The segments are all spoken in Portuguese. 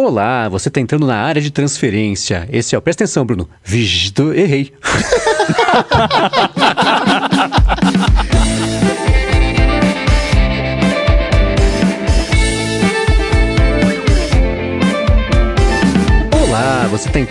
Olá, você tá entrando na área de transferência. Esse é o. Presta atenção, Bruno. Visto, errei.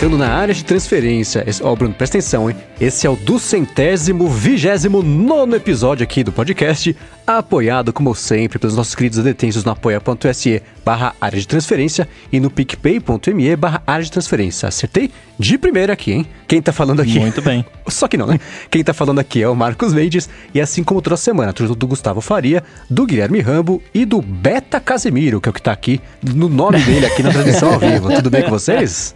entrando na área de transferência. Esse, ó, Bruno, presta atenção, hein? Esse é o duzentésimo, vigésimo nono episódio aqui do podcast, apoiado, como sempre, pelos nossos queridos detentos no apoia.se barra área de transferência e no picpay.me barra área de transferência. Acertei? De primeira aqui, hein? Quem tá falando aqui... Muito bem. Só que não, né? Quem tá falando aqui é o Marcos Mendes e assim como toda semana, tudo do Gustavo Faria, do Guilherme Rambo e do Beta Casemiro, que é o que tá aqui no nome dele aqui na transmissão ao vivo. Tudo bem com vocês?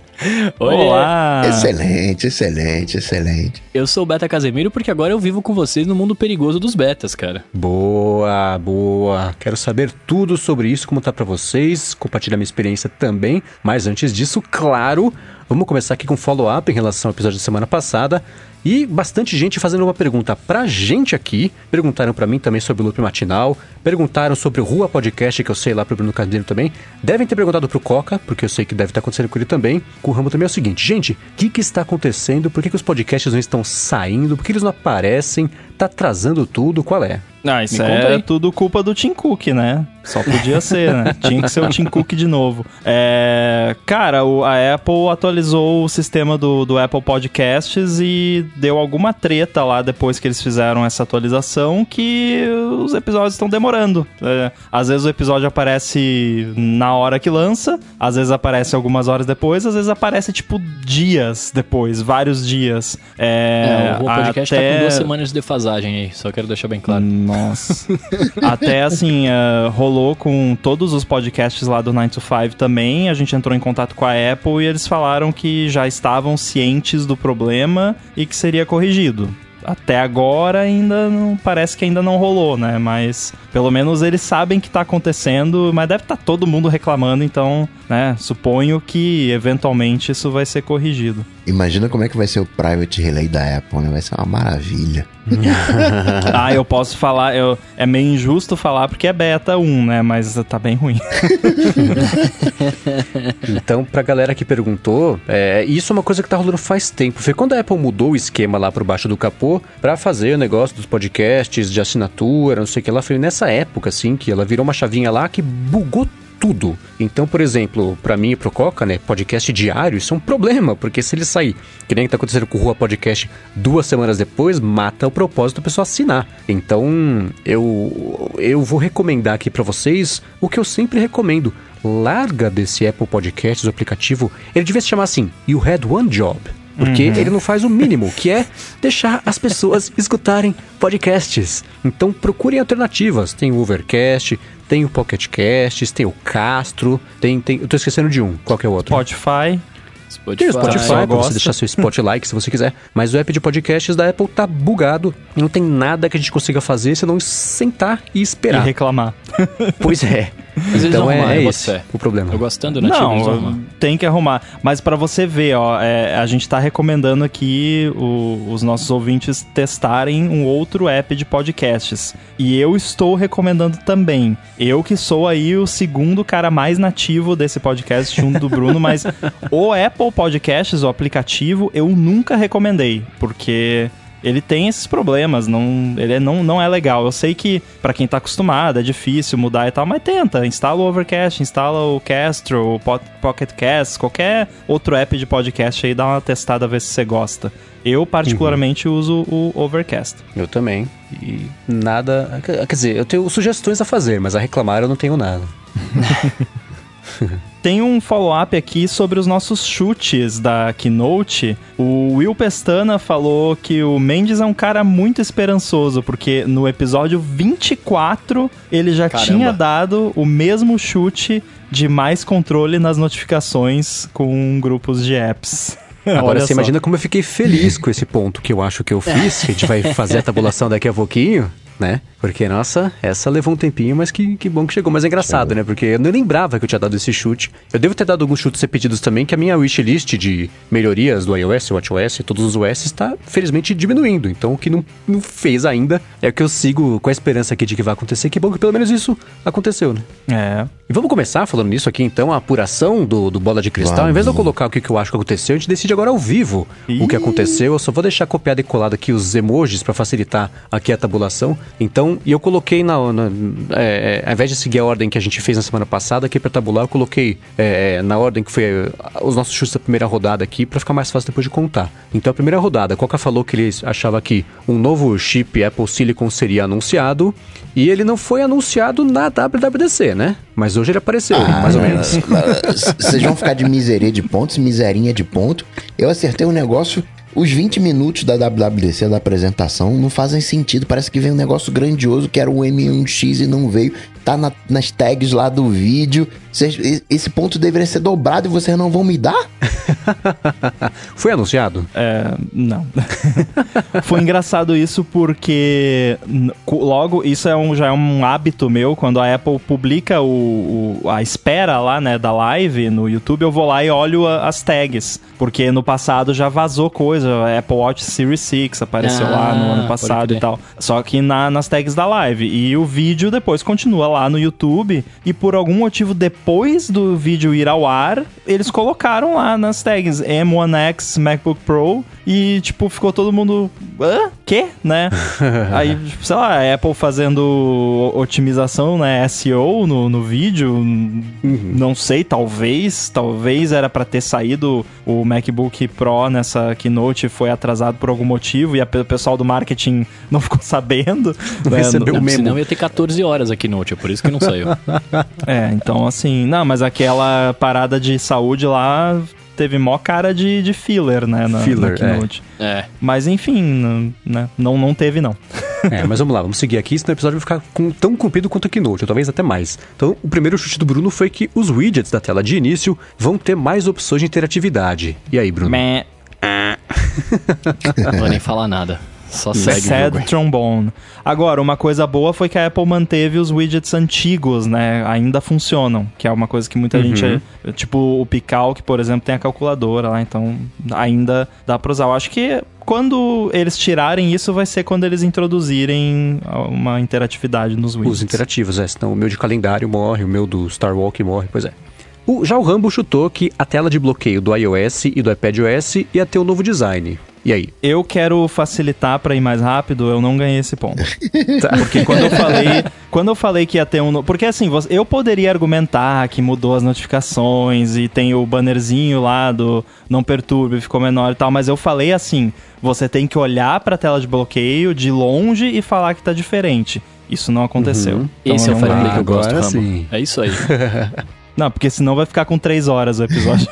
Olá! Excelente, excelente, excelente. Eu sou o Beta Casemiro porque agora eu vivo com vocês no mundo perigoso dos betas, cara. Boa, boa. Quero saber tudo sobre isso, como tá para vocês, compartilhar minha experiência também. Mas antes disso, claro, vamos começar aqui com follow-up em relação ao episódio da semana passada. E bastante gente fazendo uma pergunta pra gente aqui. Perguntaram pra mim também sobre o loop matinal. Perguntaram sobre o Rua Podcast, que eu sei lá pro Bruno Carneiro também. Devem ter perguntado pro Coca, porque eu sei que deve estar acontecendo com ele também. Com o Rambo também é o seguinte: gente, o que, que está acontecendo? Por que, que os podcasts não estão saindo? Por que eles não aparecem? Tá atrasando tudo? Qual é? Ah, isso é tudo culpa do Tim Cook, né? Só podia ser, né? Tinha que ser o Tim Cook de novo. É, cara, o, a Apple atualizou o sistema do, do Apple Podcasts e deu alguma treta lá depois que eles fizeram essa atualização que os episódios estão demorando. É, às vezes o episódio aparece na hora que lança, às vezes aparece algumas horas depois, às vezes aparece tipo dias depois, vários dias. É, é o podcast até... tá com duas semanas de defasagem aí, só quero deixar bem claro. Nossa. Até assim, uh, rolou com todos os podcasts lá do 9 to 5 também. A gente entrou em contato com a Apple e eles falaram que já estavam cientes do problema e que seria corrigido até agora ainda não parece que ainda não rolou, né? Mas pelo menos eles sabem que tá acontecendo, mas deve estar tá todo mundo reclamando, então, né? Suponho que eventualmente isso vai ser corrigido. Imagina como é que vai ser o private relay da Apple, né? Vai ser uma maravilha. ah, eu posso falar, eu, é meio injusto falar porque é beta 1, né? Mas tá bem ruim. então, pra galera que perguntou, é, isso é uma coisa que tá rolando faz tempo. Foi quando a Apple mudou o esquema lá por baixo do capô pra fazer o negócio dos podcasts de assinatura, não sei o que lá. Foi nessa época, assim, que ela virou uma chavinha lá que bugou tudo. Então, por exemplo, para mim e pro Coca, né, podcast diário, isso é um problema, porque se ele sair, que nem tá acontecendo com o Rua Podcast, duas semanas depois, mata o propósito da pessoa assinar. Então, eu eu vou recomendar aqui para vocês o que eu sempre recomendo. Larga desse Apple Podcasts, o aplicativo, ele devia se chamar assim, You Had One Job. Porque uhum. ele não faz o mínimo, que é deixar as pessoas escutarem podcasts. Então procurem alternativas. Tem o Overcast, tem o Pocket Casts, tem o Castro, tem, tem. Eu tô esquecendo de um. Qual que é o outro? Spotify. Spotify. Tem o Spotify pra você deixar seu Spotlight se você quiser. Mas o app de podcasts da Apple tá bugado. E não tem nada que a gente consiga fazer senão sentar e esperar. E reclamar. Pois é. Mas então é, é esse o problema. Eu gostando do nativo, Não, tem que arrumar. Mas para você ver, ó, é, a gente tá recomendando aqui o, os nossos ouvintes testarem um outro app de podcasts. E eu estou recomendando também. Eu que sou aí o segundo cara mais nativo desse podcast junto do Bruno, mas o Apple Podcasts, o aplicativo, eu nunca recomendei, porque ele tem esses problemas, não, ele é, não, não é legal. Eu sei que para quem tá acostumado é difícil mudar e tal, mas tenta, instala o Overcast, instala o Castro, o Pocket Cast, qualquer outro app de podcast aí, dá uma testada a ver se você gosta. Eu particularmente uhum. uso o Overcast. Eu também. E nada, quer dizer, eu tenho sugestões a fazer, mas a reclamar eu não tenho nada. Tem um follow-up aqui sobre os nossos chutes da Keynote. O Will Pestana falou que o Mendes é um cara muito esperançoso, porque no episódio 24 ele já Caramba. tinha dado o mesmo chute de mais controle nas notificações com grupos de apps. Agora você imagina como eu fiquei feliz com esse ponto que eu acho que eu fiz, que a gente vai fazer a tabulação daqui a pouquinho, né? Porque, nossa, essa levou um tempinho, mas que, que bom que chegou. Mas é engraçado, chegou. né? Porque eu não lembrava que eu tinha dado esse chute. Eu devo ter dado alguns chutes repetidos também, que a minha wishlist de melhorias do iOS, WatchOS e todos os OS está, felizmente, diminuindo. Então, o que não, não fez ainda é o que eu sigo com a esperança aqui de que vai acontecer. Que bom que pelo menos isso aconteceu, né? É. E vamos começar falando nisso aqui, então, a apuração do, do Bola de Cristal. Vamos. Ao invés de eu colocar o que, que eu acho que aconteceu, a gente decide agora ao vivo Ih. o que aconteceu. Eu só vou deixar copiado e colado aqui os emojis para facilitar aqui a tabulação. Então, e eu coloquei na. na é, é, ao invés de seguir a ordem que a gente fez na semana passada, aqui para tabular, eu coloquei é, é, na ordem que foi é, os nossos chutes da primeira rodada aqui, para ficar mais fácil depois de contar. Então, a primeira rodada, Coca falou que ele achava que um novo chip Apple Silicon seria anunciado. E ele não foi anunciado na WWDC, né? Mas hoje ele apareceu, ah, mais ou menos. Vocês vão ficar de miseria de pontos, miserinha de ponto. Eu acertei um negócio os 20 minutos da WWDC, da apresentação, não fazem sentido. Parece que vem um negócio grandioso que era o M1X e não veio tá na, nas tags lá do vídeo. Cês, esse ponto deveria ser dobrado e vocês não vão me dar? Foi anunciado? É, não. Foi engraçado isso porque logo, isso é um, já é um hábito meu, quando a Apple publica o, o, a espera lá, né, da live no YouTube, eu vou lá e olho a, as tags. Porque no passado já vazou coisa, Apple Watch Series 6 apareceu ah, lá no ano passado e tal. Só que na, nas tags da live. E o vídeo depois continua lá no YouTube e por algum motivo depois do vídeo ir ao ar, eles colocaram lá nas tags M1X MacBook Pro e, tipo, ficou todo mundo. Hã? Quê? Né? Aí, tipo, sei lá, a Apple fazendo otimização, né? SEO no, no vídeo. Uhum. Não sei, talvez. Talvez era para ter saído o MacBook Pro nessa keynote foi atrasado por algum motivo e a, o pessoal do marketing não ficou sabendo. Não né? recebeu o mesmo. Senão ia ter 14 horas a keynote, por isso que não saiu. é, então assim, não, mas aquela parada de saúde lá teve mó cara de, de filler, né? Na, filler, na Keynote. É. é. Mas enfim, né? Não, não teve, não. é, mas vamos lá, vamos seguir aqui, senão o episódio vai ficar com, tão comprido quanto a Keynote, ou talvez até mais. Então, o primeiro chute do Bruno foi que os widgets da tela de início vão ter mais opções de interatividade. E aí, Bruno? Meh. não vou nem falar nada. Só segue Sad Trombone. Agora, uma coisa boa foi que a Apple manteve os widgets antigos, né? Ainda funcionam, que é uma coisa que muita uhum. gente... É, tipo, o Pical, que, por exemplo, tem a calculadora lá, então ainda dá pra usar. Eu acho que quando eles tirarem isso, vai ser quando eles introduzirem uma interatividade nos widgets. Os interativos, é. Senão o meu de calendário morre, o meu do Star Walk morre, pois é. O, já o Rambo chutou que a tela de bloqueio do iOS e do iPadOS ia ter um novo design. E aí? Eu quero facilitar para ir mais rápido, eu não ganhei esse ponto. tá. Porque quando eu falei, quando eu falei que ia ter um, porque assim, eu poderia argumentar que mudou as notificações e tem o bannerzinho lá do não perturbe, ficou menor e tal, mas eu falei assim, você tem que olhar para a tela de bloqueio de longe e falar que tá diferente. Isso não aconteceu. Uhum. Então, Esse é o Fire que eu gosto, sim. É isso aí. Não, porque senão vai ficar com três horas o episódio.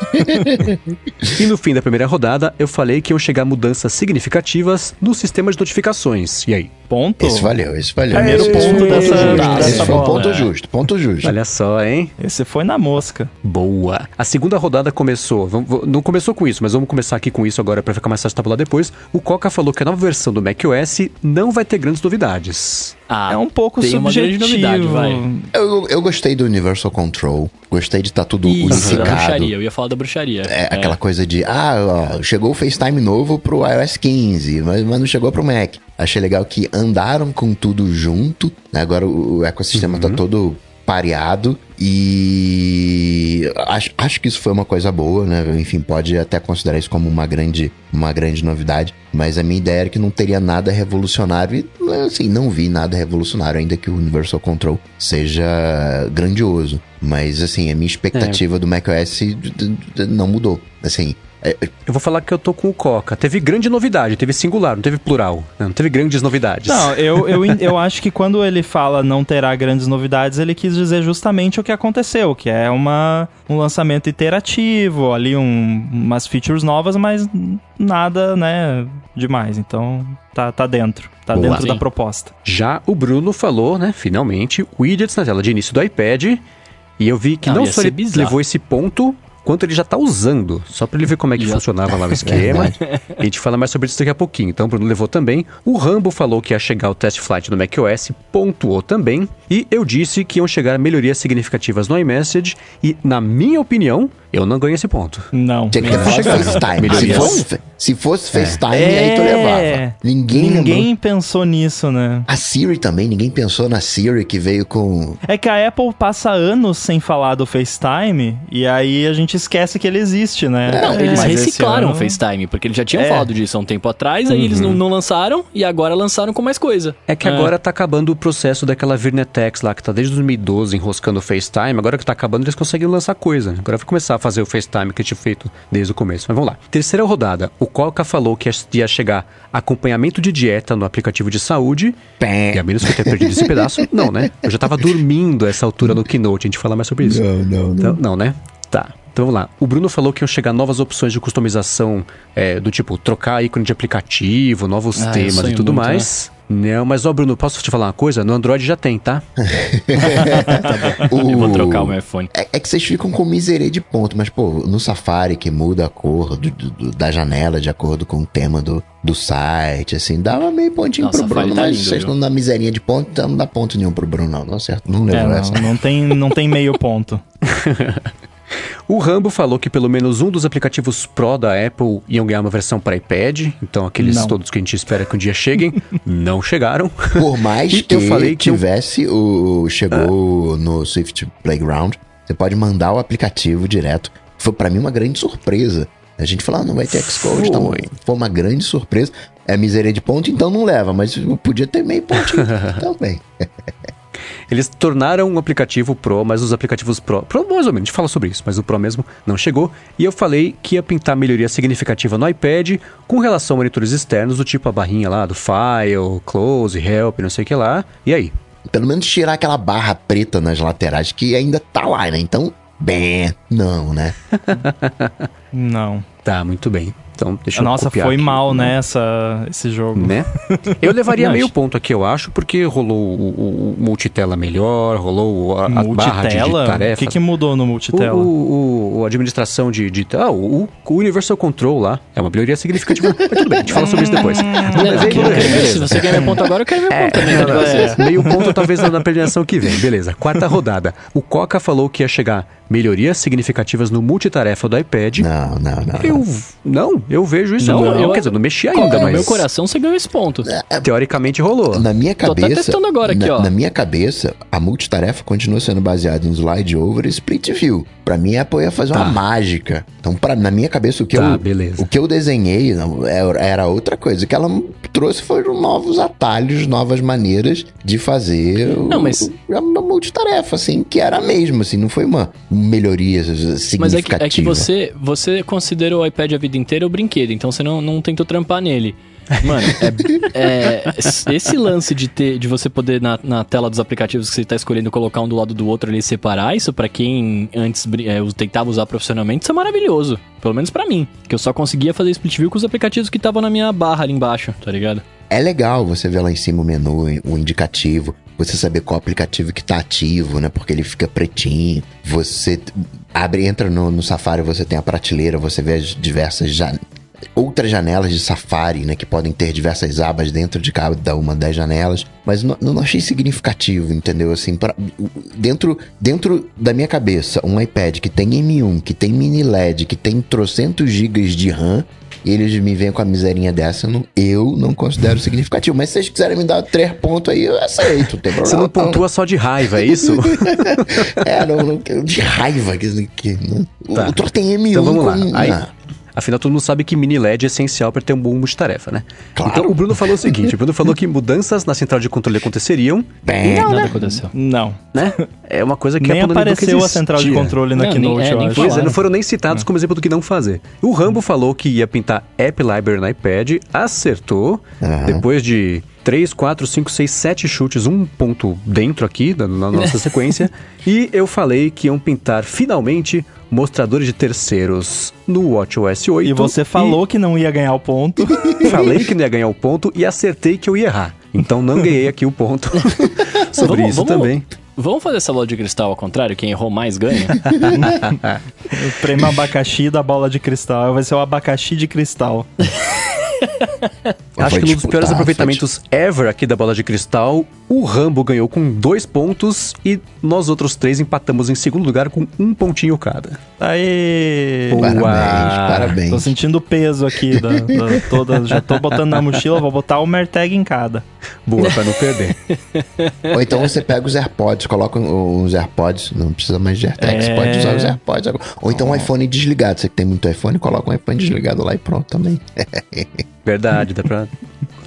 e no fim da primeira rodada, eu falei que iam chegar mudanças significativas no sistema de notificações. E aí? Ponto? Esse valeu, esse valeu. Primeiro esse ponto dessa, dessa Esse foi um ponto justo, ponto justo. Olha só, hein? Esse foi na mosca. Boa. A segunda rodada começou, vamos, não começou com isso, mas vamos começar aqui com isso agora para ficar mais fácil tabular depois. O Coca falou que a nova versão do macOS não vai ter grandes novidades. Ah, é um pouco tem subjetivo. uma grande novidade, vai. Eu, eu gostei do Universal Control, gostei de estar tá tudo Isso, unificado. Da bruxaria, eu ia falar da bruxaria. É, é. aquela coisa de, ah, ó, chegou o FaceTime novo pro iOS 15, mas, mas não chegou pro Mac. Achei legal que andaram com tudo junto, né? agora o, ecossistema tá uhum. todo pareado e acho, acho que isso foi uma coisa boa, né? Enfim, pode até considerar isso como uma grande, uma grande novidade, mas a minha ideia era que não teria nada revolucionário e, assim, não vi nada revolucionário, ainda que o Universal Control seja grandioso. Mas, assim, a minha expectativa é. do macOS não mudou. Assim, é, eu vou falar que eu tô com o Coca. Teve grande novidade, teve singular, não teve plural. Né? Não teve grandes novidades. Não, eu, eu, eu acho que quando ele fala não terá grandes novidades, ele quis dizer justamente o que aconteceu, que é uma, um lançamento iterativo, ali um, umas features novas, mas nada, né, demais. Então, tá, tá dentro. Tá Boa, dentro sim. da proposta. Já o Bruno falou, né, finalmente, widgets na tela de início do iPad. E eu vi que não, não só ele bizarro. levou esse ponto, quanto ele já tá usando, só para ele ver como é que já. funcionava lá o esquema. a gente fala mais sobre isso daqui a pouquinho. Então o Bruno levou também. O Rambo falou que ia chegar o test flight no macOS, pontuou também. E eu disse que iam chegar melhorias significativas no iMessage e, na minha opinião, eu não ganho esse ponto. Não. Tinha que ter FaceTime. Se fosse, se fosse FaceTime, é. aí tu levava. Ninguém Ninguém lembrou. pensou nisso, né? A Siri também, ninguém pensou na Siri que veio com... É que a Apple passa anos sem falar do FaceTime e aí a gente esquece que ele existe, né? Não, é. eles reciclaram ano... o FaceTime, porque eles já tinham é. falado disso há um tempo atrás, aí eles não, uhum. não, lançaram e agora lançaram com mais coisa. É que agora tá acabando o processo daquela Virnetex lá, que tá desde 2012 enroscando o FaceTime, agora que tá acabando eles conseguem lançar coisa. Agora vai começar a fazer o FaceTime que tinha feito desde o começo. Mas vamos lá. Terceira rodada. O Coca falou que ia chegar acompanhamento de dieta no aplicativo de saúde. Pé. E a menos que eu tenha perdido esse pedaço, não, né? Eu já tava dormindo essa altura no Keynote. A gente fala mais sobre isso. Não, não, não. Então, não, né? Tá. Então vamos lá. O Bruno falou que iam chegar novas opções de customização é, do tipo trocar ícone de aplicativo, novos ah, temas e tudo muito, mais. Né? Não, mas ó, Bruno, posso te falar uma coisa? No Android já tem, tá? tá o... Eu vou trocar o meu iPhone. É, é, que vocês ficam com miserê de ponto, mas, pô, no Safari que muda a cor do, do, da janela de acordo com o tema do, do site, assim, dava meio pontinho Nossa, pro Bruno, tá mas lindo, vocês viu? não dão miserinha de ponto, então não dá ponto nenhum pro Bruno, não, não certo? Não levou é, essa. Não, não, tem, não tem meio ponto. O Rambo falou que pelo menos um dos aplicativos Pro da Apple iam ganhar uma versão para iPad, então aqueles não. todos que a gente espera que um dia cheguem, não chegaram. Por mais que eu falei que tivesse o chegou ah. no Swift Playground, você pode mandar o aplicativo direto. Foi para mim uma grande surpresa. A gente falou, ah, não vai ter Xcode, tá Foi uma grande surpresa. É miséria de ponto, então não leva, mas podia ter meio pontinho também. Eles tornaram um aplicativo Pro, mas os aplicativos Pro, Pro mais ou menos, a gente fala sobre isso, mas o Pro mesmo não chegou. E eu falei que ia pintar melhoria significativa no iPad com relação a monitores externos, do tipo a barrinha lá do File, Close, Help, não sei o que lá. E aí? Pelo menos tirar aquela barra preta nas laterais que ainda tá lá, né? Então, bem, não, né? não. Tá, muito bem. Então, deixa Nossa, eu foi aqui. mal, né, essa, esse jogo. Né? Eu levaria meio ponto aqui, eu acho, porque rolou o, o multitela melhor, rolou a, a barra de, de tarefa. O que, que mudou no multitela? O, o, o administração de... de ah, o, o Universal Control lá. É uma melhoria significativa. Mas tudo bem, a gente fala sobre isso depois. Não, se você quer meu ponto agora, eu quero meu ponto é, também. Não, não, é. Meio ponto talvez na premiação que vem. Beleza, quarta rodada. O Coca falou que ia chegar melhorias significativas no multitarefa do iPad. Não, não, não. Eu, não, eu vejo isso. Não, eu, eu, quer dizer, não mexi ainda, no mas... meu coração você ganhou esse ponto. É, é, Teoricamente rolou. Na minha cabeça... Tô até testando agora aqui, na, ó. Na minha cabeça, a multitarefa continua sendo baseada em slide over e split view. Pra mim, a Apple ia fazer tá. uma mágica. Então, pra, na minha cabeça, o que, tá, eu, beleza. o que eu desenhei era outra coisa. O que ela trouxe foram novos atalhos, novas maneiras de fazer não, mas... uma multitarefa, assim, que era a mesma, assim, não foi uma melhoria significativa. Mas é que, é que você, você considera o iPad a vida inteira o brinquedo, então você não, não tentou trampar nele. Mano, é, é, esse lance de ter, de você poder na, na tela dos aplicativos que você está escolhendo colocar um do lado do outro ali separar, isso para quem antes é, tentava usar profissionalmente, isso é maravilhoso. Pelo menos para mim, que eu só conseguia fazer split view com os aplicativos que estavam na minha barra ali embaixo, tá ligado? É legal você ver lá em cima o menu, o indicativo, você saber qual aplicativo que tá ativo, né? Porque ele fica pretinho. Você abre, entra no, no Safari, você tem a prateleira, você vê as diversas jan outras janelas de Safari, né? Que podem ter diversas abas dentro de cada uma das janelas. Mas não, não achei significativo, entendeu? Assim, pra, dentro, dentro da minha cabeça, um iPad que tem M1, que tem mini LED, que tem trocentos gigas de RAM, e eles me vêm com a miserinha dessa, não, eu não considero significativo. Mas se vocês quiserem me dar três pontos aí, eu aceito. Tem Você não pontua só de raiva, é isso? é, não, não, de raiva. Que, que, não. Tá. O troço tem M1 então vamos lá. Com, aí, Afinal, todo mundo sabe que mini LED é essencial para ter um bom multitarefa, né? Claro. Então, o Bruno falou o seguinte: o Bruno falou que mudanças na central de controle aconteceriam. Bem, não, nada né? aconteceu. Não. Né? É uma coisa que nem a apareceu a central de controle na não, Keynote, é, eu acho. Pois é, não foram nem citados como exemplo do que não fazer. O Rambo falou que ia pintar App Library no iPad, acertou. Uhum. Depois de 3, 4, 5, 6, 7 chutes, um ponto dentro aqui na, na nossa sequência. e eu falei que iam pintar finalmente mostradores de terceiros no WatchOS 8. E você falou e... que não ia ganhar o ponto. Falei que não ia ganhar o ponto e acertei que eu ia errar. Então não ganhei aqui o ponto sobre vamos, isso vamos, também. Vamos fazer essa bola de cristal ao contrário? Quem errou mais ganha? o prêmio abacaxi da bola de cristal. Vai ser o abacaxi de cristal. Acho que um dos piores aproveitamentos ever aqui da bola de cristal, o Rambo ganhou com dois pontos e nós outros três empatamos em segundo lugar com um pontinho cada. Aê! Parabéns, parabéns. Tô sentindo o peso aqui da, da, toda, já tô botando na mochila, vou botar o Mertag em cada. Boa, pra não perder. Ou então você pega os AirPods, coloca os AirPods, não precisa mais de AirTag, é... você pode usar os AirPods agora. Ou então um iPhone desligado, você que tem muito iPhone, coloca um iPhone desligado lá e pronto também. Verdade, dá pra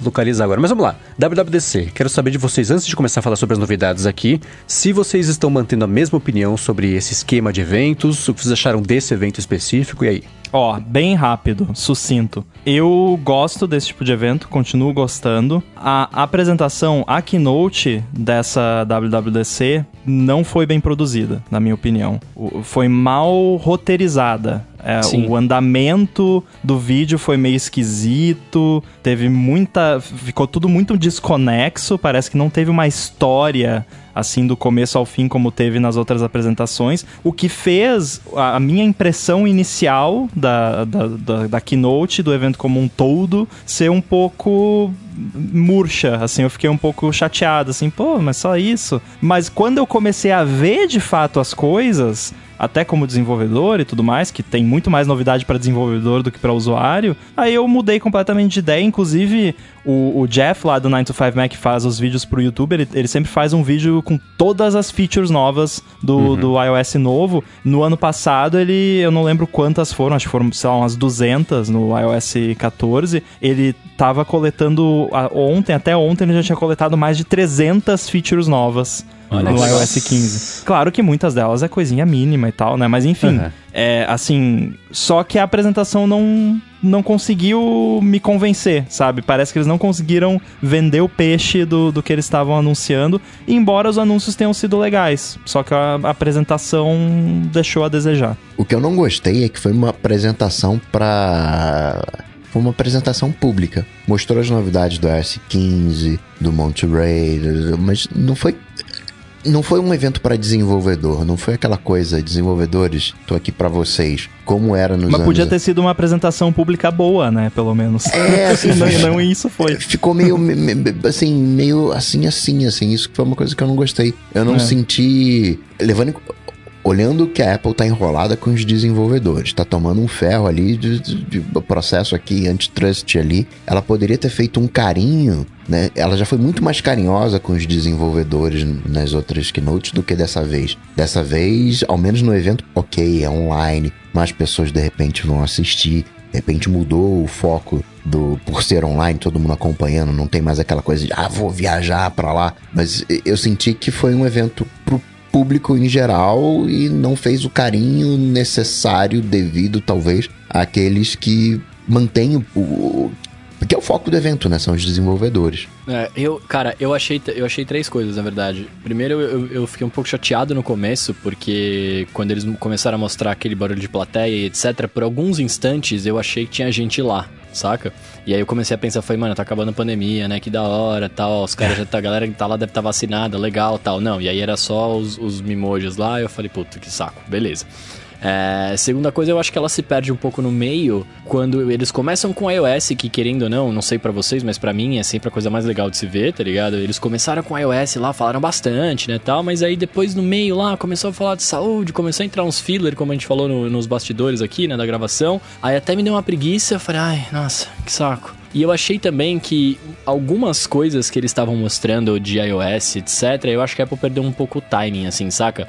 localizar agora. Mas vamos lá. WWDC, quero saber de vocês, antes de começar a falar sobre as novidades aqui, se vocês estão mantendo a mesma opinião sobre esse esquema de eventos, o que vocês acharam desse evento específico, e aí? Ó, bem rápido, sucinto. Eu gosto desse tipo de evento, continuo gostando. A apresentação, a keynote dessa WWDC não foi bem produzida, na minha opinião. Foi mal roteirizada. É, o andamento do vídeo foi meio esquisito, teve muita. ficou tudo muito desconexo, parece que não teve uma história assim do começo ao fim como teve nas outras apresentações, o que fez a minha impressão inicial da, da, da, da keynote, do evento como um todo, ser um pouco murcha, assim, eu fiquei um pouco chateado, assim, pô, mas só isso. Mas quando eu comecei a ver de fato as coisas, até como desenvolvedor e tudo mais, que tem muito mais novidade para desenvolvedor do que para usuário, aí eu mudei completamente de ideia. Inclusive, o, o, Jeff lá do 9 to 5 Mac faz os vídeos pro YouTube, ele, ele sempre faz um vídeo com todas as features novas do, uhum. do iOS novo. No ano passado, ele, eu não lembro quantas foram, acho que foram, sei lá, umas 200 no iOS 14. Ele tava coletando, ontem, até ontem, ele já tinha coletado mais de 300 features novas Olha no iOS 15. Claro que muitas delas é coisinha mínima e tal, né? Mas enfim, uhum. é assim. Só que a apresentação não, não conseguiu me convencer, sabe? Parece que eles não conseguiram vender o peixe do, do que eles estavam anunciando, embora os anúncios tenham sido legais. Só que a, a apresentação deixou a desejar. O que eu não gostei é que foi uma apresentação para foi uma apresentação pública. Mostrou as novidades do iOS 15, do Monterey, mas não foi não foi um evento para desenvolvedor, não foi aquela coisa, desenvolvedores, tô aqui para vocês, como era nos Mas anos... podia ter sido uma apresentação pública boa, né, pelo menos. É, assim, não, não isso foi. Ficou meio, assim, meio assim, assim, assim, isso foi uma coisa que eu não gostei. Eu não é. senti, levando olhando que a Apple tá enrolada com os desenvolvedores, tá tomando um ferro ali de, de, de processo aqui, antitrust ali, ela poderia ter feito um carinho, né? Ela já foi muito mais carinhosa com os desenvolvedores nas outras keynotes do que dessa vez. Dessa vez, ao menos no evento, ok, é online, mais pessoas de repente vão assistir. De repente mudou o foco do por ser online, todo mundo acompanhando, não tem mais aquela coisa de ah, vou viajar para lá. Mas eu senti que foi um evento pro público em geral e não fez o carinho necessário, devido talvez àqueles que mantêm o, o que é o foco do evento, né? São os desenvolvedores. É, eu, cara, eu achei, eu achei três coisas, na verdade. Primeiro, eu, eu fiquei um pouco chateado no começo, porque quando eles começaram a mostrar aquele barulho de plateia e etc., por alguns instantes eu achei que tinha gente lá saca? E aí eu comecei a pensar, falei, mano, tá acabando a pandemia, né? Que da hora, tal, os caras já tá, a galera que tá lá deve estar tá vacinada, legal, tal. Não, e aí era só os, os mimojos lá, eu falei, puta, que saco, beleza. É, segunda coisa, eu acho que ela se perde um pouco no meio quando eles começam com iOS, que querendo ou não, não sei para vocês, mas para mim é sempre a coisa mais legal de se ver, tá ligado? Eles começaram com iOS lá, falaram bastante, né, tal, mas aí depois no meio lá começou a falar de saúde, começou a entrar uns filler, como a gente falou no, nos bastidores aqui, né, da gravação. Aí até me deu uma preguiça, eu falei, ai, nossa, que saco. E eu achei também que algumas coisas que eles estavam mostrando de iOS, etc., eu acho que a Apple perdeu um pouco o timing, assim, saca?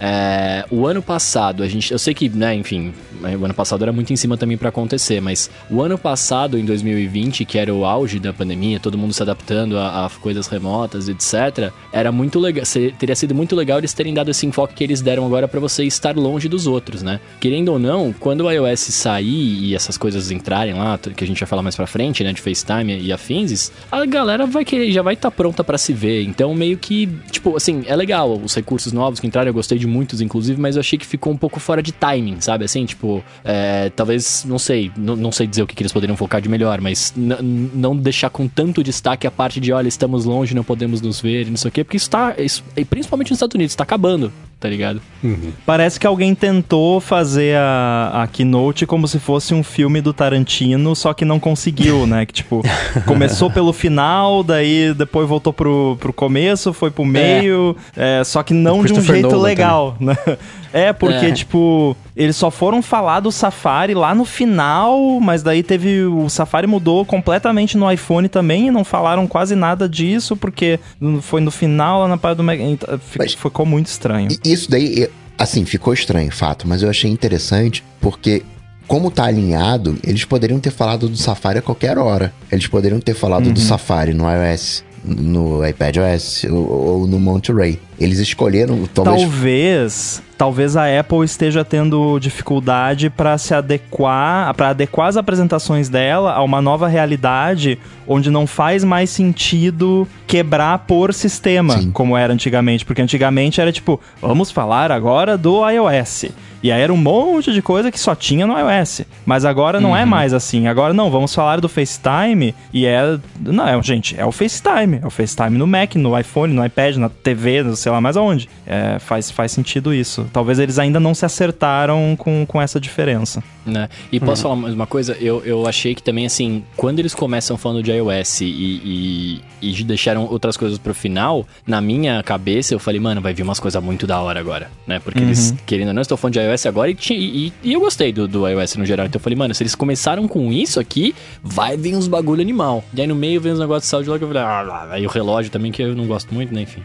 É, o ano passado, a gente. Eu sei que, né, enfim, o ano passado era muito em cima também para acontecer, mas o ano passado, em 2020, que era o auge da pandemia, todo mundo se adaptando a, a coisas remotas, etc., era muito legal. Teria sido muito legal eles terem dado esse enfoque que eles deram agora para você estar longe dos outros, né? Querendo ou não, quando o iOS sair e essas coisas entrarem lá, que a gente vai falar mais pra frente, né, de FaceTime e afins, a galera vai querer, já vai estar tá pronta para se ver. Então, meio que, tipo, assim, é legal os recursos novos que entraram, eu gostei de muitos, inclusive, mas eu achei que ficou um pouco fora de timing, sabe? Assim, tipo, é, talvez, não sei, não sei dizer o que, que eles poderiam focar de melhor, mas não deixar com tanto destaque a parte de, olha, estamos longe, não podemos nos ver, não sei o quê, porque isso tá, isso, principalmente nos Estados Unidos, tá acabando tá ligado? Uhum. Parece que alguém tentou fazer a, a keynote como se fosse um filme do Tarantino, só que não conseguiu, né? Que tipo, começou pelo final, daí depois voltou pro, pro começo, foi pro meio, é. É, só que não de um jeito Nolan legal, também. né? É, porque, é. tipo, eles só foram falar do Safari lá no final, mas daí teve. O Safari mudou completamente no iPhone também e não falaram quase nada disso, porque foi no final lá na parte do Mac. Então, ficou muito estranho. Isso daí, assim, ficou estranho, fato, mas eu achei interessante porque como tá alinhado, eles poderiam ter falado do Safari a qualquer hora. Eles poderiam ter falado uhum. do Safari no iOS no iPad OS ou, ou no Monterey. Eles escolheram talvez... talvez talvez a Apple esteja tendo dificuldade para se adequar, para adequar as apresentações dela a uma nova realidade onde não faz mais sentido quebrar por sistema, Sim. como era antigamente, porque antigamente era tipo, vamos falar agora do iOS. E aí era um monte de coisa que só tinha no iOS. Mas agora não é uhum. é mais assim. Agora não, vamos falar do FaceTime e é. Não, é, gente, é o FaceTime. É o FaceTime no Mac, no iPhone, no iPad, na TV, não sei lá mais aonde. É, faz, faz sentido isso. Talvez eles ainda não se acertaram com, com essa diferença. Né? E posso uhum. falar mais uma coisa? Eu, eu achei que também, assim, quando eles começam falando de iOS e, e, e deixaram outras coisas pro final, na minha cabeça eu falei, mano, vai vir umas coisas muito da hora agora, né? Porque uhum. eles, querendo ou não, estou falando de iOS agora e, e, e, eu gostei do, do iOS no geral. Então eu falei, mano, se eles começaram com isso aqui, vai vir uns bagulho animal. E aí no meio vem uns negócios de saúde lá que eu falei, ah, aí o relógio também, que eu não gosto muito, né? Enfim.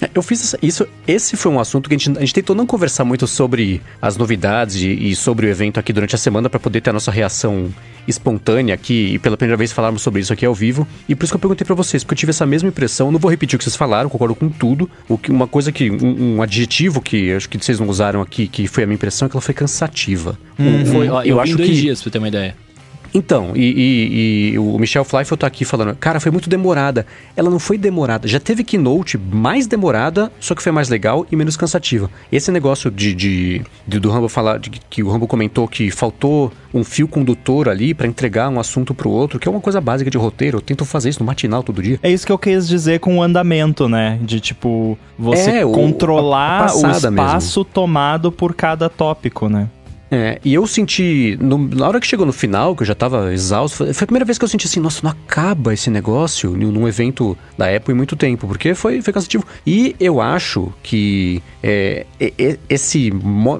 É, eu fiz isso. Esse foi um assunto que a gente, a gente tentou não conversar muito sobre as novidades e, e sobre o evento aqui durante a semana para poder ter a nossa reação espontânea aqui e pela primeira vez falarmos sobre isso aqui ao vivo. E por isso que eu perguntei para vocês, porque eu tive essa mesma impressão. Não vou repetir o que vocês falaram, concordo com tudo. O que, uma coisa que. Um, um adjetivo que acho que vocês não usaram aqui, que foi a minha impressão, é que ela foi cansativa. Hum, foi, eu, eu acho dois que. dias, pra ter uma ideia. Então, e, e, e, o Michel Flyfeld tá aqui falando, cara, foi muito demorada. Ela não foi demorada, já teve keynote mais demorada, só que foi mais legal e menos cansativa. Esse negócio de, de, de do Rambo falar, de, que o Rambo comentou que faltou um fio condutor ali para entregar um assunto pro outro, que é uma coisa básica de roteiro. Eu tento fazer isso no matinal todo dia. É isso que eu quis dizer com o andamento, né? De tipo, você é, controlar o, a, a o espaço mesmo. tomado por cada tópico, né? É, e eu senti, no, na hora que chegou no final, que eu já tava exausto, foi, a primeira vez que eu senti assim, nossa, não acaba esse negócio num evento da Apple em muito tempo, porque foi, foi cansativo. E eu acho que é, esse,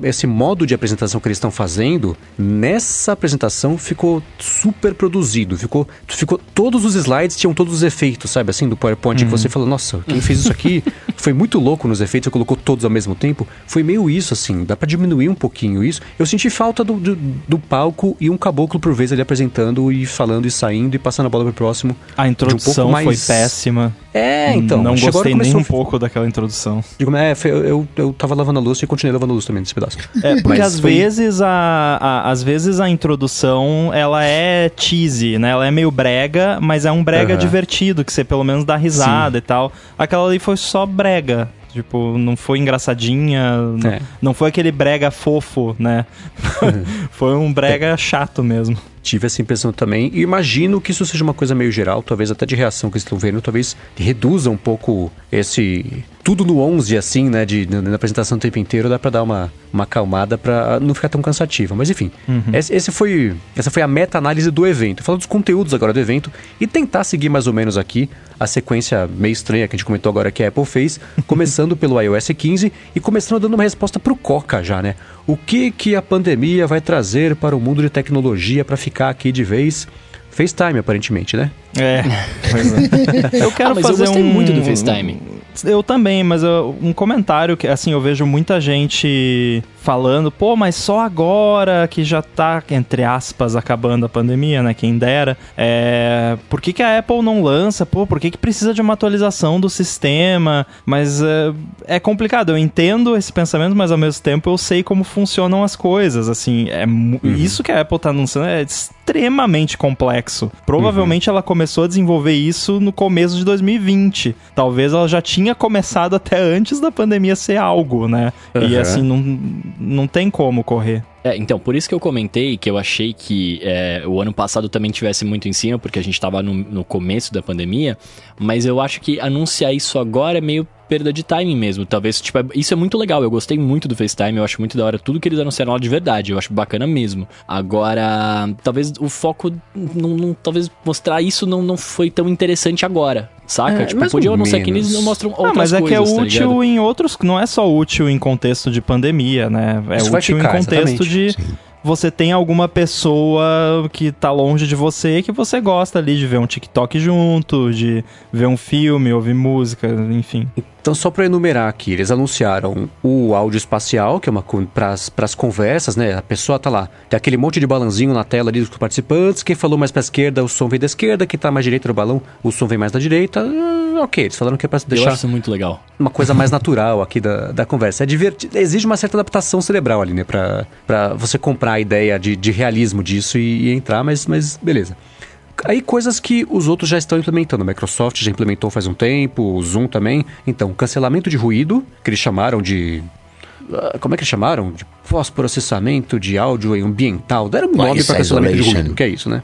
esse modo de apresentação que eles estão fazendo, nessa apresentação ficou super produzido, ficou, ficou todos os slides tinham todos os efeitos, sabe, assim, do PowerPoint, uhum. que você fala, nossa, quem fez isso aqui foi muito louco nos efeitos, colocou todos ao mesmo tempo, foi meio isso, assim, dá para diminuir um pouquinho isso. Eu senti senti falta do, do, do, palco e um caboclo por vez ali apresentando e falando e saindo e passando a bola pro próximo. A introdução um mais... foi péssima. É, então. Não gostei nem um pouco daquela introdução. Digo, é, foi, eu, eu, eu tava lavando a luz e continuei lavando a luz também nesse pedaço. É, porque às foi... vezes a, a, às vezes a introdução, ela é cheesy, né? Ela é meio brega, mas é um brega uhum. divertido, que você pelo menos dá risada Sim. e tal. Aquela ali foi só brega. Tipo, não foi engraçadinha, é. não foi aquele brega fofo, né? foi um brega chato mesmo tive essa impressão também. E imagino que isso seja uma coisa meio geral, talvez até de reação que estão vendo, talvez reduza um pouco esse. Tudo no 11, assim, né? De, na apresentação o tempo inteiro, dá pra dar uma, uma acalmada pra não ficar tão cansativa. Mas enfim, uhum. esse, esse, foi, essa foi a meta-análise do evento. Falando dos conteúdos agora do evento e tentar seguir mais ou menos aqui a sequência meio estranha que a gente comentou agora que a Apple fez, começando pelo iOS 15 e começando dando uma resposta pro Coca já, né? O que que a pandemia vai trazer para o mundo de tecnologia para ficar aqui de vez? FaceTime, aparentemente, né? É. é. eu quero ah, mas fazer eu gostei um... muito do FaceTime. Eu também, mas eu, um comentário que, assim, eu vejo muita gente falando, pô, mas só agora que já tá, entre aspas, acabando a pandemia, né? Quem dera. É, por que, que a Apple não lança? Pô, por que, que precisa de uma atualização do sistema? Mas é, é complicado. Eu entendo esse pensamento, mas ao mesmo tempo eu sei como funcionam as coisas. Assim, é uhum. isso que a Apple tá anunciando é extremamente complexo. Provavelmente uhum. ela começou a desenvolver isso no começo de 2020. Talvez ela já tinha começado até antes da pandemia ser algo, né? Uhum. E assim, não, não tem como correr. É, então, por isso que eu comentei que eu achei que é, o ano passado também tivesse muito em cima, porque a gente estava no, no começo da pandemia, mas eu acho que anunciar isso agora é meio perda de timing mesmo. Talvez, tipo, isso é muito legal. Eu gostei muito do FaceTime, eu acho muito da hora tudo que eles anunciaram lá de verdade. Eu acho bacana mesmo. Agora, talvez o foco, não, não talvez mostrar isso não, não foi tão interessante agora. Saca? É, tipo, podia anunciar que eles não mostram outras ah, mas é que é tá útil em outros. Não é só útil em contexto de pandemia, né? É isso útil ficar, em contexto exatamente. de. Sim você tem alguma pessoa que tá longe de você que você gosta ali de ver um TikTok junto, de ver um filme, ouvir música, enfim. Então, só para enumerar aqui, eles anunciaram o áudio espacial, que é uma para as conversas, né? A pessoa tá lá, tem aquele monte de balãozinho na tela ali dos participantes. Quem falou mais para esquerda, o som vem da esquerda. Quem tá mais direita do balão, o som vem mais da direita. Uh, ok, eles falaram que é para deixar. Eu acho muito legal. Uma coisa mais natural aqui da, da conversa. É divertido, exige uma certa adaptação cerebral ali, né? Para você comprar a ideia de, de realismo disso e, e entrar, mas, mas beleza. Aí coisas que os outros já estão implementando. A Microsoft já implementou faz um tempo, o Zoom também. Então, cancelamento de ruído, que eles chamaram de ah, como é que eles chamaram? De pós-processamento de áudio ambiental. Deram um nome para cancelamento de ruído, que é isso, né?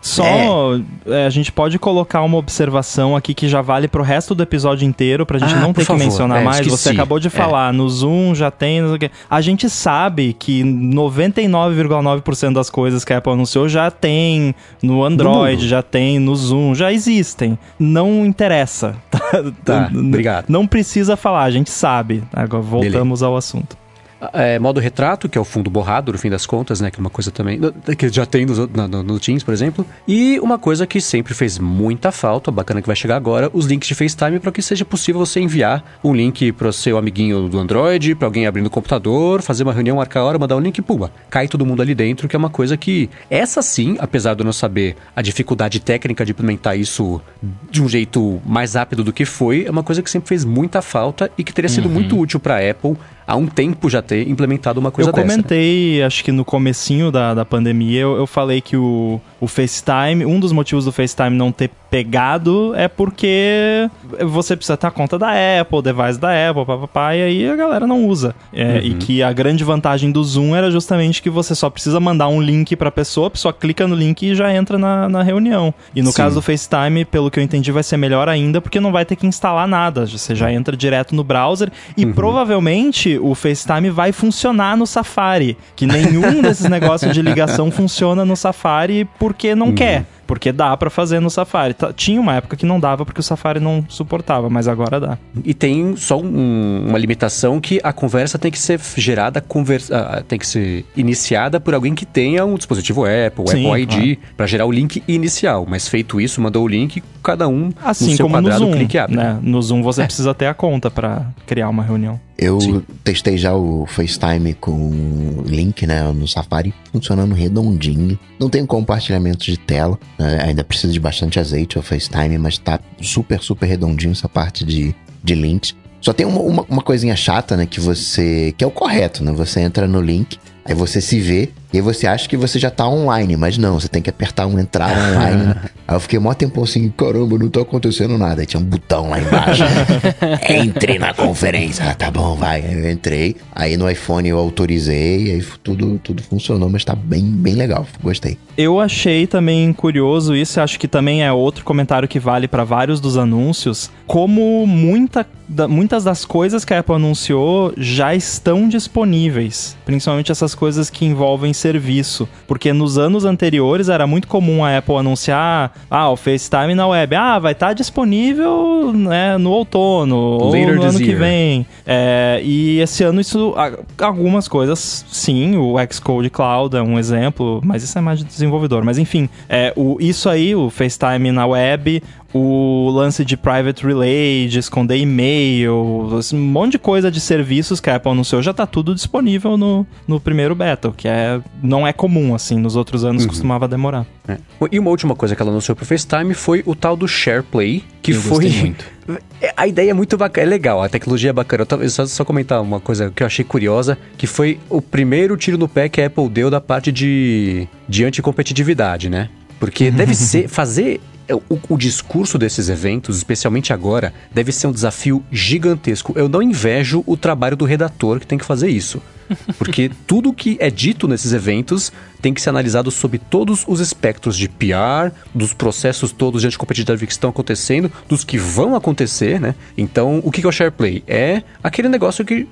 Só é. É, a gente pode colocar uma observação aqui que já vale pro resto do episódio inteiro, pra gente ah, não ter que mencionar é, mais. Esqueci. Você acabou de é. falar, no Zoom já tem. A gente sabe que 99,9% das coisas que a Apple anunciou já tem no Android, já tem no Zoom, já existem. Não interessa. Tá, obrigado. Não precisa falar, a gente sabe. Agora voltamos ao assunto. É, modo retrato, que é o fundo borrado, no fim das contas, né? Que é uma coisa também. Que já tem no, no, no, Teams, por exemplo. E uma coisa que sempre fez muita falta, bacana que vai chegar agora, os links de FaceTime para que seja possível você enviar um link para o seu amiguinho do Android, para alguém abrindo o computador, fazer uma reunião, marcar a hora, mandar um link, puma, cai todo mundo ali dentro, que é uma coisa que, essa sim, apesar de eu não saber a dificuldade técnica de implementar isso de um jeito mais rápido do que foi, é uma coisa que sempre fez muita falta e que teria sido uhum. muito útil para a Apple há um tempo já ter implementado uma coisa dessa. Eu comentei, dessa. acho que no comecinho da, da pandemia, eu, eu falei que o, o FaceTime, um dos motivos do FaceTime não ter pegado é porque você precisa ter a conta da Apple, device da Apple, papapá, e aí a galera não usa. É, uhum. E que a grande vantagem do Zoom era justamente que você só precisa mandar um link pra pessoa, a pessoa clica no link e já entra na, na reunião. E no Sim. caso do FaceTime, pelo que eu entendi, vai ser melhor ainda, porque não vai ter que instalar nada. Você já entra direto no browser e uhum. provavelmente o FaceTime vai funcionar no Safari, que nenhum desses negócios de ligação funciona no Safari porque não uhum. quer. Porque dá para fazer no Safari. Tá, tinha uma época que não dava porque o Safari não suportava, mas agora dá. E tem só um, uma limitação que a conversa tem que ser gerada, conversa, ah, tem que ser iniciada por alguém que tenha um dispositivo Apple, Sim, Apple ID, claro. para gerar o link inicial. Mas feito isso, mandou o link, cada um assim no seu como quadrado no Zoom, clique abre. Né? No Zoom você é. precisa ter a conta para criar uma reunião. Eu Sim. testei já o FaceTime com link, né, no Safari, funcionando redondinho. Não tem compartilhamento de tela, né? ainda precisa de bastante azeite o FaceTime, mas tá super, super redondinho essa parte de, de links. Só tem uma, uma, uma coisinha chata, né, que você... que é o correto, né? Você entra no link, aí você se vê e aí você acha que você já tá online, mas não, você tem que apertar um entrar online. aí eu fiquei mó tempo assim, caramba, não tá acontecendo nada. Aí tinha um botão lá embaixo. Entre na conferência. Ah, tá bom, vai. Aí eu entrei. Aí no iPhone eu autorizei, aí tudo, tudo funcionou, mas tá bem, bem legal. Gostei. Eu achei também curioso isso, acho que também é outro comentário que vale para vários dos anúncios, como muita, da, muitas das coisas que a Apple anunciou já estão disponíveis. Principalmente essas coisas que envolvem serviço. Porque nos anos anteriores era muito comum a Apple anunciar: ah, o FaceTime na web, ah, vai estar tá disponível né, no outono Later ou no ano que vem. É, e esse ano isso, algumas coisas, sim, o Xcode Cloud é um exemplo, mas isso é mais de desenvolvedor. Mas enfim, é, o, isso aí, o FaceTime na web, o lance de private relay, de esconder e-mail, um monte de coisa de serviços que a Apple anunciou já tá tudo disponível no, no primeiro beta, que é, não é comum, assim, nos outros anos uhum. costumava demorar. É. E uma última coisa que ela anunciou pro FaceTime foi o tal do SharePlay, que eu foi... muito. A ideia é muito bacana, é legal, a tecnologia é bacana. Eu só, só comentar uma coisa que eu achei curiosa, que foi o primeiro tiro no pé que a Apple deu da parte de, de anticompetitividade, né? Porque deve ser fazer o, o, discurso desses eventos, especialmente agora, deve ser um desafio gigantesco. Eu não invejo o trabalho do redator que tem que fazer isso. Porque tudo que é dito nesses eventos tem que ser analisado sob todos os espectros de PR, dos processos todos de anticompetitividade que estão acontecendo, dos que vão acontecer, né? Então, o que é o SharePlay? É aquele negócio que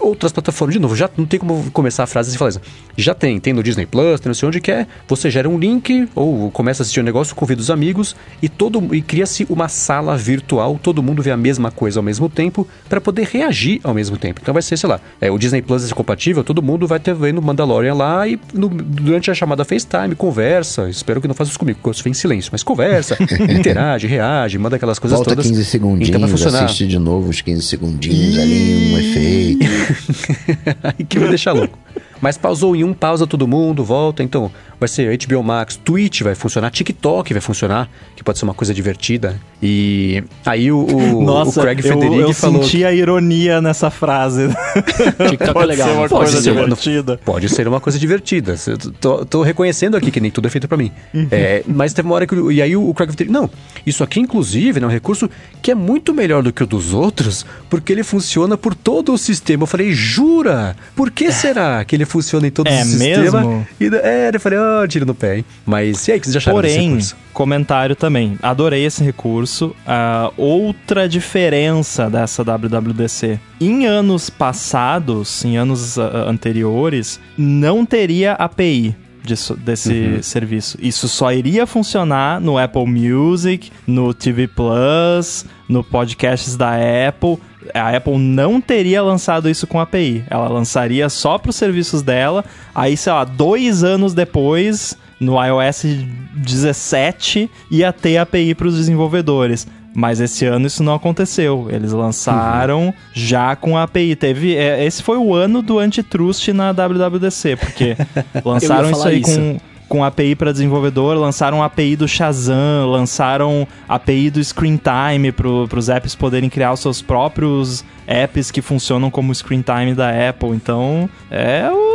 outras plataformas, de novo, já não tem como começar a frase e falar isso. Já tem, tem no Disney Plus, tem não sei onde que é. Você gera um link ou começa a assistir um negócio, convida os amigos e todo e cria-se uma sala virtual, todo mundo vê a mesma coisa ao mesmo tempo para poder reagir ao mesmo tempo. Então vai ser, sei lá, é, o Disney Plus é compatível, todo mundo vai ter vendo Mandalorian lá e no, durante a chamada FaceTime conversa. Espero que não faça isso comigo, porque eu em silêncio, mas conversa, interage, reage, manda aquelas coisas Volta todas. 15 segundinhos, então vai funcionar. assiste de novo os 15 segundinhos ali, um efeito. Que vai deixar louco. Mas pausou em um, pausa todo mundo, volta. Então, vai ser HBO Max, Twitch vai funcionar, TikTok vai funcionar, que pode ser uma coisa divertida. E aí o, o, Nossa, o Craig Federighi eu falou... Eu senti a ironia nessa frase. TikTok é legal. Ser uma pode coisa ser divertida. Uma, pode ser uma coisa divertida. Tô, tô reconhecendo aqui que nem tudo é feito para mim. Uhum. É, mas teve uma hora que... E aí o, o Craig Federighi... Não, isso aqui inclusive é um recurso que é muito melhor do que o dos outros, porque ele funciona por todo o sistema. Eu falei, jura? Por que será que ele funciona em todo é o sistema? Mesmo? E, é, eu falei, ó, oh, tiro no pé, hein? Mas e aí, que vocês acharam Porém, comentário também. Adorei esse recurso. Uh, outra diferença dessa WWDC. Em anos passados, em anos uh, anteriores, não teria API disso, desse uhum. serviço. Isso só iria funcionar no Apple Music, no TV Plus, no podcasts da Apple. A Apple não teria lançado isso com API. Ela lançaria só para os serviços dela. Aí, sei lá, dois anos depois, no iOS 17, ia ter API para os desenvolvedores. Mas esse ano isso não aconteceu. Eles lançaram uhum. já com a API. Teve, é, esse foi o ano do antitrust na WWDC, porque lançaram isso aí isso. com com API para desenvolvedor, lançaram API do Shazam, lançaram API do Screen Time para os apps poderem criar os seus próprios apps que funcionam como screen time da Apple. Então, é o,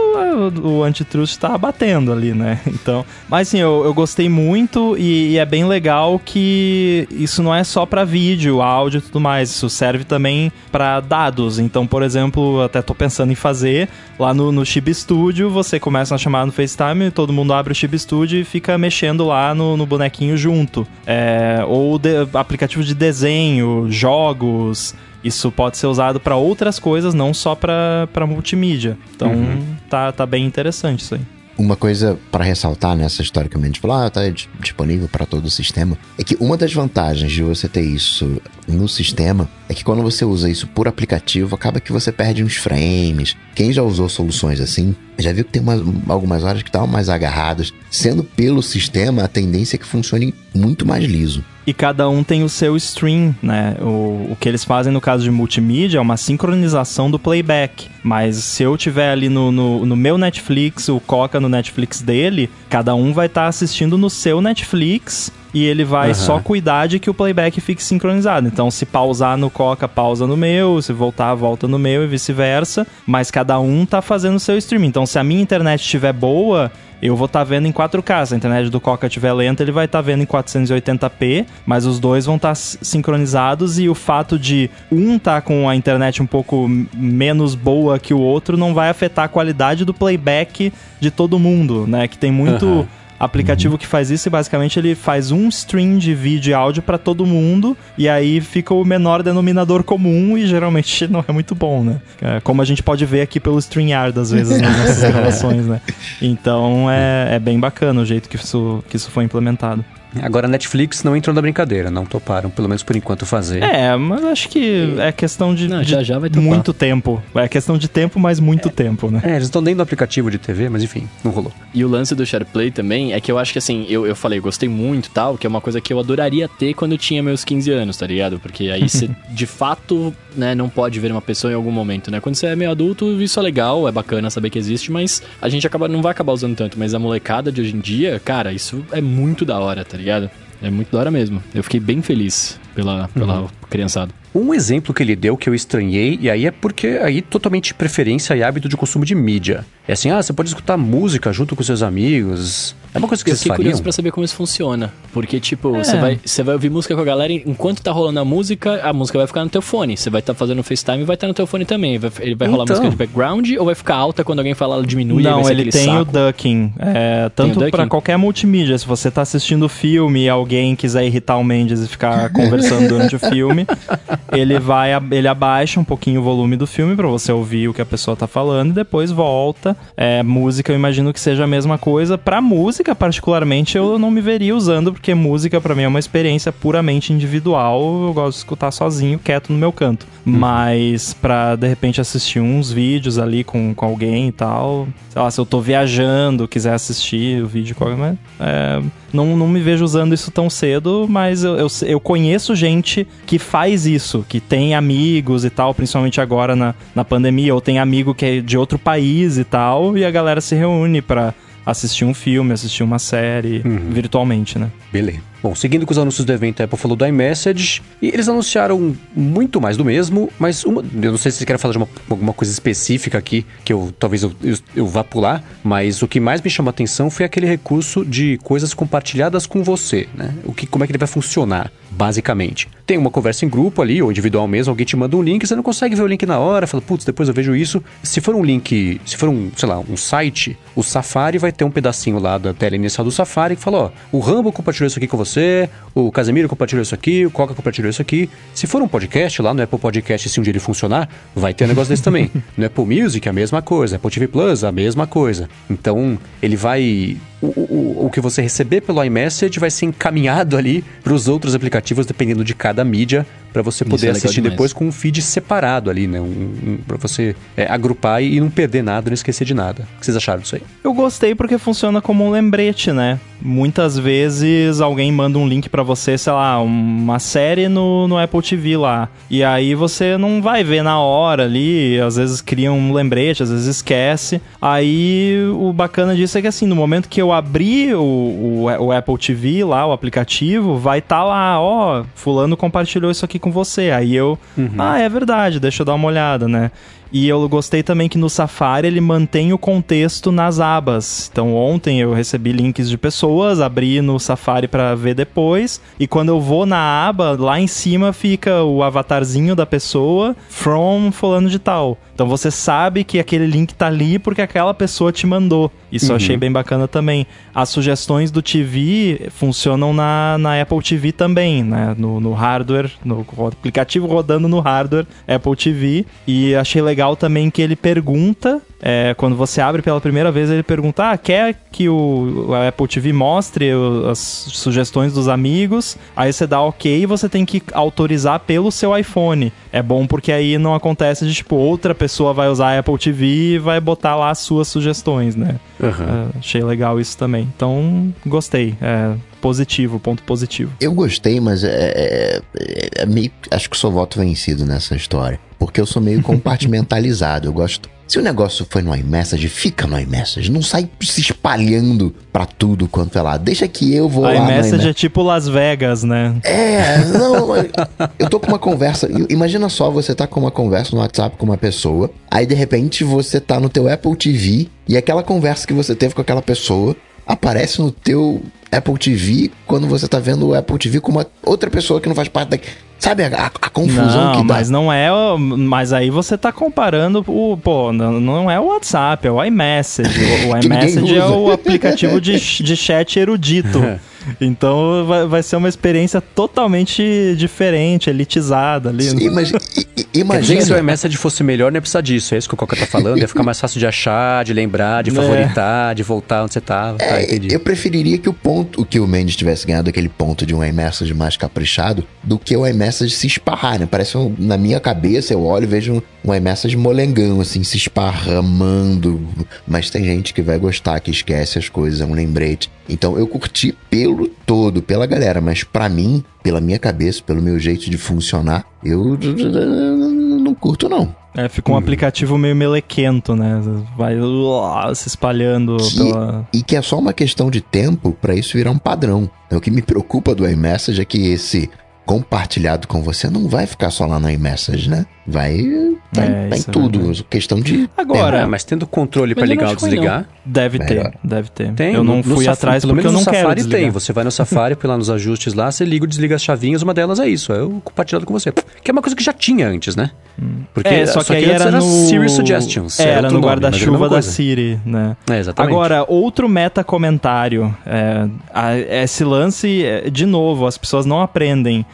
o, antitrust está batendo ali, né? Então, mas assim, eu, eu gostei muito e, e, é bem legal que isso não é só para vídeo, áudio e tudo mais. Isso serve também para dados. Então, por exemplo, até tô pensando em fazer lá no, no Studio, você começa a chamada no FaceTime, todo mundo abre o Chib Studio e fica mexendo lá no, no bonequinho junto. É, ou de, aplicativo de desenho, jogos, isso pode ser usado para outras coisas, não só para multimídia. Então, uhum. tá, tá bem interessante isso aí. Uma coisa para ressaltar nessa historicamente, falar, ah, tá disponível para todo o sistema, é que uma das vantagens de você ter isso no sistema é que quando você usa isso por aplicativo, acaba que você perde uns frames. Quem já usou soluções assim, já viu que tem umas, algumas horas que estavam mais agarradas. Sendo pelo sistema, a tendência é que funcione muito mais liso e cada um tem o seu stream, né? O, o que eles fazem no caso de multimídia é uma sincronização do playback. Mas se eu tiver ali no, no, no meu Netflix, o Coca no Netflix dele, cada um vai estar tá assistindo no seu Netflix e ele vai uhum. só cuidar de que o playback fique sincronizado. Então, se pausar no Coca, pausa no meu, se voltar, volta no meu e vice-versa. Mas cada um tá fazendo o seu streaming. Então, se a minha internet estiver boa, eu vou estar tá vendo em 4K. Se a internet do Coca estiver lenta, ele vai estar tá vendo em 480p, mas os dois vão estar tá sincronizados e o fato de um estar tá com a internet um pouco menos boa que o outro não vai afetar a qualidade do playback de todo mundo, né? Que tem muito. Uhum aplicativo uhum. que faz isso e basicamente ele faz um stream de vídeo e áudio para todo mundo e aí fica o menor denominador comum e geralmente não é muito bom, né? É, como a gente pode ver aqui pelo StreamYard às vezes nas nossas gravações, né? Então é, é bem bacana o jeito que isso, que isso foi implementado. Agora a Netflix não entrou na brincadeira, não toparam, pelo menos por enquanto, fazer. É, mas acho que é questão de, não, já, já vai muito tempo. É questão de tempo, mas muito é, tempo, né? É, eles estão dentro do aplicativo de TV, mas enfim, não rolou. E o lance do SharePlay também é que eu acho que assim, eu, eu falei, gostei muito tal, que é uma coisa que eu adoraria ter quando eu tinha meus 15 anos, tá ligado? Porque aí você, de fato, né, não pode ver uma pessoa em algum momento, né? Quando você é meio adulto, isso é legal, é bacana saber que existe, mas a gente acaba, não vai acabar usando tanto. Mas a molecada de hoje em dia, cara, isso é muito da hora, tá ligado? É muito da hora mesmo. Eu fiquei bem feliz pela, pela uhum. criançada. Um exemplo que ele deu que eu estranhei, e aí é porque aí totalmente preferência e hábito de consumo de mídia. É assim, ah, você pode escutar música junto com seus amigos, É uma coisa que Eu fiquei fariam? curioso pra saber como isso funciona. Porque, tipo, É. você vai, você vai ouvir música com a galera, e enquanto tá rolando a música, a música vai ficar no teu fone. Você vai estar fazendo FaceTime e vai estar no teu fone também. Vai- ele vai rolar Então. música de background ou vai ficar alta quando alguém falar ela diminui? Não, ele tem o saco? ducking. É, o tanto pra qualquer multimídia. Se você tá assistindo o filme e alguém quiser irritar o Mendes e ficar conversando durante o filme, ele vai, ele abaixa um pouquinho o volume do filme pra você ouvir o que a pessoa tá falando e depois volta. É, música, eu imagino que seja a mesma coisa. Pra música, particularmente, eu não me veria usando, porque música pra mim é uma experiência puramente individual. Eu gosto de escutar sozinho, quieto no meu canto. Mas pra, de repente, assistir uns vídeos ali com, com alguém e tal. Sei lá, se eu tô viajando, quiser assistir o vídeo com alguém. É, não, não me vejo usando isso tão cedo, mas eu, eu, eu conheço gente que faz isso, que tem amigos e tal, principalmente agora na, na pandemia, ou tem amigo que é de outro país e tal, e a galera se reúne pra assistir um filme, assistir uma série virtualmente, né? Beleza. Bom, seguindo com os anúncios do evento, a Apple falou do iMessage e eles anunciaram muito mais do mesmo, mas uma, eu não sei se vocês querem falar de uma, alguma coisa específica aqui, que eu talvez eu, eu, eu vá pular, mas o que mais me chamou a atenção foi aquele recurso de coisas compartilhadas com você, né? O que, como é que ele vai funcionar, basicamente. Tem uma conversa em grupo ali, ou individual mesmo, alguém te manda um link, você não consegue ver o link na hora, fala, putz, depois eu vejo isso. Se for um link, se for um, sei lá, um site, o Safari vai ter um pedacinho lá da tela inicial do Safari que fala, ó, o Rambo compartilhou isso aqui com você, o Casemiro compartilhou isso aqui, o Coca compartilhou isso aqui. Se for um podcast lá no Apple Podcast, se um dia ele funcionar, vai ter um negócio desse também. No Apple Music, a mesma coisa. Apple TV Plus, a mesma coisa. Então, ele vai... O, o, o que você receber pelo iMessage vai ser encaminhado ali para os outros aplicativos, dependendo de cada mídia, para você poder é assistir demais. depois com um feed separado ali, né? Um, um, para você é, agrupar e não perder nada, não esquecer de nada. O que vocês acharam disso aí? Eu gostei porque funciona como um lembrete, né? Muitas vezes alguém manda um link pra você, sei lá, uma série no, no Apple TV lá. E aí você não vai ver na hora ali, às vezes cria um lembrete, às vezes esquece. Aí o bacana disso é que assim, no momento que eu abrir o, o, o Apple TV lá, o aplicativo, vai estar lá, ó, fulano compartilhou isso aqui com você. Aí eu, ah, é verdade, deixa eu dar uma olhada, né? E eu gostei também que no Safari ele mantém o contexto nas abas. Então ontem eu recebi links de pessoas, abri no Safari para ver depois, e quando eu vou na aba, lá em cima fica o avatarzinho da pessoa from fulano de tal. Então você sabe que aquele link tá ali porque aquela pessoa te mandou. Isso eu achei bem bacana também. As sugestões do TV funcionam na, na Apple TV também, né? No, no hardware, no aplicativo rodando no hardware Apple TV. E achei legal também que ele pergunta, é, quando você abre pela primeira vez, ele pergunta: ah, quer que o, Apple TV mostre as sugestões dos amigos? Aí você dá ok e você tem que autorizar pelo seu iPhone. É bom porque aí não acontece de tipo, outra pessoa vai usar a Apple TV e vai botar lá as suas sugestões, né? É, achei legal isso também. Então, gostei. É positivo, ponto positivo. Eu gostei, mas é, é- é meio. Acho que sou voto vencido nessa história. Porque eu sou meio compartimentalizado. Eu gosto. Se o negócio foi no iMessage, fica no iMessage. Não sai se espalhando pra tudo quanto é lá. Deixa que eu vou A lá iMessage. é tipo Las Vegas, né? É, não, eu tô com uma conversa. Imagina só, você tá com uma conversa no WhatsApp com uma pessoa, aí de repente você tá no teu Apple TV e aquela conversa que você teve com aquela pessoa aparece no teu Apple TV quando você tá vendo o Apple TV com uma outra pessoa que não faz parte da. Sabe a, a- a confusão não, que dá? mas não é. o- Mas aí você tá comparando o. Pô, não, não é o WhatsApp, é o iMessage. O, o iMessage é o aplicativo de, de chat erudito. Então vai, vai ser uma experiência totalmente diferente, elitizada ali. Sim, mas i- i- Quer dizer que se o imagina. iMessage fosse melhor, não ia precisar disso. É isso que o Coca tá falando. Ia ficar mais fácil de achar, de lembrar, de É. favoritar, de voltar onde você tava. tá, entendi. Eu preferiria que o ponto, que o Mendes tivesse ganhado aquele ponto de um iMessage mais caprichado do que o iMessage se esparrar, né? Parece um, na minha cabeça, eu olho e vejo um, um iMessage molengão, assim, se esparramando. Mas tem gente que vai gostar, que esquece as coisas, é um lembrete. Então eu curti pelo todo, pela galera, mas pra mim, pela minha cabeça, pelo meu jeito de funcionar, eu não curto não. É, fica um aplicativo meio melequento, né? Vai uá, se espalhando Que- pela. E que é só uma questão de tempo pra isso virar um padrão. Então, o que me preocupa do iMessage é que esse compartilhado com você não vai ficar só lá no iMessage, né? Vai, vai, É, em isso é tudo. verdade. questão de. Agora, É, mas tendo controle eu ligar não ou desligar, deve ter, Melhor. deve ter. tem. Eu não No- no fui Safari- atrás pelo porque eu menos não no quero Safari desligar. tem. Você vai no Safari, põe lá nos ajustes lá, você liga ou desliga as chavinhas, uma delas é isso, é o compartilhado com você. Que é uma coisa que já tinha antes, né? Porque, é, só que aí antes era no... Siri Suggestions. É, era no era mesma guarda-chuva da. Siri, né? É, exatamente. Agora, outro meta comentário. É, a- esse lance, é, de novo, as pessoas não aprendem.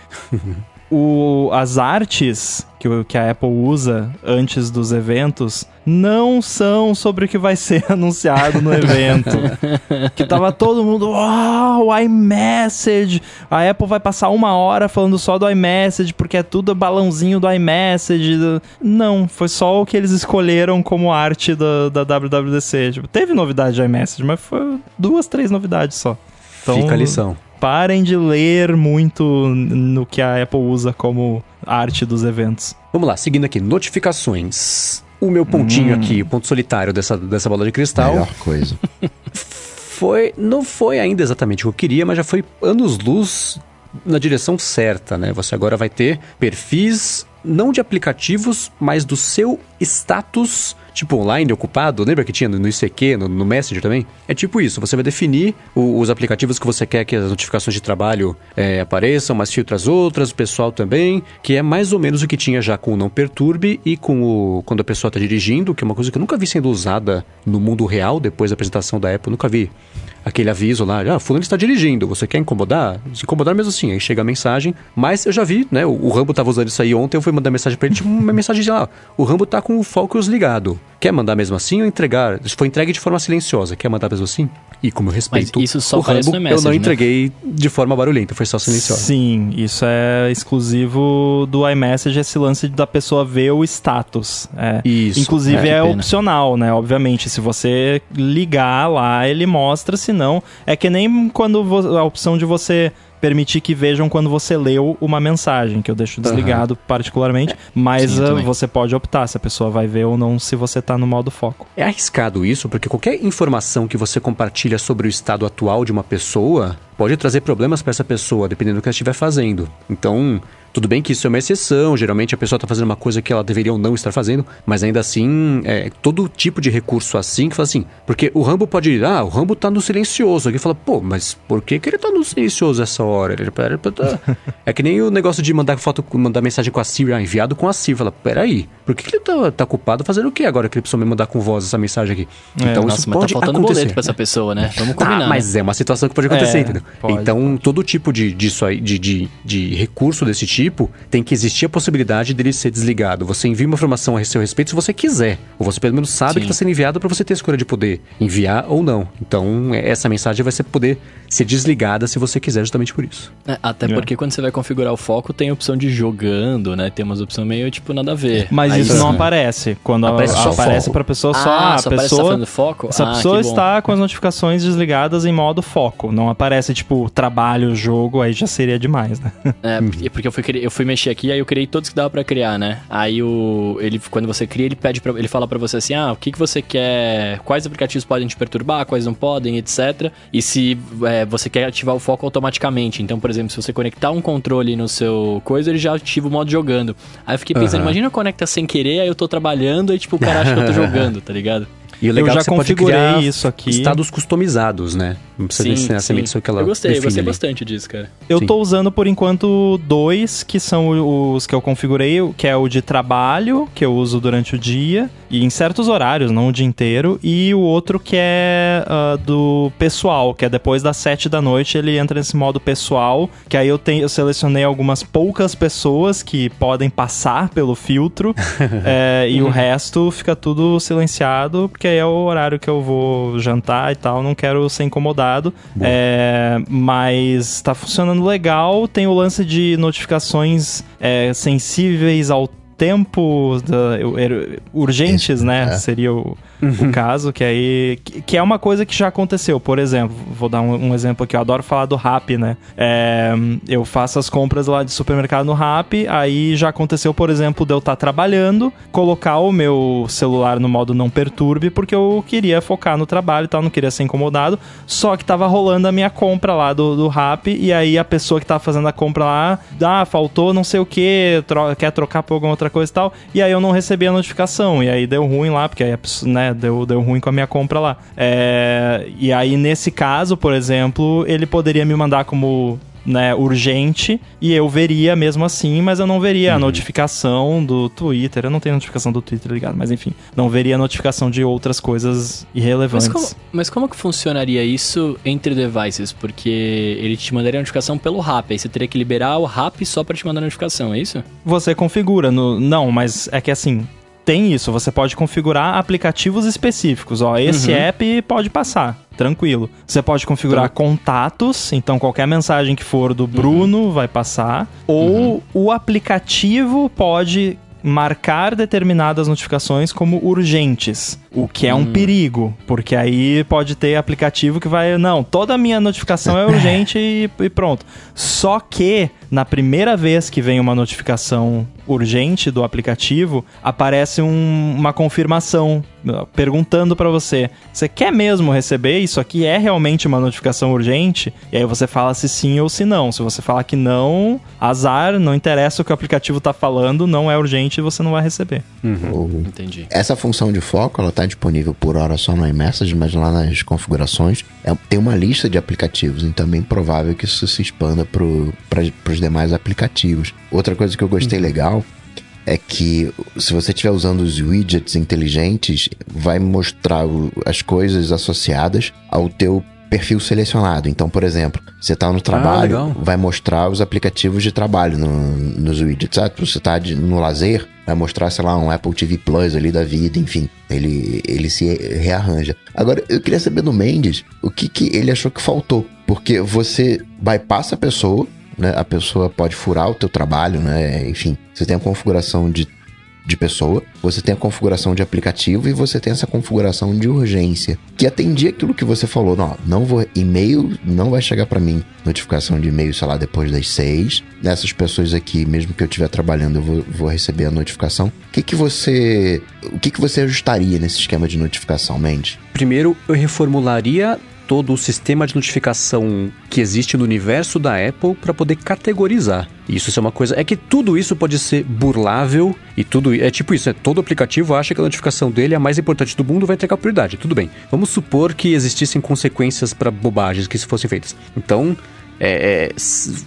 O, as artes que, que a Apple usa antes dos eventos não são sobre o que vai ser anunciado no evento. que tava todo mundo, uau, iMessage. A Apple vai passar uma hora falando só do iMessage, porque é tudo balãozinho do iMessage. Não, foi só o que eles escolheram como arte da, da WWDC. Tipo, teve novidade de iMessage, mas foi duas, três novidades só. Então, Fica a lição. Parem de ler muito no que a Apple usa como arte dos eventos. Vamos lá, seguindo aqui, notificações. O meu pontinho aqui, o ponto solitário dessa, dessa bola de cristal, Melhor coisa. foi. Não foi ainda exatamente o que eu queria, mas já foi anos-luz na direção certa, né? Você agora vai ter perfis não de aplicativos, mas do seu status, tipo online ocupado. Lembra que tinha no ICQ, no, no Messenger também? É tipo isso, você vai definir o- os aplicativos que você quer que as notificações de trabalho é, apareçam, mas filtra as outras, o pessoal também, que é mais ou menos o que tinha já com o Não Perturbe e com o quando a pessoa está dirigindo, que é uma coisa que eu nunca vi sendo usada no mundo real, depois da apresentação da Apple, nunca vi aquele aviso lá, ah, fulano está dirigindo, você quer incomodar? Se incomodar mesmo assim, aí chega a mensagem, mas eu já vi, né, o, o Rambo tava usando isso aí ontem, eu fui mandar mensagem pra ele, tipo, uma mensagem lá, o Rambo tá com o Focus ligado, quer mandar mesmo assim ou entregar? Isso foi entregue de forma silenciosa, quer mandar mesmo assim? E como eu respeito isso só o Rambo, no eu não né? entreguei de forma barulhenta, foi só silenciosa. Sim, isso é exclusivo do iMessage, esse lance da pessoa ver o status. É. Isso, Inclusive é, é, pena. opcional, né? Obviamente, se você ligar lá, ele mostra, se não... É que nem quando a opção de você permitir que vejam quando você leu uma mensagem, que eu deixo desligado particularmente, mas Sim, ah, você pode optar se a pessoa vai ver ou não se você tá no modo foco. É arriscado isso, porque qualquer informação que você compartilha sobre o estado atual de uma pessoa pode trazer problemas para essa pessoa, dependendo do que ela estiver fazendo. Então, tudo bem que isso é uma exceção, geralmente a pessoa está fazendo uma coisa que ela deveria ou não estar fazendo, mas ainda assim, é todo tipo de recurso assim que fala assim, porque o Rambo pode ir, ah, o Rambo tá no silencioso. Aqui fala, pô, mas por que, que ele tá no silencioso essa hora? Ele, pera, pera, tá- É que nem o negócio de mandar foto, mandar mensagem com a Siri, ah, enviado com a Siri. Fala, peraí, por que, que ele tá, tá ocupado fazendo o quê agora que ele precisou me mandar com voz essa mensagem aqui? É, então Nossa, isso mas pode tá faltando acontecer. boleto pra essa pessoa, né? Vamos Tá, combinar. mas é uma situação que pode acontecer, É, entendeu? pode, então, todo tipo de, disso aí, de, de, de recurso desse tipo, tem que existir a possibilidade dele ser desligado. Você envia uma informação a seu respeito se você quiser. Ou você pelo menos sabe Sim. que está sendo enviado para você ter a escolha de poder enviar ou não. Então, é- essa mensagem vai ser poder ser desligada se você quiser, justamente por isso. É, até É. porque quando você vai configurar o foco, tem a opção de jogando, né? Tem umas opções meio, tipo, nada a ver. Mas Aí isso não aparece. Quando Aparece a- só aparece foco. pra pessoa só Ah, a só que tá pessoa. foco? Essa Ah, pessoa está com as notificações desligadas em modo foco. Não aparece, tipo, trabalho, jogo, aí já seria demais, né? É, porque- porque eu fui, eu fui mexer aqui, aí eu criei todos que dava pra criar, né? Aí o, ele, quando você cria, ele pede pra, ele fala pra você assim, ah, o que, que você quer, quais aplicativos podem te perturbar, quais não podem, etc. E se é, você quer ativar o foco automaticamente. Então, por exemplo, se você conectar um controle no seu coisa, ele já ativa o modo jogando. Aí eu fiquei pensando, Aham. imagina conecta sem querer, aí eu tô trabalhando, aí tipo, o cara acha que eu tô jogando, tá ligado? E o legal eu já é que você pode configurei criar isso aqui. estados customizados, né? Não precisa ser necessariamente aquela Eu gostei, eu gostei ali. bastante disso, cara. Eu Sim. tô usando por enquanto dois, que são os que eu configurei, que é o de trabalho, que eu uso durante o dia, e em certos horários, não o dia inteiro, e o outro que é ah, do pessoal, que é depois das sete da noite, ele entra nesse modo pessoal, que aí eu, tenho, eu selecionei algumas poucas pessoas que podem passar pelo filtro, é, e o resto fica tudo silenciado, porque aí é o horário que eu vou jantar e tal, não quero ser incomodado. É, mas tá funcionando legal. Tem o lance de notificações é, sensíveis ao tempo, da- er- urgentes, né? É. Seria o, o caso, que aí. Que, que, é uma coisa que já aconteceu. Por exemplo, vou dar um, um exemplo aqui, eu adoro falar do rap, né? É, eu faço as compras lá de supermercado no rap, aí já aconteceu, por exemplo, de eu estar tá trabalhando, colocar o meu celular no modo não perturbe, porque eu queria focar no trabalho e tal, não queria ser incomodado. Só que tava rolando a minha compra lá do, do rap, e aí a pessoa que tava fazendo a compra lá, ah, faltou não sei o que, tro quer trocar por alguma outra coisa e tal, e aí eu não recebi a notificação, e aí deu ruim lá, porque aí a pessoa, né, deu, deu ruim com a minha compra lá. É, e aí, nesse caso, por exemplo, ele poderia me mandar como né, urgente e eu veria mesmo assim, mas eu não veria uhum. a notificação do Twitter. Eu não tenho notificação do Twitter ligado, mas enfim, não veria a notificação de outras coisas irrelevantes. Mas como, mas como que funcionaria isso entre devices? Porque ele te mandaria a notificação pelo RAP, aí você teria que liberar o RAP só para te mandar a notificação, é isso? Você configura no. Não, mas é que assim, tem isso. Você pode configurar aplicativos específicos. Ó, esse uhum. app pode passar, tranquilo. Você pode configurar então... contatos, então qualquer mensagem que for do Bruno uhum. vai passar. Ou uhum. o aplicativo pode marcar determinadas notificações como urgentes, o que é um hum. perigo, porque aí pode ter aplicativo que vai, não, toda a minha notificação é urgente e, e pronto. Só que na primeira vez que vem uma notificação urgente do aplicativo, aparece um, uma confirmação perguntando para você: você quer mesmo receber isso aqui? É realmente uma notificação urgente? E aí você fala se sim ou se não. Se você falar que não, azar, não interessa o que o aplicativo tá falando, não é urgente e você não vai receber. Uhum. Entendi. Essa função de foco, ela tá disponível por hora só no iMessage, mas lá nas configurações é, tem uma lista de aplicativos, então é bem provável que isso se expanda para os demais aplicativos. Outra coisa que eu gostei uhum. legal é que se você estiver usando os widgets inteligentes, vai mostrar as coisas associadas ao teu perfil selecionado. Então, por exemplo, você está no trabalho, ah, vai mostrar os aplicativos de trabalho no, nos widgets. Ah, você está no lazer, vai mostrar, sei lá, um Apple TV Plus ali da vida, enfim. Ele, ele se rearranja. Agora, eu queria saber do Mendes o que, que ele achou que faltou. Porque você bypassa a pessoa, né? A pessoa pode furar o teu trabalho, né? Enfim, você tem a configuração de, de pessoa, você tem a configuração de aplicativo e você tem essa configuração de urgência, que atendia aquilo que você falou, não, não vou e-mail, não vai chegar para mim notificação de e-mail, sei lá, depois das seis. Nessas pessoas aqui, mesmo que eu estiver trabalhando, eu vou, vou receber a notificação. O que que você, o que que você ajustaria nesse esquema de notificação, Mendes? Primeiro, eu reformularia todo o sistema de notificação que existe no universo da Apple para poder categorizar. Isso é uma coisa. É que tudo isso pode ser burlável e tudo. É tipo isso: é, todo aplicativo acha que a notificação dele é a mais importante do mundo vai ter prioridade. Tudo bem. Vamos supor que existissem consequências para bobagens que se fossem feitas. Então, é, é,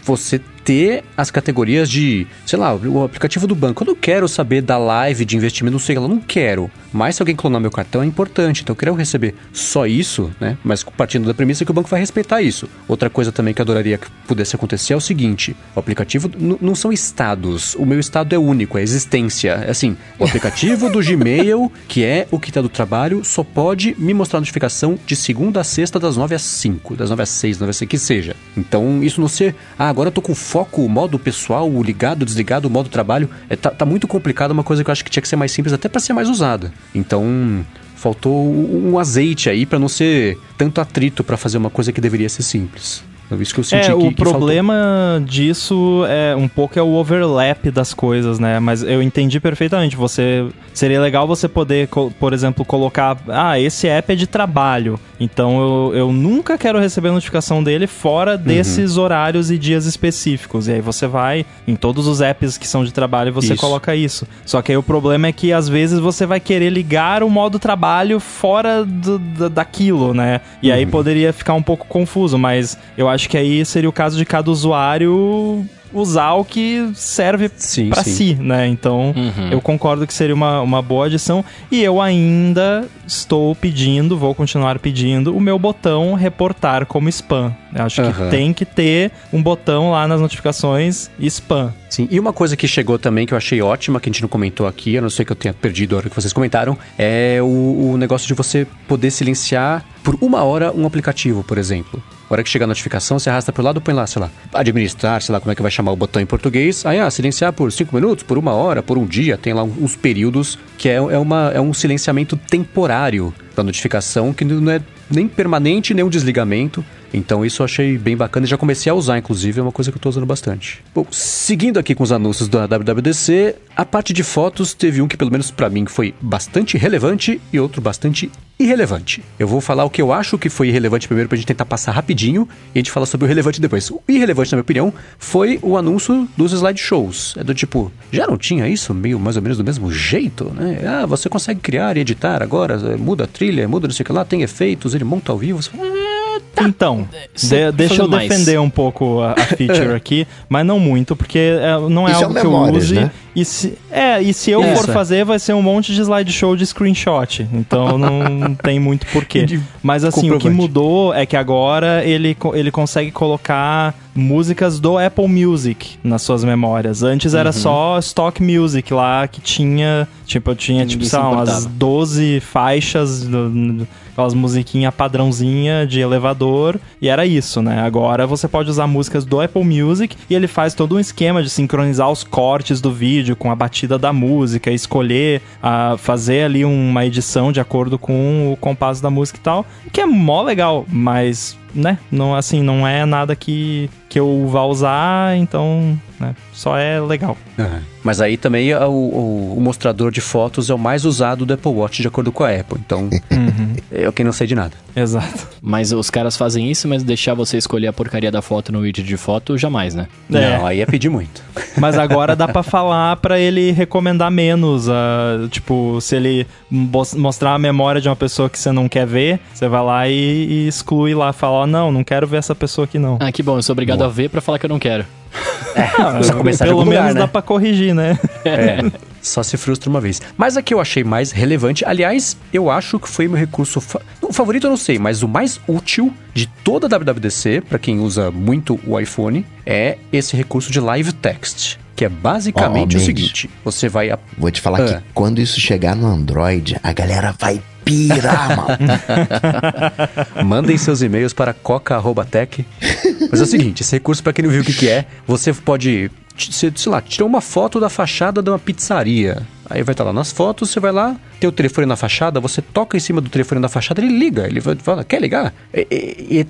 você ter as categorias de, sei lá, o aplicativo do banco. Eu não quero saber da live de investimento, não sei, eu não quero. Mas se alguém clonar meu cartão é importante, então eu quero receber só isso, né? Mas partindo da premissa que o banco vai respeitar isso. Outra coisa também que eu adoraria que pudesse acontecer é o seguinte: o aplicativo não são estados, o meu estado é único, é existência. É assim, o aplicativo do Gmail, que é o que tá do trabalho, só pode me mostrar notificação de segunda a sexta, das 9 às 5, das 9 às 6, das 9 às 6, que seja. Então, isso não ser, ah, agora eu tô com foco, o modo pessoal, o ligado, desligado, o modo trabalho, é, tá, tá muito complicado, uma coisa que eu acho que tinha que ser mais simples até para ser mais usada. Então, faltou um azeite aí para não ser tanto atrito para fazer uma coisa que deveria ser simples. É isso que eu senti é, que, o que problema faltou. disso é um pouco é o overlap das coisas, né? Mas eu entendi perfeitamente. Você seria legal você poder, por exemplo, colocar, ah, esse app é de trabalho. Então eu, eu nunca quero receber notificação dele fora uhum. desses uhum. horários e dias específicos. E aí você vai em todos os apps que são de trabalho, você isso. coloca isso. Só que aí o problema é que às vezes você vai querer ligar o modo trabalho fora do, daquilo, né? E uhum. aí poderia ficar um pouco confuso, mas eu acho acho que aí seria o caso de cada usuário usar o que serve para si, né? Então, uhum. eu concordo que seria uma, uma boa adição. E eu ainda estou pedindo, vou continuar pedindo, o meu botão reportar como spam. Eu acho uhum. que tem que ter um botão lá nas notificações spam. Sim, e uma coisa que chegou também que eu achei ótima, que a gente não comentou aqui, a não ser que eu tenha perdido a hora que vocês comentaram, é o, o negócio de você poder silenciar por uma hora um aplicativo, por exemplo. A hora que chega a notificação, você arrasta pro lado, põe lá, sei lá, administrar, sei lá como é que vai chamar o botão em português, aí ah, silenciar por 5 minutos, por uma hora, por um dia, tem lá uns períodos que é, é, uma, é um silenciamento temporário da notificação, que não é nem permanente, nem um desligamento. Então isso eu achei bem bacana e já comecei a usar, inclusive, é uma coisa que eu tô usando bastante. Bom, seguindo aqui com os anúncios da WWDC, a parte de fotos teve um que pelo menos para mim foi bastante relevante e outro bastante irrelevante. Eu vou falar o que eu acho que foi irrelevante primeiro pra gente tentar passar rapidinho e a gente fala sobre o relevante depois. O irrelevante, na minha opinião, foi o anúncio dos slideshows. É do tipo, já não tinha isso meio mais ou menos do mesmo jeito, né? Ah, você consegue criar e editar agora, muda a trilha, muda não sei o que lá, tem efeitos, ele monta ao vivo. Você fala, tá. Então, de, deixa eu mais. defender um pouco a, a feature aqui, mas não muito, porque é, não é isso é algo é que eu use. Né? E se, é, e se eu é. for fazer, vai ser um monte de slideshow de screenshot. Então não tem muito porquê. Mas assim, o que mudou é que agora ele, ele consegue colocar músicas do Apple Music nas suas memórias. Antes era uhum. só Stock Music lá que tinha, tipo, tinha tipo, sei lá, umas 12 faixas do, aquelas musiquinha padrãozinha de elevador, e era isso, né? Agora você pode usar músicas do Apple Music e ele faz todo um esquema de sincronizar os cortes do vídeo com a batida da música, escolher, a fazer ali uma edição de acordo com o compasso da música e tal, que é mó legal, mas né? Não, assim, não é nada que, que eu vá usar, então, né? Só é legal. Uhum. Mas aí também o, o, o, mostrador de fotos é o mais usado do Apple Watch, de acordo com a Apple. Então, uhum. eu que não sei de nada. Exato. Mas os caras fazem isso, mas deixar você escolher a porcaria da foto no widget de foto, jamais, né? É. Não, aí é pedir muito. Mas agora dá para falar para ele recomendar menos. Uh, tipo, se ele mostrar a memória de uma pessoa que você não quer ver, você vai lá e, e exclui lá, fala, oh, não, não quero ver essa pessoa aqui não. Ah, que bom, eu sou obrigado Boa. a ver para falar que eu não quero. É, começar pelo menos lugar, né? dá pra corrigir, né? É, só se frustra uma vez. Mas a que eu achei mais relevante, aliás, eu acho que foi meu recurso. Fa... O favorito eu não sei, mas o mais útil de toda a WWDC, para quem usa muito o iPhone, é esse recurso de live text. Que é basicamente oh, o seguinte: você vai. A... Vou te falar ah. que quando isso chegar no Android, a galera vai pirar, mano. Mandem seus e-mails para coca.tech. Mas é o seguinte, esse recurso, para quem não viu o que, que é, você pode, sei lá, tirar uma foto da fachada de uma pizzaria. Aí vai estar lá nas fotos, você vai lá, tem o telefone na fachada, você toca em cima do telefone da fachada, ele liga. Ele vai falar, quer ligar? É, é, é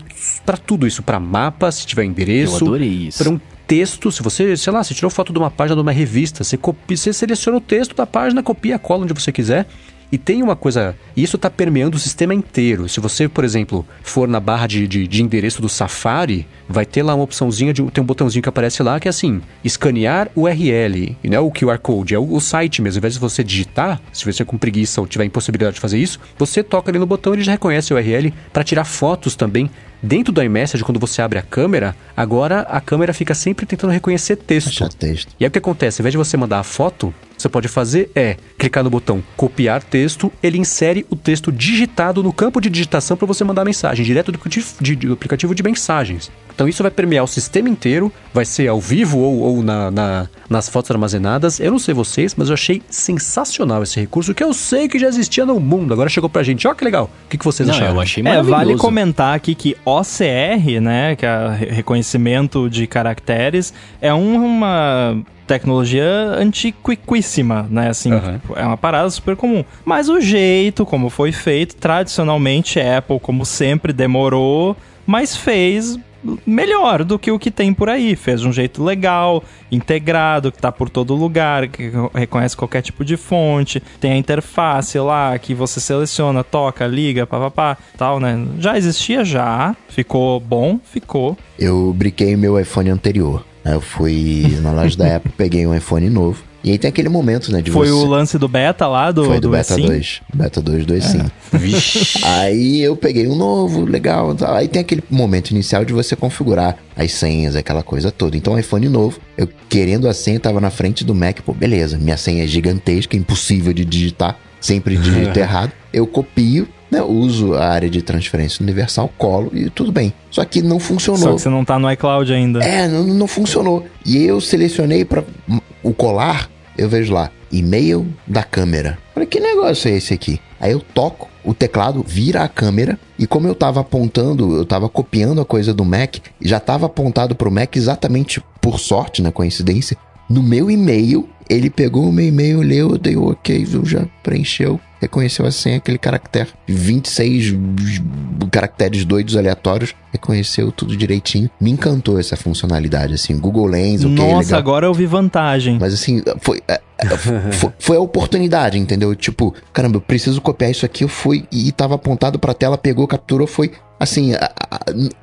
para tudo isso, para mapa, se tiver endereço. Eu adorei isso. Para um texto, se você, sei lá, você tirou foto de uma página de uma revista, você, copia, você seleciona o texto da página, copia, cola onde você quiser e tem uma coisa, isso está permeando o sistema inteiro. Se você, por exemplo, for na barra de, de, de, endereço do Safari, vai ter lá uma opçãozinha, de, tem um botãozinho que aparece lá que é assim, escanear URL. E não é o QR Code, é o, o site mesmo. Ao invés de você digitar, se você com preguiça ou tiver impossibilidade de fazer isso, você toca ali no botão e ele já reconhece a URL para tirar fotos também Dentro do iMessage, quando você abre a câmera, agora a câmera fica sempre tentando reconhecer texto. texto. E aí o que acontece? Ao invés de você mandar a foto, você pode fazer é clicar no botão copiar texto, ele insere o texto digitado no campo de digitação para você mandar mensagem direto do aplicativo de mensagens. Então isso vai permear o sistema inteiro, vai ser ao vivo ou, ou na, na, nas fotos armazenadas. Eu não sei vocês, mas eu achei sensacional esse recurso que eu sei que já existia no mundo. Agora chegou pra gente. Ó, que legal. O que, que vocês não, acharam? Eu achei maravilhoso. É, vale comentar aqui que OCR, né, que é reconhecimento de caracteres, é uma tecnologia antiquíssima, né? Assim, uhum. é uma parada super comum. Mas o jeito como foi feito, tradicionalmente, Apple, como sempre, demorou, mas fez melhor do que o que tem por aí. Fez de um jeito legal, integrado, que tá por todo lugar, que reconhece qualquer tipo de fonte, tem a interface lá que você seleciona, toca, liga, papapá, tal, né? Já existia já, ficou bom, ficou. Eu briquei meu iPhone anterior. Eu fui na loja da Apple, peguei um iPhone novo. E aí tem aquele momento, né? De Foi você... o lance do beta lá, do Foi do, do beta sim? 2. Beta 2, 2 sim. aí eu peguei um novo, legal. Aí tem aquele momento inicial de você configurar as senhas, aquela coisa toda. Então, iPhone novo, eu querendo a senha, tava na frente do Mac. Pô, beleza, minha senha é gigantesca, impossível de digitar. Sempre digito errado. Eu copio, né, uso a área de transferência universal, colo e tudo bem. Só que não funcionou. Só que você não tá no iCloud ainda. É, não, não funcionou. E eu selecionei para o colar, eu vejo lá, e-mail da câmera. Falei, que negócio é esse aqui? Aí eu toco, o teclado vira a câmera e como eu tava apontando, eu tava copiando a coisa do Mac, já tava apontado pro Mac exatamente por sorte, na coincidência, no meu e-mail, ele pegou o meu e-mail, leu, deu ok, viu, já preencheu, reconheceu a senha, aquele caractere, 26 caracteres doidos aleatórios, reconheceu tudo direitinho. Me encantou essa funcionalidade, assim, Google Lens, ok, Nossa, legal. agora eu vi vantagem. Mas assim, foi, é, é, foi, foi a oportunidade, entendeu? Tipo, caramba, eu preciso copiar isso aqui. Eu fui e tava apontado pra tela, pegou, capturou, foi. Assim, a, a,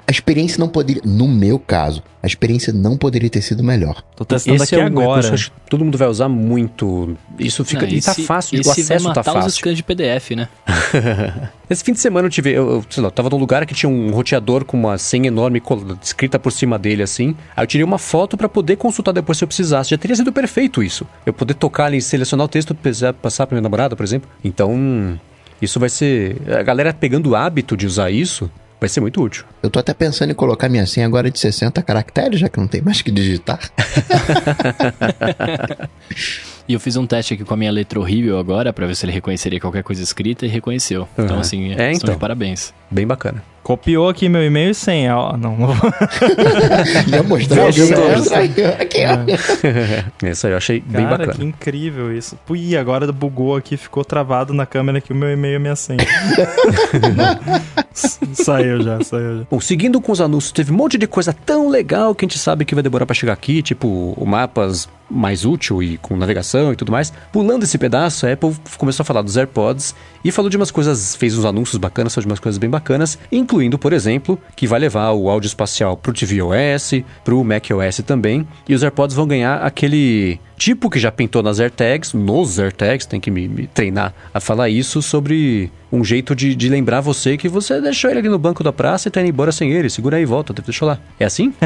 a experiência não poderia. No meu caso, a experiência não poderia ter sido melhor. Tô testando Esse aqui é recurso agora. que todo mundo vai usar muito. Isso fica. Não, e tá esse- fácil, o esse vai acesso tá matar os fácil. scans de PDF, né? Esse fim de semana eu tive, eu, eu, sei lá, eu tava num lugar que tinha um roteador com uma senha enorme escrita por cima dele, assim. Aí eu tirei uma foto pra poder consultar depois se eu precisasse. Já teria sido perfeito isso. Eu poder tocar ali, selecionar o texto, passar pra minha namorada, por exemplo. Então, isso vai ser. A galera pegando o hábito de usar isso, vai ser muito útil. Eu tô até pensando em colocar minha senha agora de 60 caracteres, já que não tem mais que digitar. E eu fiz um teste aqui com a minha letra horrível agora, pra ver se ele reconheceria qualquer coisa escrita e reconheceu. Então, Uhum. assim, É, então. de parabéns. Bem bacana. Copiou aqui meu e-mail e senha. Ó, não, não vou- Ia mostrar ia mostrar aqui, ó. Essa aí eu achei bem Cara, bacana. que incrível isso. Ui, agora bugou aqui, ficou travado na câmera aqui o meu e-mail e minha senha. Saiu já, saiu já. Bom, seguindo com os anúncios, teve um monte de coisa tão legal que a gente sabe que vai demorar pra chegar aqui, tipo o mapas mais útil e com navegação e tudo mais. Pulando esse pedaço, a Apple começou a falar dos AirPods e falou de umas coisas, fez uns anúncios bacanas, falou de umas coisas bem bacanas, incluindo, por exemplo, que vai levar o áudio espacial pro tvOS, pro macOS também, e os AirPods vão ganhar aquele tipo que já pintou nas AirTags, nos AirTags, tem que me, me treinar a falar isso, sobre um jeito de, de lembrar você que você deixou ele ali no banco da praça e tá indo embora sem ele. Segura aí e volta, deixa lá. É assim?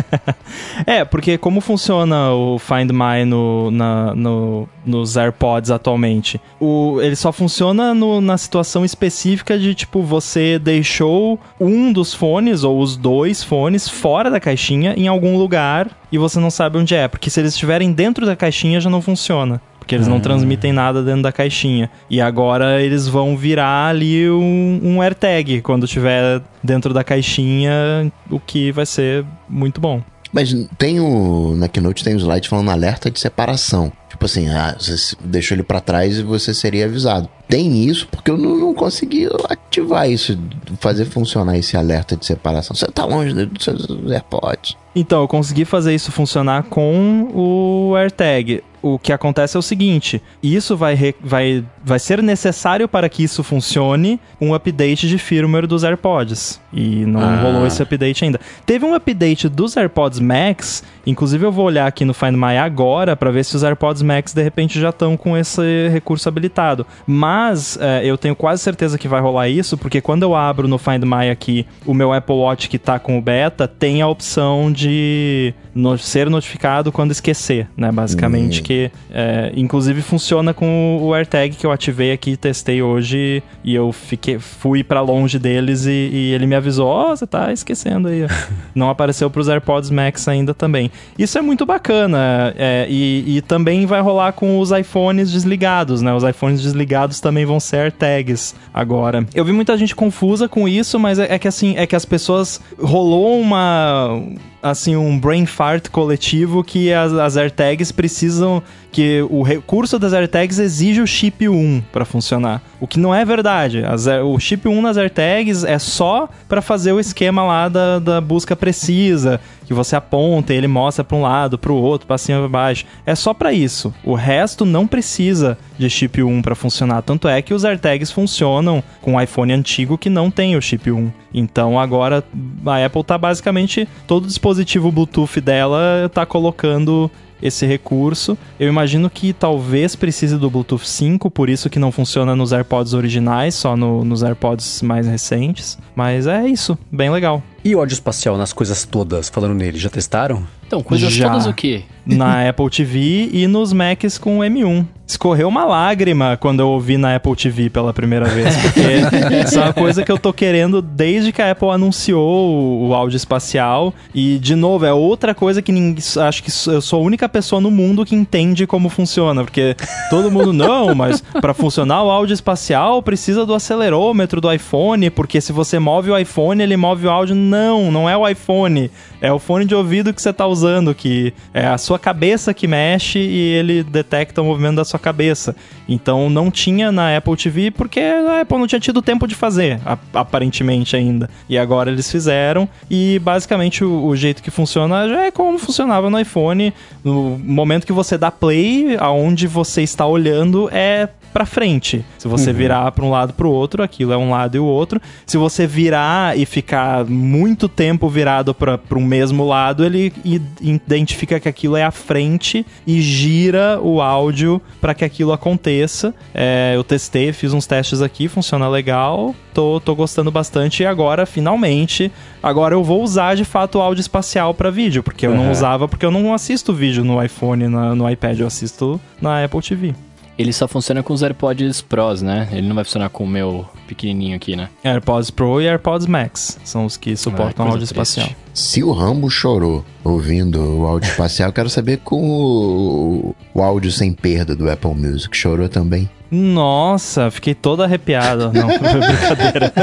É, porque como funciona o Find My no, na- no- nos AirPods atualmente? O, ele só funciona no- na situação específica de, tipo, você deixou um dos fones ou os dois fones fora da caixinha em algum lugar e você não sabe onde é. Porque se eles estiverem dentro da caixinha já não funciona. Porque eles não transmitem nada dentro da caixinha. E agora eles vão virar ali um, um AirTag quando estiver dentro da caixinha, o que vai ser muito bom. Mas tem o. Na Keynote tem o slide falando alerta de separação. Tipo assim, ah, você deixou ele pra trás e você seria avisado. Tem isso porque eu não, não consegui ativar isso, fazer funcionar esse alerta de separação. Você tá longe dos seus AirPods. Então, eu consegui fazer isso funcionar com o AirTag. O que acontece é o seguinte: isso vai, re- vai, vai ser necessário para que isso funcione um update de firmware dos AirPods. E não Ah. rolou esse update ainda. Teve um update dos AirPods Max, inclusive eu vou olhar aqui no Find My agora para ver se os AirPods Max de repente já estão com esse recurso habilitado. Mas é, eu tenho quase certeza que vai rolar isso, porque quando eu abro no Find My aqui o meu Apple Watch que tá com o beta, tem a opção de no- ser notificado quando esquecer, né? Basicamente, que é, inclusive funciona com o AirTag que eu ativei aqui, testei hoje e eu fiquei, fui pra longe deles e, e ele me avisou: Ó, você tá esquecendo aí. ó." Não apareceu pros AirPods Max ainda também. Isso é muito bacana é, e, e também vai rolar com os iPhones desligados, né? Os iPhones desligados também vão ser AirTags agora. Eu vi muita gente confusa com isso, mas é, é que assim, é que as pessoas rolou uma assim um brain fart coletivo que as, as AirTags precisam que o recurso das AirTags exige o chip 1 para funcionar. O que não é verdade. As o chip 1 nas AirTags é só para fazer o esquema lá da, da busca precisa, que você aponta e ele mostra para um lado, para o outro, para cima, para baixo. É só para isso. O resto não precisa de chip 1 para funcionar. Tanto é que os AirTags funcionam com o iPhone antigo que não tem o chip 1. Então agora a Apple tá basicamente todo o dispositivo Bluetooth dela tá colocando esse recurso. Eu imagino que talvez precise do Bluetooth 5, por isso que não funciona nos AirPods originais, só no- nos AirPods mais recentes. Mas é isso, bem legal. E o áudio espacial nas coisas todas, falando nele, já testaram? Então, coisas Já. todas o quê? Na Apple TV e nos Macs com M1. escorreu uma lágrima quando eu ouvi na Apple TV pela primeira vez. Porque isso é uma coisa que eu tô querendo desde que a Apple anunciou o, áudio espacial. E, de novo, é outra coisa que ninguém, acho que eu sou a única pessoa no mundo que entende como funciona. Porque todo mundo, não, mas para funcionar o áudio espacial precisa do acelerômetro do iPhone, porque se você move o iPhone, ele move o áudio. Não, não é o iPhone. É o fone de ouvido que você tá usando, que é a sua cabeça que mexe e ele detecta o movimento da sua cabeça. Então não tinha na Apple TV porque a Apple não tinha tido tempo de fazer, aparentemente ainda. E agora eles fizeram e basicamente o, o jeito que funciona já é como funcionava no iPhone. No momento que você dá play, aonde você está olhando é para frente. Se você uhum. virar para um lado para o outro, aquilo é um lado e o outro. Se você virar e ficar muito tempo virado para um mesmo lado, ele identifica que aquilo é a frente e gira o áudio para que aquilo aconteça. É, eu testei, fiz uns testes aqui, funciona legal. Tô, tô gostando bastante e agora, finalmente, agora eu vou usar de fato o áudio espacial para vídeo, porque eu uhum. não usava, porque eu não assisto vídeo no iPhone, na, no iPad, eu assisto na Apple TV. Ele só funciona com os AirPods Pros, né? Ele não vai funcionar com o meu pequenininho aqui, né? AirPods Pro e AirPods Max são os que suportam ah, áudio espacial. Se o Rambo chorou ouvindo o áudio espacial, quero saber com o, o áudio sem perda do Apple Music. Chorou também? Nossa, fiquei todo arrepiado. Não, brincadeira.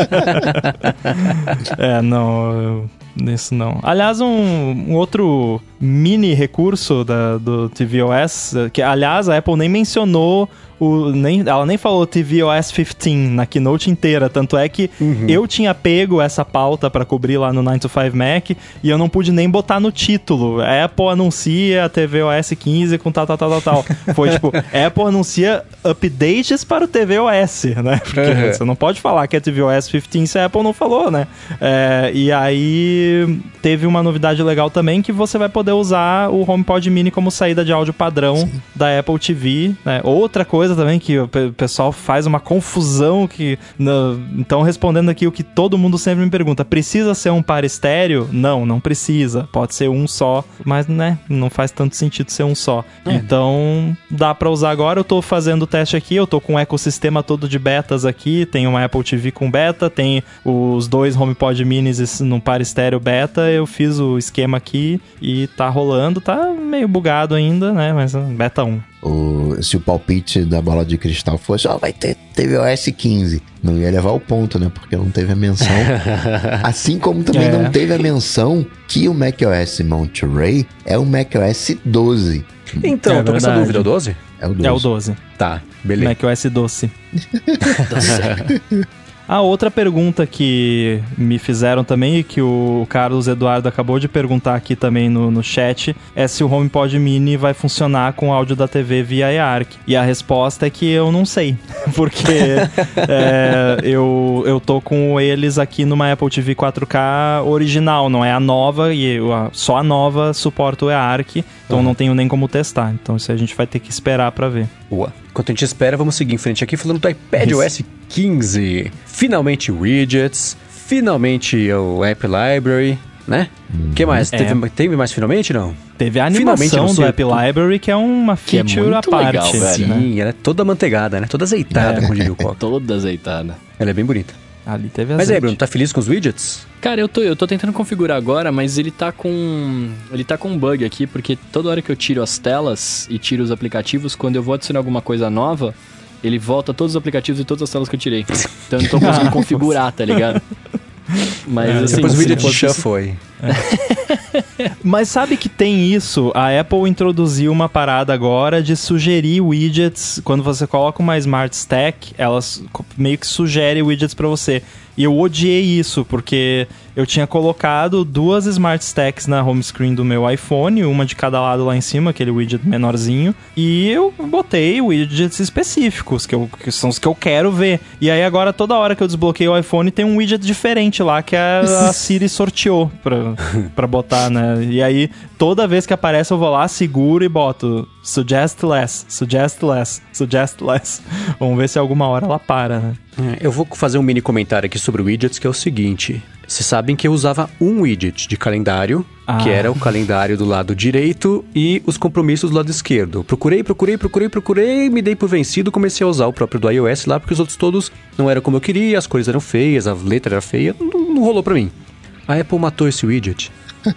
é, não, eu, isso não. Aliás, um, um outro mini recurso da, do tvOS, que aliás a Apple nem mencionou o, nem, ela nem falou tvOS 15 na keynote inteira, tanto é que uhum. eu tinha pego essa pauta para cobrir lá no 9 to 5 Mac e eu não pude nem botar no título. Apple anuncia tvOS 15 com tal, tal, tal, tal, tal. Foi tipo, Apple anuncia updates para o tvOS, né? Porque uhum. você não pode falar que é tvOS 15 se a Apple não falou, né? É, e aí teve uma novidade legal também que você vai poder usar o HomePod Mini como saída de áudio padrão Sim. da Apple TV, né? Outra coisa coisa também que o pessoal faz uma confusão que. Então, respondendo aqui o que todo mundo sempre me pergunta: precisa ser um par estéreo? Não, não precisa. Pode ser um só, mas né, não faz tanto sentido ser um só. É. Então, dá para usar agora. Eu tô fazendo o teste aqui, eu tô com o ecossistema todo de betas aqui. Tem uma Apple TV com beta, tem os dois HomePod minis no par estéreo beta. Eu fiz o esquema aqui e tá rolando. Tá meio bugado ainda, né? Mas beta 1 o, se o palpite da bola de cristal fosse, ó, oh, vai ter tvOS 15. Não ia levar o ponto, né? Porque não teve a menção. assim como também é. não teve a menção que o macOS Monterey é o macOS 12. Então, é tô com essa dúvida, é o 12? É o 12. É o 12. Tá, beleza. macOS doce. doce. A outra pergunta que me fizeram também e que o Carlos Eduardo acabou de perguntar aqui também no, no chat é se o HomePod Mini vai funcionar com áudio da TV via eARC. E a resposta é que eu não sei, porque é, eu, eu tô com eles aqui numa Apple TV 4K original, não é a nova, e a, só a nova suporta o eARC, então uhum. não tenho nem como testar. Então isso a gente vai ter que esperar para ver. Boa. Enquanto a gente espera, vamos seguir em frente aqui falando do iPad OS 15. Finalmente widgets, finalmente o App Library, né? O que mais? É. Teve, teve mais finalmente, não? Teve a animação do App Library, que é uma feature é à parte. Legal, velho, Sim, né? ela é toda manteigada, né? Toda azeitada, é. como diria o Coca. toda azeitada. Ela é bem bonita. Ali teve Mas aí, Bruno, tá feliz com os widgets? Cara, eu tô, eu tô tentando configurar agora, mas ele tá com. Ele tá com um bug aqui, porque toda hora que eu tiro as telas e tiro os aplicativos, quando eu vou adicionar alguma coisa nova, ele volta todos os aplicativos e todas as telas que eu tirei. Então eu não tô conseguindo configurar, tá ligado? Mas é, assim, depois o de shuffle é. Mas sabe que tem isso? A Apple introduziu uma parada agora de sugerir widgets. Quando você coloca uma Smart Stack, ela meio que sugere widgets para você. E eu odiei isso, porque eu tinha colocado duas Smart Stacks na home screen do meu iPhone, uma de cada lado lá em cima, aquele widget menorzinho, e eu botei widgets específicos, que, eu, que são os que eu quero ver. E aí agora, toda hora que eu desbloqueio o iPhone, tem um widget diferente lá, que a, a Siri sorteou pra, pra botar, né? E aí, toda vez que aparece, eu vou lá, seguro e boto suggest less, suggest less, suggest less. Vamos ver se alguma hora ela para, né? É, eu vou fazer um mini comentário aqui sobre widgets, que é o seguinte. Vocês sabem que eu usava um widget de calendário, Ah. que era o calendário do lado direito e os compromissos do lado esquerdo. Procurei, procurei, procurei, procurei, me dei por vencido, comecei a usar o próprio do iOS lá, porque os outros todos não eram como eu queria, as cores eram feias, a letra era feia, não, não rolou pra mim. A Apple matou esse widget.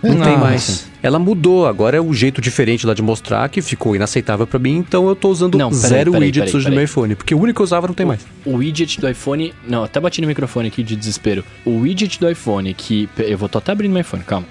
Não tem mais. Ela mudou, agora é um jeito diferente lá de mostrar que ficou inaceitável pra mim, então eu tô usando Não, peraí, zero peraí, widgets peraí, hoje no meu iPhone, porque o único que eu usava não tem mais. O widget do iPhone. Não, até bati no microfone aqui de desespero. O widget do iPhone, que. Eu vou tô até abrindo meu iPhone, calma.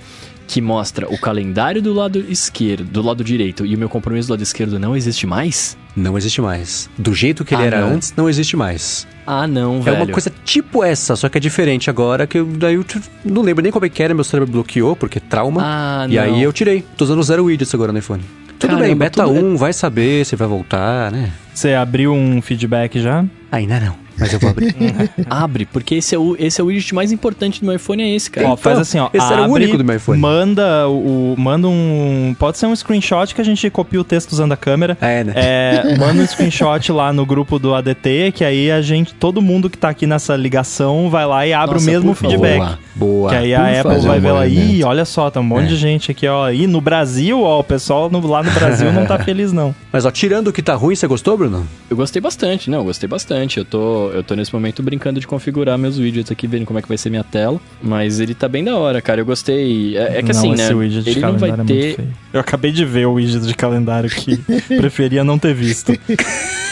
Que mostra o calendário do lado esquerdo, do lado direito e o meu compromisso do lado esquerdo não existe mais? Não existe mais. Do jeito que ele Ah, era não. antes, não existe mais. Ah, não, É velho. uma coisa tipo essa, só que é diferente agora, que eu, daí eu não lembro nem como é que era, meu cérebro bloqueou, porque trauma. Ah, e não. aí eu tirei. Tô usando zero widgets agora no iPhone. Tudo Caramba, bem, beta tudo- 1, vai saber se vai voltar, né? Você abriu um feedback já? Ainda não, mas eu vou abrir. Abre, porque esse é, o, esse é o widget mais importante do meu iPhone, é esse, cara. Ó, faz assim, ó. esse era o abre, único do meu iPhone. Manda o, manda um. Pode ser um screenshot que a gente copia o texto usando a câmera. é, né? É, manda um screenshot lá no grupo do ADT, que aí a gente, todo mundo que tá aqui nessa ligação vai lá e abre Nossa, o mesmo feedback. Boa, boa. Que aí a Apple vai ver lá, ih, olha só, tem um monte É. de gente aqui, ó. E no Brasil, ó, o pessoal no- lá no Brasil não tá feliz, não. Mas ó, tirando o que tá ruim, você gostou, Bruno? Eu gostei bastante, não, eu gostei bastante. Eu tô, eu tô nesse momento brincando de configurar meus widgets aqui, vendo como é que vai ser minha tela. Mas ele tá bem da hora, cara. Eu gostei. É, é que não, assim, né? Ele não vai é ter. feio. Eu acabei de ver o widget de calendário que preferia não ter visto.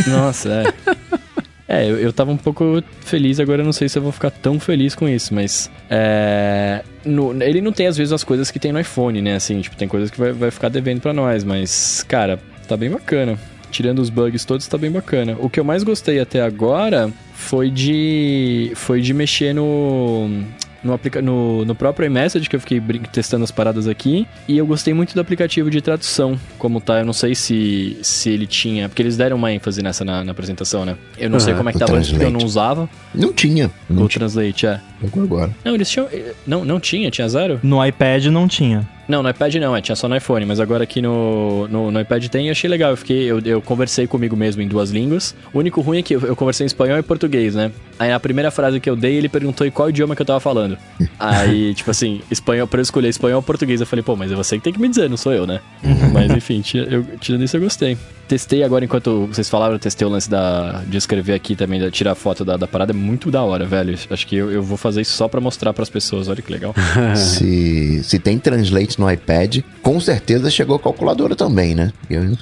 Nossa, é. É, eu, eu tava um pouco feliz, agora eu não sei se eu vou ficar tão feliz com isso, mas. É. no- ele não tem, às vezes, as coisas que tem no iPhone, né? Assim, tipo, tem coisas que vai, vai ficar devendo pra nós, mas, cara, tá bem bacana. Tirando os bugs todos, tá bem bacana. O que eu mais gostei até agora foi de. Foi de mexer no. No, aplica no, no próprio iMessage, que eu fiquei testando as paradas aqui. E eu gostei muito do aplicativo de tradução, como tá. Eu não sei se, se ele tinha. Porque eles deram uma ênfase nessa na, na apresentação, né? Eu não sei Aham, como é que tava porque eu não usava Não tinha. Não o tinha. Translate, é. Pegou agora. Não, eles tinham. eh, Não, não tinha, tinha zero? No iPad não tinha. Não, no iPad não, é, tinha só no iPhone, mas agora aqui no, no, no iPad tem e achei legal. Eu fiquei, eu, eu conversei comigo mesmo em duas línguas. O único ruim é que eu, eu conversei em espanhol e português, né? Aí na primeira frase que eu dei, ele perguntou em qual idioma que eu tava falando. Aí, tipo assim, espanhol, pra eu escolher espanhol ou português, eu falei, pô, mas é você que tem que me dizer, não sou eu, né? mas enfim, tira- eu, tirando isso eu gostei. Testei agora, enquanto vocês falaram, eu testei o lance da, de escrever aqui também, de tirar foto da, da parada, é muito da hora, velho. Acho que eu, eu vou fazer isso só pra mostrar pras pessoas, olha que legal. Se, se tem translate no iPad, com certeza chegou a calculadora também, né? Eu-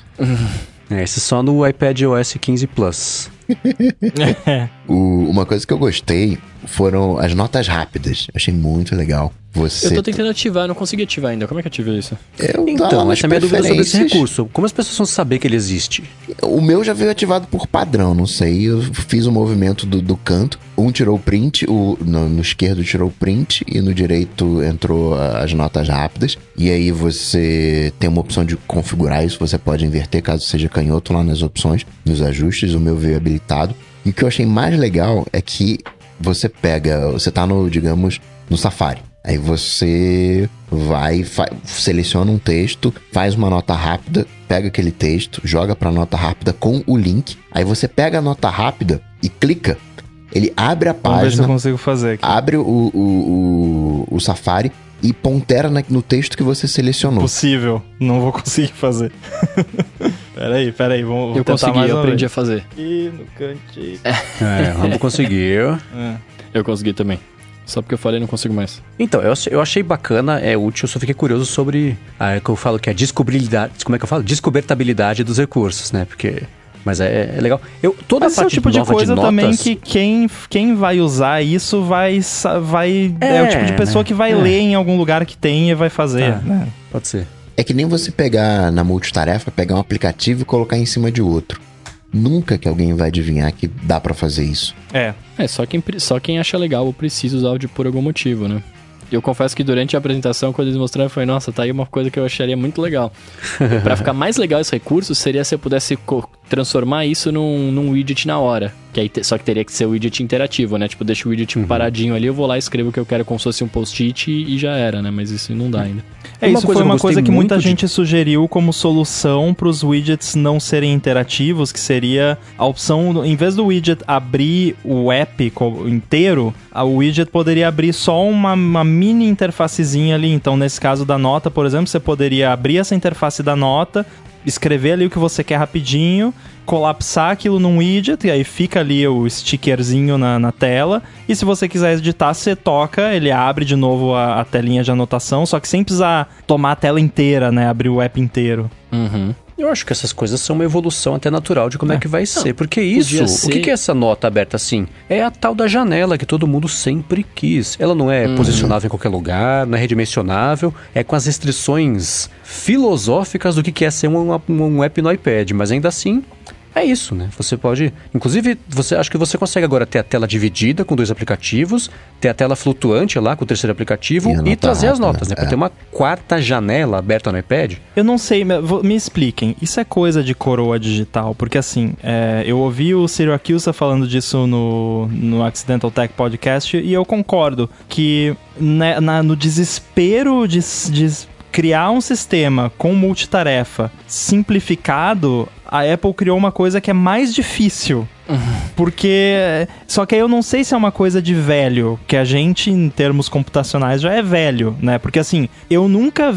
É, esse só no iPad OS 15 Plus. o- uma coisa que eu gostei foram as notas rápidas. Eu achei muito legal. Você. Eu tô tentando ativar, não consegui ativar ainda. Como é que ativa isso? Eu Então, essa é a minha dúvida sobre esse recurso. Como as pessoas vão saber que ele existe? O meu já veio ativado por padrão, não sei. Eu fiz o movimento do, do canto. Um tirou o print, o, no, no esquerdo tirou o print e no direito entrou as notas rápidas. E aí você tem uma opção de configurar isso. Você pode inverter caso seja canhoto lá nas opções, nos ajustes. O meu veio habilitado. E o que eu achei mais legal é que você pega, você tá no, digamos, no Safari. Aí você vai, seleciona um texto, faz uma nota rápida, pega aquele texto, joga pra nota rápida com o link. Aí você pega a nota rápida e clica. Ele abre a Vamos ver se eu página, consigo fazer aqui. abre o, o, o, o Safari e pontera no texto que você selecionou. Possível. Não vou conseguir fazer. peraí, peraí. Vamos, vou eu consegui, mais eu aprendi a vez. fazer. Aqui no cantinho. É, o Rambo conseguiu. É. Eu consegui também. Só porque eu falei, não consigo mais. Então, eu, achei- eu achei bacana, é útil, eu só fiquei curioso sobre a que eu falo que é a descobribilidade. Como é que eu falo? Descobertabilidade dos recursos, né? Porque. Mas é, é legal. Eu, toda Mas esse a é o parte tipo de coisa notas, também que quem, quem vai usar isso vai. vai é, É, o tipo de pessoa né? que vai É. ler em algum lugar que tem e vai fazer. Tá. né? Pode ser. É que nem você pegar na multitarefa, pegar um aplicativo e colocar em cima de outro. Nunca que alguém vai adivinhar que dá pra fazer isso. É. É, só quem, só quem acha legal ou precisa usar de por algum motivo, né? Eu confesso que durante a apresentação, quando eles mostraram, foi nossa, tá aí uma coisa que eu acharia muito legal. Pra ficar mais legal esse recurso, seria se eu pudesse transformar isso num, num widget na hora. Que aí só que teria que ser o widget interativo, né? Tipo, deixa o widget paradinho ali, eu vou lá, escrevo o que eu quero como se fosse um post-it e, e já era, né? Mas isso não dá ainda. É, Uma isso coisa foi uma coisa que muita de- gente sugeriu como solução para os widgets não serem interativos, que seria a opção, em vez do widget abrir o app inteiro, o widget poderia abrir só uma, uma mini interfacezinha ali. Então, nesse caso da nota, por exemplo, você poderia abrir essa interface da nota, escrever ali o que você quer rapidinho, colapsar aquilo num widget, e aí fica ali o stickerzinho na, na tela. E se você quiser editar, você toca, ele abre de novo a, a telinha de anotação, só que sem precisar tomar a tela inteira, né? Abrir o app inteiro. Uhum. Eu acho que essas coisas são uma evolução até natural de como é, que vai ser. Porque isso, podia o ser- que é essa nota aberta assim? É a tal da janela que todo mundo sempre quis. Ela não Uhum. é posicionável em qualquer lugar, não é redimensionável, é com as restrições filosóficas do que que é ser um, um app no iPad, mas ainda assim. É isso, né? Você pode. Inclusive, você acho que você consegue agora ter a tela dividida com dois aplicativos, ter a tela flutuante lá com o terceiro aplicativo E e, trazer as rápido, notas, né? né? Pra É. ter uma quarta janela aberta no iPad. Eu não sei, me, expliquem. Isso é coisa de coroa digital? Porque assim, é, eu ouvi o Syracuse falando disso no, no Accidental Tech Podcast e eu concordo que né, na- no desespero de, de criar um sistema com multitarefa simplificado, a Apple criou uma coisa que é mais difícil. Porque. Só que aí eu não sei se é uma coisa de velho, que a gente, em termos computacionais, já é velho, né? Porque assim, eu nunca,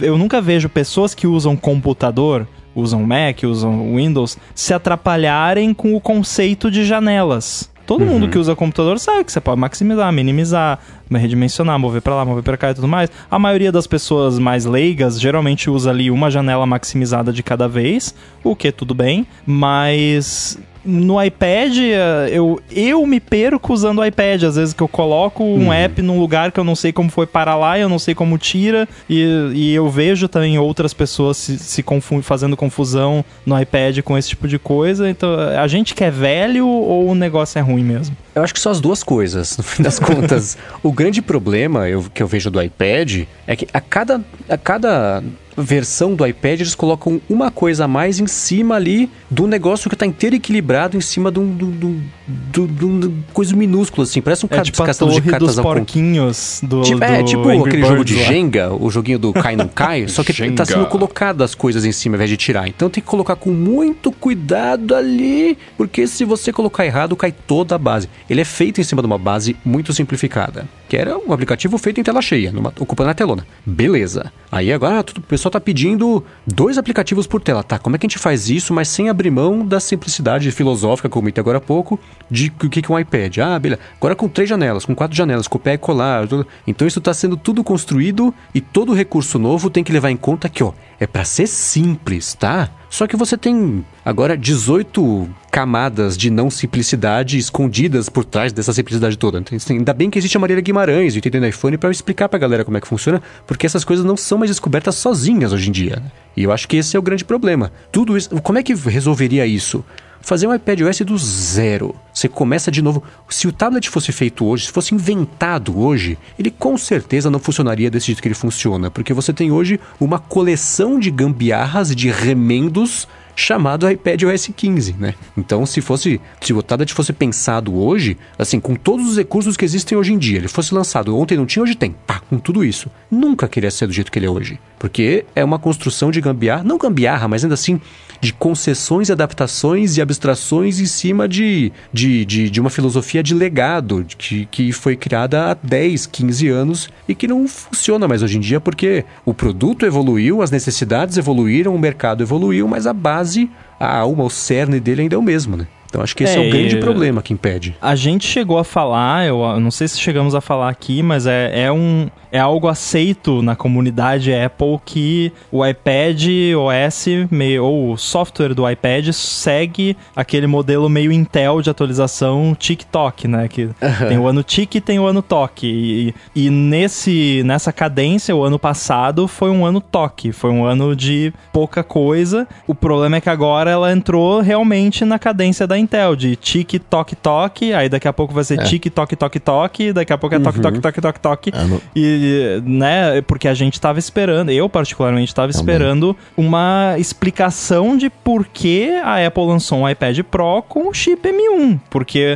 eu nunca vejo pessoas que usam computador, usam Mac, usam Windows, se atrapalharem com o conceito de janelas. Todo mundo que usa computador sabe que você pode maximizar, minimizar, redimensionar, mover pra lá, mover pra cá e tudo mais. A maioria das pessoas mais leigas geralmente usa ali uma janela maximizada de cada vez, o que tudo bem, mas no iPad, eh, eu, eu me perco usando o iPad. Às vezes que eu coloco um app num lugar que eu não sei como foi parar lá, eu não sei como tira, e, e eu vejo também outras pessoas se, se confu- fazendo confusão no iPad com esse tipo de coisa. Então, a gente que é velho ou o negócio é ruim mesmo? Eu acho que são as duas coisas, no fim das contas. o grande problema eu- que eu vejo do iPad é que a cada, a cada versão do iPad eles colocam uma coisa a mais em cima ali do negócio que tá inteiro equilibrado em cima de um, de de de de coisa minúsculo, assim. Parece um É tipo a castelo de cartas dos porquinhos do, Tipo, é, do tipo Angry aquele jogo de lá. Jenga, o joguinho do cai não cai, só que tá Jenga. sendo colocado as coisas em cima ao invés de tirar. Então tem que colocar com muito cuidado ali, porque se você colocar errado, cai toda a base. Ele é feito em cima de uma base muito simplificada, que era um aplicativo feito em tela cheia, numa- ocupando a telona. Beleza. Aí agora tudo- o pessoal tá pedindo dois aplicativos por tela. Tá, como é que a gente faz isso, mas sem abrir mão da simplicidade filosófica, como eu agora há pouco, de o que que é um iPad? Ah, beleza. Agora com três janelas, com quatro janelas, copiar e colar. tudo. Então isso está sendo tudo construído e todo recurso novo tem que levar em conta que, ó, é para ser simples, tá? Só que você tem agora 18 camadas de não simplicidade escondidas por trás dessa simplicidade toda. Então, assim, ainda bem que existe a Marília Guimarães, o Entendendo iPhone, para explicar pra galera como é que funciona, porque essas coisas não são mais descobertas sozinhas hoje em dia. né? E eu acho que esse é o grande problema. Tudo isso, como é que resolveria isso? Fazer um iPad OS do zero. Você começa de novo. Se o tablet fosse feito hoje, se fosse inventado hoje, ele com certeza não funcionaria desse jeito que ele funciona. Porque você tem hoje uma coleção de gambiarras e de remendos chamado iPad OS 15, né? Então, se fosse, se o tablet fosse pensado hoje, assim, com todos os recursos que existem hoje em dia, ele fosse lançado ontem não tinha, hoje tem, pá, com tudo isso, nunca queria ser do jeito que ele é hoje, porque é uma construção de gambiarra, não gambiarra, mas ainda assim de concessões, adaptações e abstrações em cima de, de, de, de uma filosofia de legado que, que foi criada há 10, 15 anos e que não funciona mais hoje em dia porque o produto evoluiu, as necessidades evoluíram, o mercado evoluiu, mas a base, a alma, o cerne dele ainda é o mesmo, né? Então acho que esse é, É, o grande problema que impede. A gente chegou a falar, eu eu não sei se chegamos a falar aqui, mas é, é, um, é algo aceito na comunidade Apple que o iPad OS, meio, ou o software do iPad, segue aquele modelo meio Intel de atualização TikTok, né? Que tem o ano Tik e tem o ano Tok. E, e nesse, nessa cadência, o ano passado foi um ano Tok, foi um ano de pouca coisa. O problema é que agora ela entrou realmente na cadência da Intel, de tic toque toque, aí daqui a pouco vai ser É. tic toque toque toque, daqui a pouco é toque Uhum. toque toque toque toque. Eu não- E, né, porque a gente tava esperando, eu particularmente tava Também. esperando uma explicação de por que a Apple lançou um iPad Pro com chip M1. Porque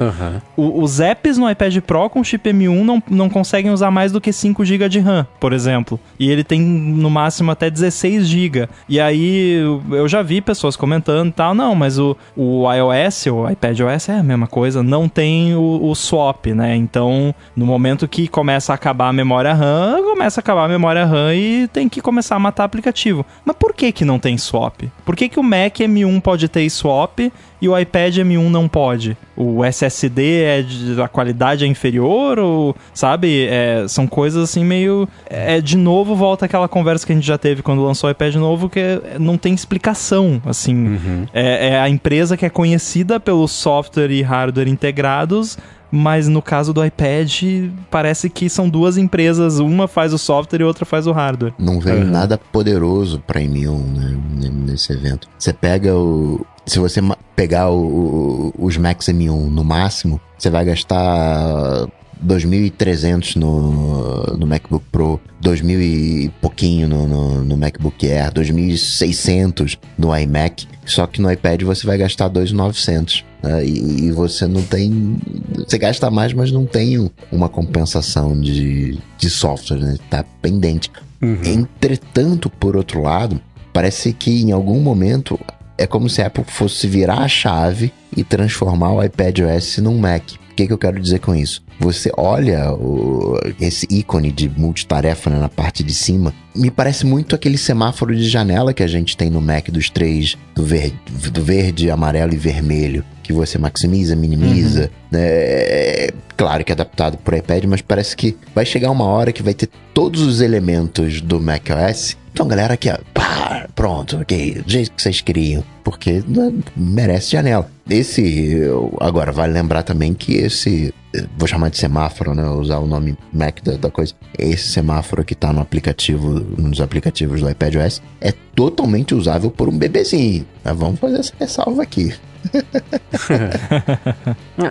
o- os apps no iPad Pro com chip M1 não, não conseguem usar mais do que 5 GB de RAM, por exemplo. E ele tem no máximo até 16 GB. E aí eu- eu já vi pessoas comentando e tal, não, mas o, o iOS, o iPad OS é a mesma coisa, não tem o, o swap, né? Então, no momento que começa a acabar a memória RAM, começa a acabar a memória RAM e tem que começar a matar aplicativo. Mas por que que não tem swap? Por que que o Mac M1 pode ter swap e o iPad M1 não pode? O SSD é de, a qualidade é inferior ou, sabe, é, são coisas assim meio é de novo volta aquela conversa que a gente já teve quando lançou o iPad novo que é- não tem explicação, assim. Uhum. É, é a empresa que é conhecida pelo software e hardware integrados, mas no caso do iPad parece que são duas empresas, uma faz o software e outra faz o hardware. Não veio Uhum. nada poderoso pra M1 né, nesse evento. Você pega o. Se você pegar o- os Max M1 no máximo, você vai gastar 2.300 no, no MacBook Pro, 2.000 e pouquinho no, no, no MacBook Air, 2.600 no iMac. Só que no iPad você vai gastar 2.900. né, e, e você não tem. Você gasta mais, mas não tem um- uma compensação de, de software, né? Tá pendente. Uhum. Entretanto, por outro lado, parece que em algum momento é como se a Apple fosse virar a chave e transformar o iPad OS num Mac. O que, que eu quero dizer com isso? Você olha o- esse ícone de multitarefa né, na parte de cima, me parece muito aquele semáforo de janela que a gente tem no Mac dos três, do verde, do verde amarelo e vermelho, que você maximiza, minimiza. né? É, Claro que é adaptado para iPad, mas parece que vai chegar uma hora que vai ter todos os elementos do macOS. Então, galera, aqui, pá, pronto, ok, do jeito que vocês queriam, porque né, merece janela. Esse, agora, vale lembrar também que esse, eh, vou chamar de semáforo, né, usar o nome Mac da, da coisa, esse semáforo que tá no aplicativo, nos aplicativos do iPadOS, é totalmente usável por um bebezinho. Mas vamos fazer essa ressalva aqui.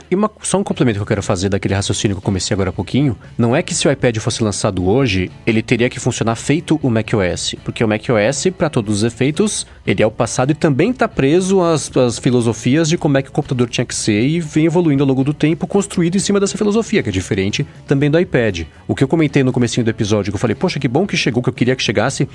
E uma- só um complemento que eu quero fazer daquele raciocínio que eu comecei agora há pouquinho. Não é que se o iPad fosse lançado hoje, ele teria que funcionar feito o macOS. Porque o macOS, para todos os efeitos, ele é o passado e também está preso às, às filosofias de como é que o computador tinha que ser e vem evoluindo ao longo do tempo, construído em cima dessa filosofia, que é diferente também do iPad. O que eu comentei no comecinho do episódio, que eu falei, poxa, que bom que chegou, que eu queria que chegasse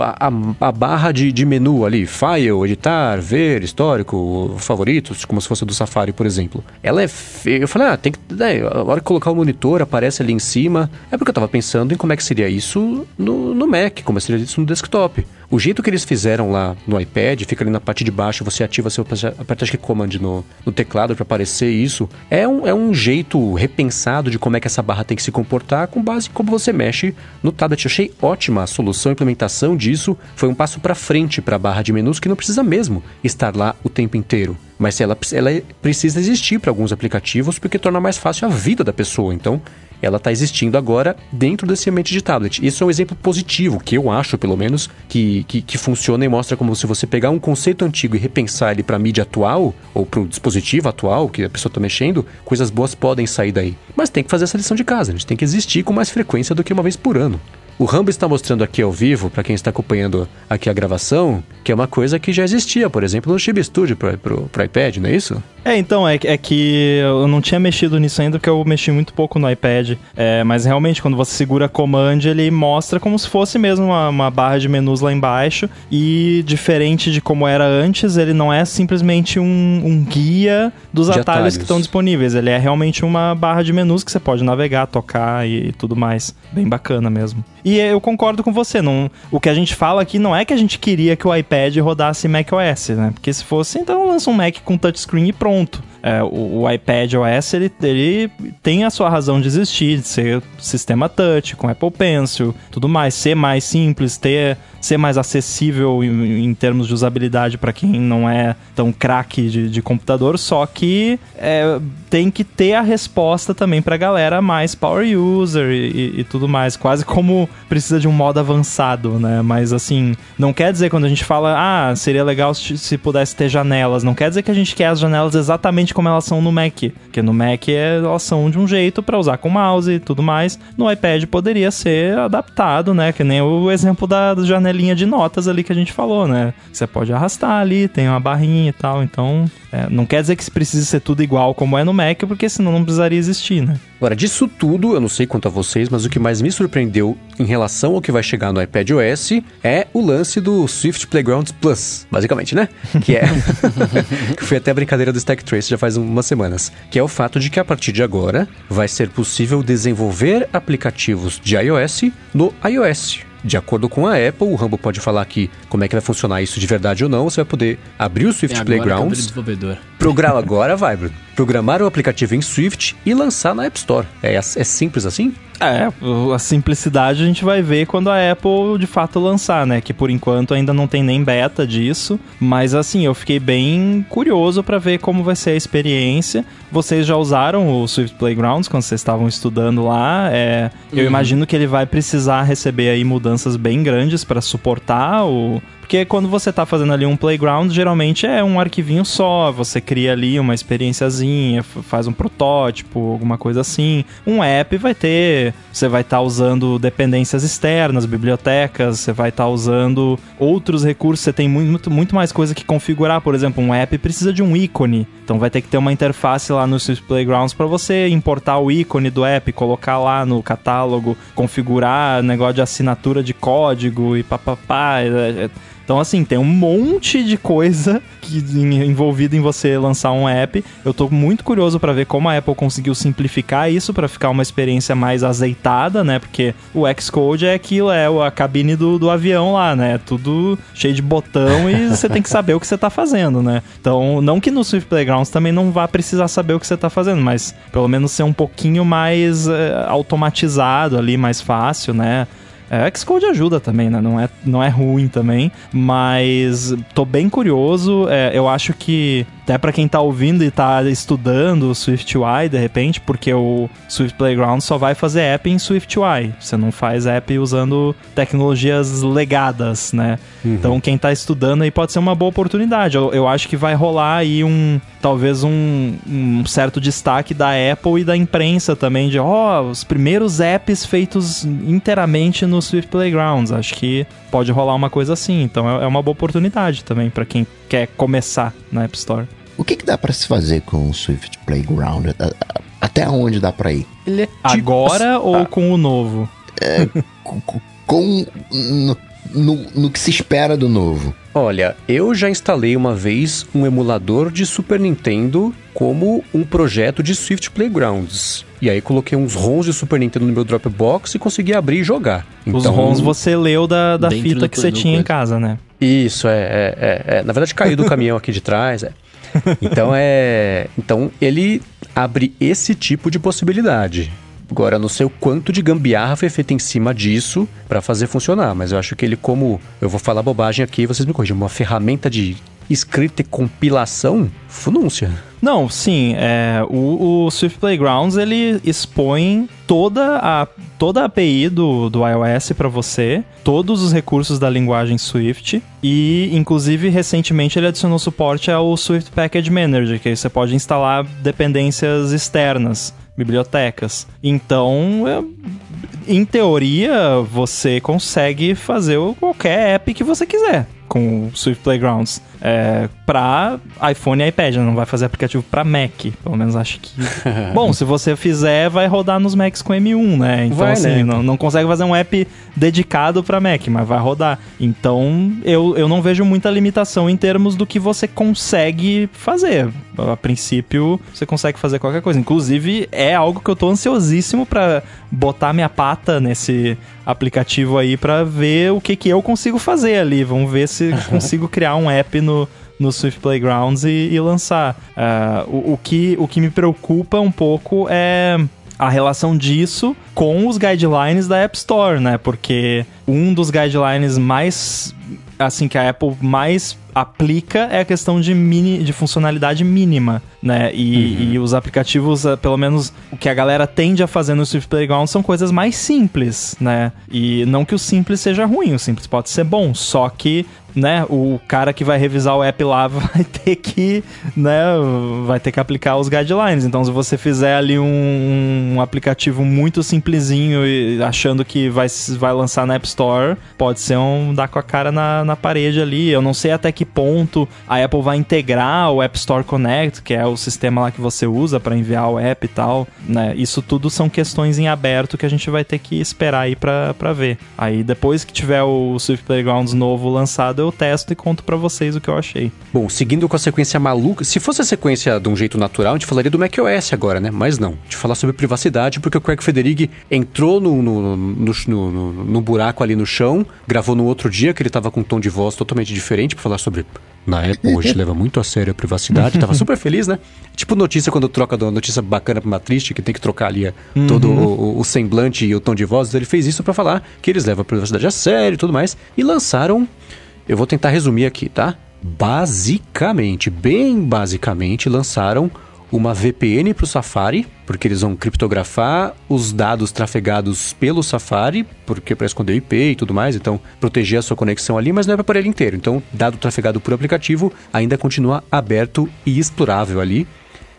a, a- barra de, de menu ali, file, editar, ver, histórico, favoritos, como se fosse do Safari, por exemplo. Ela é feia. Eu falei, ah, tem que. né, a hora que colocar o monitor, aparece ali em cima. É porque eu tava pensando em como é que seria isso no, no Mac, como seria isso no desktop. O jeito que eles fizeram lá no iPad, fica ali na parte de baixo, você ativa seu aperta que command no, no teclado para aparecer isso. É um, é um jeito repensado de como é que essa barra tem que se comportar com base em como você mexe no tablet. Eu achei ótima a solução, a implementação disso. Foi um passo para frente para a barra de menus que não precisa mesmo estar lá o tempo inteiro. Mas ela, ela precisa existir para alguns aplicativos porque torna mais fácil a vida da pessoa. Então, ela está existindo agora dentro desse ambiente de tablet. Isso é um exemplo positivo, que eu acho, pelo menos, que, que, que funciona e mostra como se você pegar um conceito antigo e repensar ele para a mídia atual, ou para o dispositivo atual que a pessoa está mexendo, coisas boas podem sair daí. Mas tem que fazer essa lição de casa, a gente tem que existir com mais frequência do que uma vez por ano. O Rambo está mostrando aqui ao vivo, para quem está acompanhando aqui a gravação, que é uma coisa que já existia, por exemplo, no Chib Studio para o iPad, não é isso? É, então, é, é que eu não tinha mexido nisso ainda, porque eu mexi muito pouco no iPad. É, mas realmente, quando você segura Command, ele mostra como se fosse mesmo uma, uma barra de menus lá embaixo. E diferente de como era antes, ele não é simplesmente um, um guia dos atalhos, atalhos. que estão disponíveis. Ele é realmente uma barra de menus que você pode navegar, tocar e tudo mais. Bem bacana mesmo. E eu concordo com você. Não, o que a gente fala aqui não é que a gente queria que o iPad rodasse macOS, né? Porque se fosse, então lança um Mac com touchscreen e pronto. É, o, o, iPad OS ele, ele tem a sua razão de existir, de ser sistema touch, com Apple Pencil, tudo mais, ser mais simples, ter ser mais acessível em, em termos de usabilidade para quem não é tão craque de, de, computador, só que é, tem que ter a resposta também para galera mais power user e, e, e, tudo mais, quase como precisa de um modo avançado, né? Mas assim, não quer dizer quando a gente fala, ah, seria legal se, se pudesse ter janelas, não quer dizer que a gente quer as janelas exatamente como elas são no Mac, porque no Mac é, elas são de um jeito para usar com mouse e tudo mais, no iPad poderia ser adaptado, né? Que nem o exemplo da janelinha de notas ali que a gente falou, né? Você pode arrastar ali, tem uma barrinha e tal. Então, é, não quer dizer que precise ser tudo igual como é no Mac, porque senão não precisaria existir, né? Agora, disso tudo, eu não sei quanto a vocês, mas o que mais me surpreendeu em relação ao que vai chegar no iPad OS é o lance do Swift Playgrounds Plus, basicamente, né? Que é. que foi até a brincadeira do Stack Trace já faz umas semanas. Que é o fato de que a partir de agora vai ser possível desenvolver aplicativos de iOS no iOS de acordo com a Apple, o Rambo pode falar aqui como é que vai funcionar isso de verdade ou não. Você vai poder abrir o Swift é Playgrounds. Programa agora, vai, Bruno. Programar o aplicativo em Swift e lançar na App Store. É, é simples assim? É, a simplicidade a gente vai ver quando a Apple de fato lançar, né? Que por enquanto ainda não tem nem beta disso, mas assim, eu fiquei bem curioso para ver como vai ser a experiência. Vocês já usaram o Swift Playgrounds quando vocês estavam estudando lá? É, uhum. Eu imagino que ele vai precisar receber aí mudanças bem grandes para suportar o porque quando você tá fazendo ali um playground, geralmente é um arquivinho só, você cria ali uma experiênciazinha, faz um protótipo, alguma coisa assim. Um app vai ter, você vai estar tá usando dependências externas, bibliotecas, você vai estar tá usando outros recursos, você tem muito, muito mais coisa que configurar. Por exemplo, um app precisa de um ícone, então vai ter que ter uma interface lá no Swift Playgrounds para você importar o ícone do app, colocar lá no catálogo, configurar negócio de assinatura de código e papapá. É, é, então, assim, tem um monte de coisa que, envolvida em você lançar um app. Eu tô muito curioso para ver como a Apple conseguiu simplificar isso para ficar uma experiência mais azeitada, né? Porque o Xcode é aquilo, é a cabine do, do avião lá, né? Tudo cheio de botão e você tem que saber o que você tá fazendo, né? Então, não que no Swift Playgrounds também não vá precisar saber o que você tá fazendo, mas pelo menos ser um pouquinho mais é, automatizado ali, mais fácil, né? É, Xcode ajuda também, né? Não é, não é ruim também, mas tô bem curioso. É, eu acho que até para quem tá ouvindo e tá estudando o SwiftUI de repente, porque o Swift Playground só vai fazer app em SwiftUI. Você não faz app usando tecnologias legadas, né? Uhum. Então quem tá estudando aí pode ser uma boa oportunidade. Eu, eu acho que vai rolar aí um talvez um, um, certo destaque da Apple e da imprensa também de ó, oh, os primeiros apps feitos inteiramente no Swift Playgrounds. Acho que pode rolar uma coisa assim. Então é, é uma boa oportunidade também para quem quer começar na App Store. O que, que dá para se fazer com o Swift Playground? Até onde dá para ir? Ele é tipo Agora ou ah, com o novo? É, com, com no, no, no que se espera do novo. Olha, eu já instalei uma vez um emulador de Super Nintendo como um projeto de Swift Playgrounds. E aí coloquei uns ROMs de Super Nintendo no meu Dropbox e consegui abrir e jogar. Então, Os ROMs você leu da, da fita que você tinha em casa, né? Isso, é, é, é, é. Na verdade caiu do caminhão aqui de trás, é. Então é. Então ele abre esse tipo de possibilidade. Agora, não sei o quanto de gambiarra foi feita em cima disso para fazer funcionar, mas eu acho que ele, como eu vou falar bobagem aqui, vocês me corrigem, uma ferramenta de escrita e compilação, funúncia. Não, sim, é, o, o, Swift Playgrounds ele expõe toda a, toda a API do, do iOS para você, todos os recursos da linguagem Swift e, inclusive, recentemente ele adicionou suporte ao Swift Package Manager, que você pode instalar dependências externas bibliotecas. Então, é, em teoria, você consegue fazer qualquer app que você quiser com o Swift Playgrounds é, para iPhone e iPad, não vai fazer aplicativo para Mac, pelo menos acho que. Bom, se você fizer, vai rodar nos Macs com M1, né? Então vai, assim, né? Não, não consegue fazer um app dedicado para Mac, mas vai rodar. Então, eu, eu não vejo muita limitação em termos do que você consegue fazer. A princípio, você consegue fazer qualquer coisa. Inclusive, é algo que eu tô ansiosíssimo para botar minha pata nesse aplicativo aí para ver o que que eu consigo fazer ali. Vamos ver se consigo criar um app no no, Swift Playgrounds e, e lançar. Uh, o, o, que, o que me preocupa um pouco é a relação disso com os guidelines da App Store, né? Porque um dos guidelines mais assim que a Apple mais aplica é a questão de, mini, de funcionalidade mínima, né? E, uhum. e, os aplicativos, eh, pelo menos o que a galera tende a fazer no Swift Playground, são coisas mais simples, né? E não que o simples seja ruim, o simples pode ser bom, só que né, o cara que vai revisar o app lá vai ter que, né, vai ter que aplicar os guidelines. Então, se você fizer ali um, um aplicativo muito simplesinho e achando que vai, vai lançar na App Store, pode ser um dar com a cara na, na parede ali. Eu não sei até que ponto a Apple vai integrar o App Store Connect, que é o sistema lá que você usa para enviar o app e tal, né? Isso tudo são questões em aberto que a gente vai ter que esperar aí para ver. Aí depois que tiver o Swift Playgrounds novo lançado, eu testo e conto para vocês o que eu achei. Bom, seguindo com a sequência maluca, se fosse a sequência de um jeito natural, a gente falaria do macOS agora, né? Mas não, de falar sobre privacidade, porque o Craig Federighi entrou no, no, no, no, no buraco ali no chão, gravou no outro dia, que ele tava com um tom de voz totalmente diferente para falar sobre na Apple hoje leva muito a sério a privacidade, tava super feliz, né? Tipo notícia quando troca de uma notícia bacana pra uma triste, que tem que trocar ali uhum. todo o, o, semblante e o tom de voz. Ele fez isso para falar que eles levam a privacidade a sério e tudo mais. E lançaram eu vou tentar resumir aqui, tá? Basicamente, bem basicamente, lançaram uma VPN para o Safari, porque eles vão criptografar os dados trafegados pelo Safari, porque para esconder IP e tudo mais, então proteger a sua conexão ali, mas não é para aparelho inteiro. Então, dado trafegado por aplicativo ainda continua aberto e explorável ali.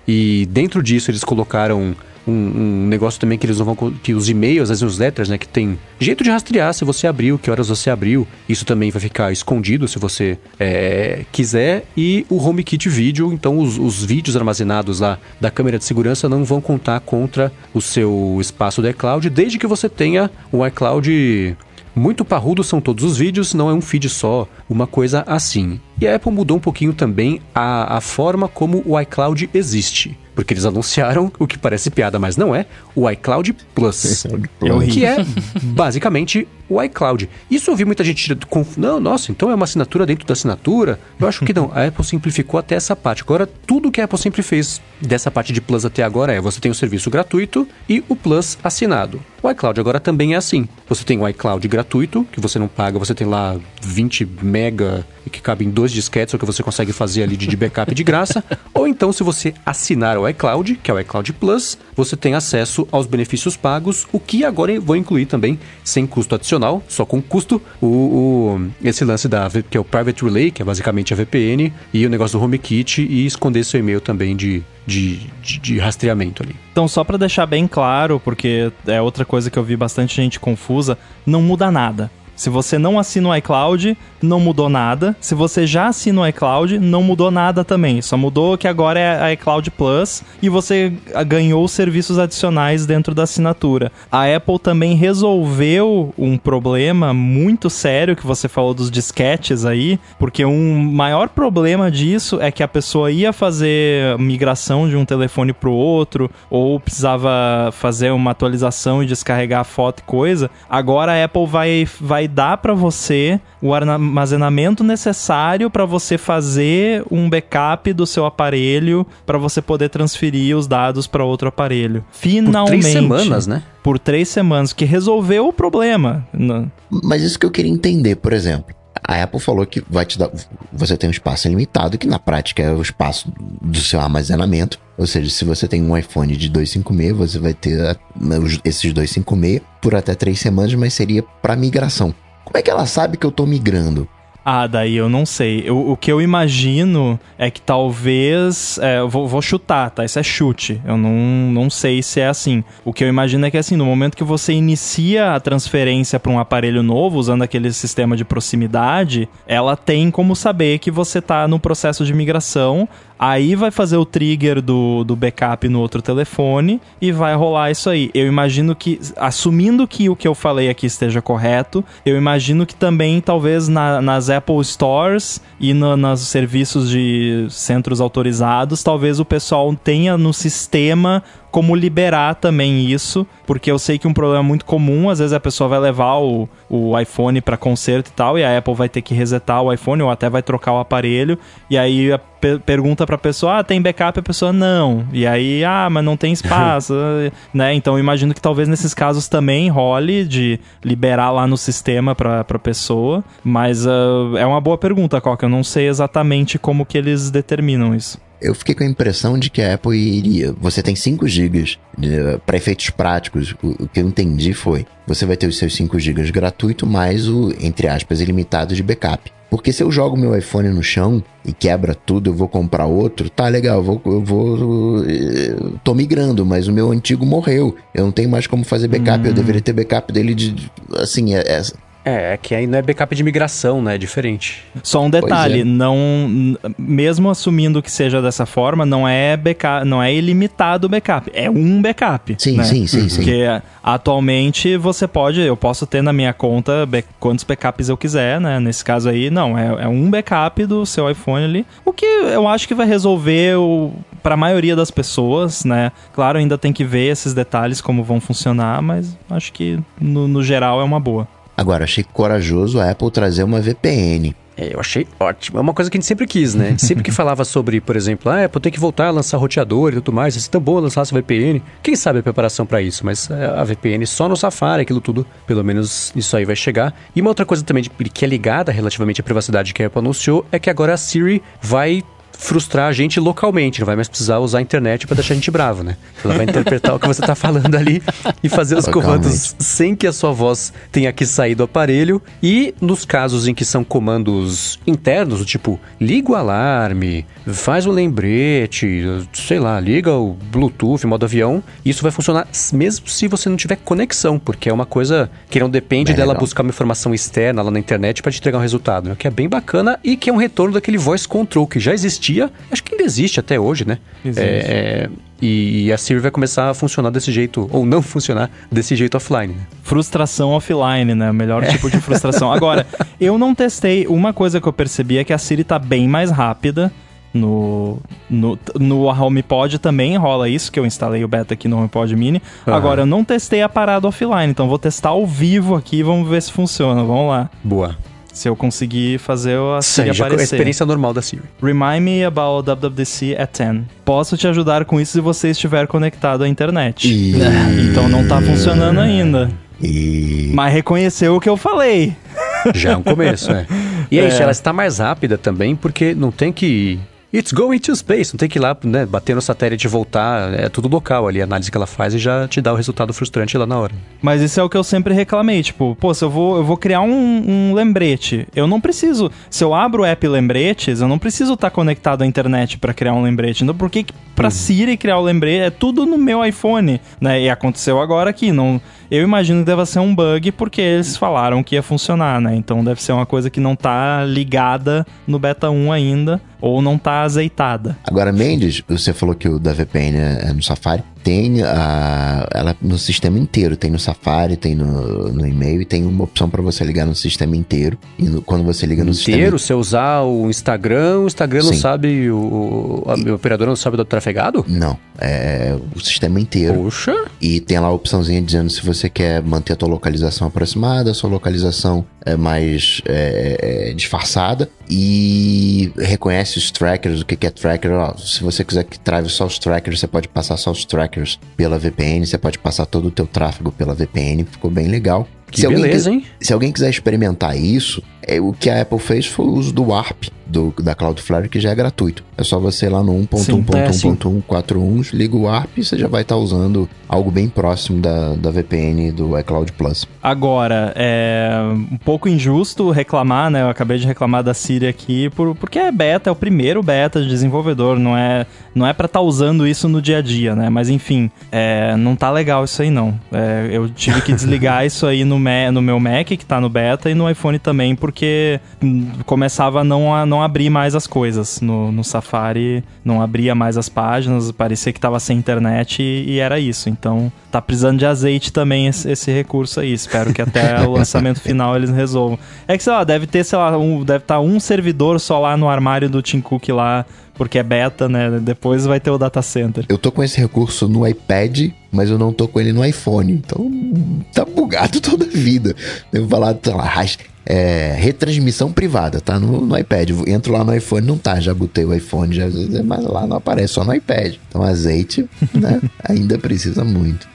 E dentro disso eles colocaram um, um, negócio também que eles vão que os e-mails, as newsletters, né, que tem jeito de rastrear se você abriu, que horas você abriu. Isso também vai ficar escondido se você é, quiser. E o HomeKit Video, então os, os vídeos armazenados lá da câmera de segurança não vão contar contra o seu espaço do iCloud, desde que você tenha um iCloud muito parrudo são todos os vídeos, não é um feed só, uma coisa assim. E a Apple mudou um pouquinho também a, a forma como o iCloud existe. Porque eles anunciaram o que parece piada, mas não é, o iCloud Plus. que é basicamente o iCloud. Isso eu vi muita gente com. Não, nossa, então é uma assinatura dentro da assinatura? Eu acho que não. A Apple simplificou até essa parte. Agora, tudo que a Apple sempre fez dessa parte de Plus até agora é: você tem o serviço gratuito e o Plus assinado. O iCloud agora também é assim. Você tem o iCloud gratuito, que você não paga, você tem lá 20 mega que cabe em dois disquetes, o que você consegue fazer ali de backup de graça. Ou então, se você assinar o iCloud, que é o iCloud Plus, você tem acesso aos benefícios pagos, o que agora vou incluir também sem custo adicional, só com custo, o, o esse lance da que é o Private Relay, que é basicamente a VPN, e o negócio do HomeKit e esconder seu e-mail também de, de, de, de, rastreamento ali. Então, só para deixar bem claro, porque é outra coisa que eu vi bastante gente confusa, não muda nada. Se você não assina o iCloud, não mudou nada. Se você já assina o iCloud, não mudou nada também. Só mudou que agora é a iCloud Plus e você ganhou serviços adicionais dentro da assinatura. A Apple também resolveu um problema muito sério que você falou dos disquetes aí, porque um maior problema disso é que a pessoa ia fazer migração de um telefone para o outro ou precisava fazer uma atualização e descarregar foto e coisa. Agora a Apple vai, vai dar para você o armazenamento necessário para você fazer um backup do seu aparelho para você poder transferir os dados para outro aparelho. Finalmente. Por três semanas, né? Por três semanas, que resolveu o problema. Mas isso que eu queria entender, por exemplo. A Apple falou que vai te dar. Você tem um espaço limitado, que na prática é o espaço do seu armazenamento. Ou seja, se você tem um iPhone de 256, você vai ter esses 256 por até três semanas, mas seria para migração. Como é que ela sabe que eu tô migrando? Ah, daí eu não sei. Eu, o que eu imagino é que talvez. É, vou, vou, chutar, tá? Isso é chute. Eu não, não sei se é assim. O que eu imagino é que, assim, no momento que você inicia a transferência para um aparelho novo, usando aquele sistema de proximidade, ela tem como saber que você tá no processo de migração. Aí vai fazer o trigger do, do backup no outro telefone e vai rolar isso aí. Eu imagino que, assumindo que o que eu falei aqui esteja correto, eu imagino que também, talvez, na, nas Apple Stores e no, nos serviços de centros autorizados, talvez o pessoal tenha no sistema como liberar também isso, porque eu sei que um problema muito comum, às vezes a pessoa vai levar o, o iPhone para conserto e tal, e a Apple vai ter que resetar o iPhone ou até vai trocar o aparelho, e aí a pe pergunta pra pessoa, ah, tem backup? A pessoa, não. E aí, ah, mas não tem espaço, né? Então eu imagino que talvez nesses casos também role de liberar lá no sistema pra, pra pessoa, mas uh, é uma boa pergunta, Coca, eu não sei exatamente como que eles determinam isso eu fiquei com a impressão de que a Apple iria. Você tem 5 GB para efeitos práticos. O, o, que eu entendi foi: você vai ter os seus 5 GB gratuito, mais o, entre aspas, ilimitado de backup. Porque se eu jogo meu iPhone no chão e quebra tudo, eu vou comprar outro, tá legal, eu vou, eu vou. Eu tô migrando, mas o meu antigo morreu. Eu não tenho mais como fazer backup, hum. eu deveria ter backup dele de. Assim, é, é é, é que aí não é backup de migração, né? É diferente. Só um detalhe, é. não mesmo assumindo que seja dessa forma, não é backup, não é ilimitado o backup, é um backup. Sim, né? sim, sim, sim. Porque atualmente você pode, eu posso ter na minha conta quantos backups eu quiser, né? Nesse caso aí, não, é, é um backup do seu iPhone ali, o que eu acho que vai resolver o para a maioria das pessoas, né? Claro, ainda tem que ver esses detalhes como vão funcionar, mas acho que no, no geral é uma boa. Agora, achei corajoso a Apple trazer uma VPN. É, eu achei ótimo. É uma coisa que a gente sempre quis, né? A sempre que falava sobre, por exemplo, ah, Apple tem que voltar a lançar roteador e tudo mais, é tão bom lançar essa VPN. Quem sabe a preparação para isso, mas é, a VPN só no Safari, aquilo tudo, pelo menos isso aí vai chegar. E uma outra coisa também que é ligada relativamente à privacidade que a Apple anunciou é que agora a Siri vai frustrar a gente localmente, não vai mais precisar usar a internet para deixar a gente bravo, né? Ela vai interpretar o que você está falando ali e fazer os comandos sem que a sua voz tenha que sair do aparelho. E nos casos em que são comandos internos, do tipo liga o alarme, faz um lembrete, sei lá, liga o Bluetooth, modo avião, isso vai funcionar mesmo se você não tiver conexão, porque é uma coisa que não depende bem dela legal. buscar uma informação externa lá na internet para te entregar um resultado, né? que é bem bacana e que é um retorno daquele voice control que já existia existia, acho que ainda existe até hoje, né? Existe. É, e a Siri vai começar a funcionar desse jeito, ou não funcionar desse jeito offline. Né? Frustração offline, né? O melhor é. tipo de frustração. Agora, eu não testei. Uma coisa que eu percebi é que a Siri tá bem mais rápida. No, no, no HomePod também rola isso, que eu instalei o beta aqui no HomePod Mini. Uhum. Agora, eu não testei a parada offline, então vou testar ao vivo aqui e vamos ver se funciona. Vamos lá. Boa. Se eu conseguir fazer a Siri Sim, aparecer. a experiência normal da Siri. Remind me about WWDC at 10. Posso te ajudar com isso se você estiver conectado à internet. E... Então não tá funcionando ainda. E... Mas reconheceu o que eu falei. Já é um começo, né? E aí, é. ela está mais rápida também, porque não tem que It's going to space. Não tem que ir lá, né, bater no satélite e voltar. É tudo local ali, a análise que ela faz e já te dá o resultado frustrante lá na hora. Mas isso é o que eu sempre reclamei. Tipo, pô, se eu vou, eu vou criar um, um lembrete, eu não preciso. Se eu abro o app Lembretes, eu não preciso estar tá conectado à internet para criar um lembrete. Então, por que pra hum. Siri criar o lembrete? É tudo no meu iPhone, né? E aconteceu agora aqui. Não, eu imagino que deva ser um bug porque eles falaram que ia funcionar, né? Então deve ser uma coisa que não tá ligada no beta 1 ainda ou não tá azeitada. Agora, Mendes, você falou que o da VPN é no Safari tem a, ela no sistema inteiro. Tem no Safari, tem no, no e-mail e tem uma opção para você ligar no sistema inteiro. E no, quando você liga no inteiro, sistema. Inteiro? Você usar o Instagram, o Instagram não sabe, o, a, e... o operador não sabe do trafegado? Não. É o sistema inteiro. Poxa. E tem lá a opçãozinha dizendo se você quer manter a tua localização aproximada, a sua localização é mais é, é, disfarçada e reconhece os trackers, o que, é tracker. Ó, se você quiser que trave só os trackers, você pode passar só os trackers pela VPN, você pode passar todo o teu tráfego pela VPN, ficou bem legal. Que se beleza, alguém, hein? Se alguém quiser experimentar isso, é, o que a Apple fez foi o uso do Warp do, da Cloudflare, que já é gratuito. É só você ir lá no 1.1.1.141, liga o Warp e você já vai estar tá usando algo bem próximo da, da VPN do iCloud Plus. Agora, é um pouco injusto reclamar, né? Eu acabei de reclamar da Siri aqui, por, porque é beta, é o primeiro beta de desenvolvedor, não é, não é para estar tá usando isso no dia a dia, né? Mas enfim, é, não tá legal isso aí não. É, eu tive que desligar isso aí no, no meu Mac, que tá no beta, e no iPhone também, porque começava a não, a não abrir mais as coisas. No, no Safari não abria mais as páginas, parecia que tava sem internet e, e era isso. Então tá precisando de azeite também esse, esse recurso aí. Espero que até o lançamento final eles resolvam. É que, sei lá, deve ter, sei lá, um, deve estar tá um servidor só lá no armário do Tim Cook lá porque é beta, né? Depois vai ter o data center. Eu tô com esse recurso no iPad, mas eu não tô com ele no iPhone. Então tá bugado toda a vida. Eu vou falar, sei lá, é, retransmissão privada, tá no, no, iPad. Entro lá no iPhone, não tá, já botei o iPhone, já, mas lá não aparece, só no iPad. Então azeite, né, ainda precisa muito.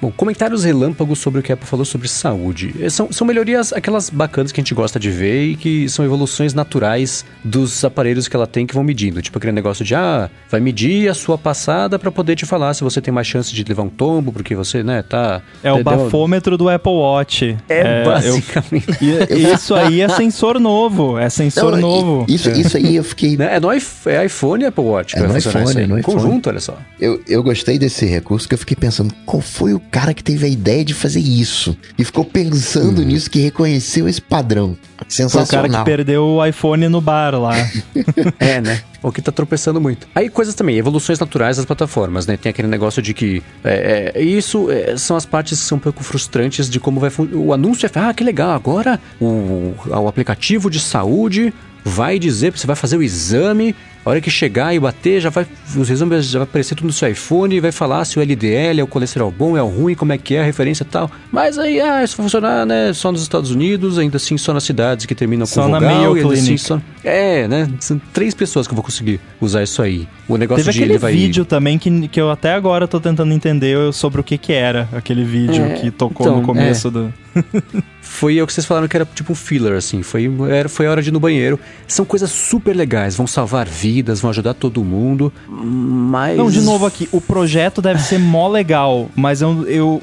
Bom, comentários relâmpagos sobre o que a Apple falou sobre saúde. Eh, são, são melhorias, aquelas bacanas que a gente gosta de ver e que são evoluções naturais dos aparelhos que ela tem que vão medindo. Tipo aquele negócio de, ah, vai medir a sua passada para poder te falar se você tem mais chance de levar um tombo, porque você, né, tá... É o bafômetro do Apple Watch. É, é basicamente. Eu... isso aí é sensor novo, é sensor Não, novo. Isso, isso aí eu fiquei... É, no, é iPhone e Apple Watch. É no iPhone, é no iPhone. Conjunto, olha só. Eu, eu gostei desse recurso que eu fiquei pensando, qual foi o cara que teve a ideia de fazer isso e ficou pensando hum. nisso, que reconheceu esse padrão. Sensacional. Foi o cara que perdeu o iPhone no bar lá. é, né? O que tá tropeçando muito. Aí coisas também, evoluções naturais das plataformas, né? Tem aquele negócio de que é, é, isso é, são as partes que são um pouco frustrantes de como vai o anúncio é ah que legal agora o, o aplicativo de saúde vai dizer, você vai fazer o exame a hora que chegar e bater, já vai, os exames já vai aparecer tudo no seu iPhone e vai falar se o LDL é o colesterol bom, é o ruim, como é que é a referência e tal. Mas aí, ah, isso vai funcionar, né, só nos Estados Unidos, ainda assim só nas cidades que terminam só com vogal. Só na Mayo Clinic. Assim, só... É, né, são três pessoas que eu vou conseguir usar isso aí. O negócio Teve de aquele vai... vídeo também que, que eu até agora tô tentando entender sobre o que que era aquele vídeo é, que tocou então, no começo é. do... foi o que vocês falaram que era tipo um filler, assim. Foi, era, foi a hora de ir no banheiro. São coisas super legais, vão salvar vidas, vão ajudar todo mundo, mas... Não, de novo aqui, o projeto deve ser mó legal, mas eu, eu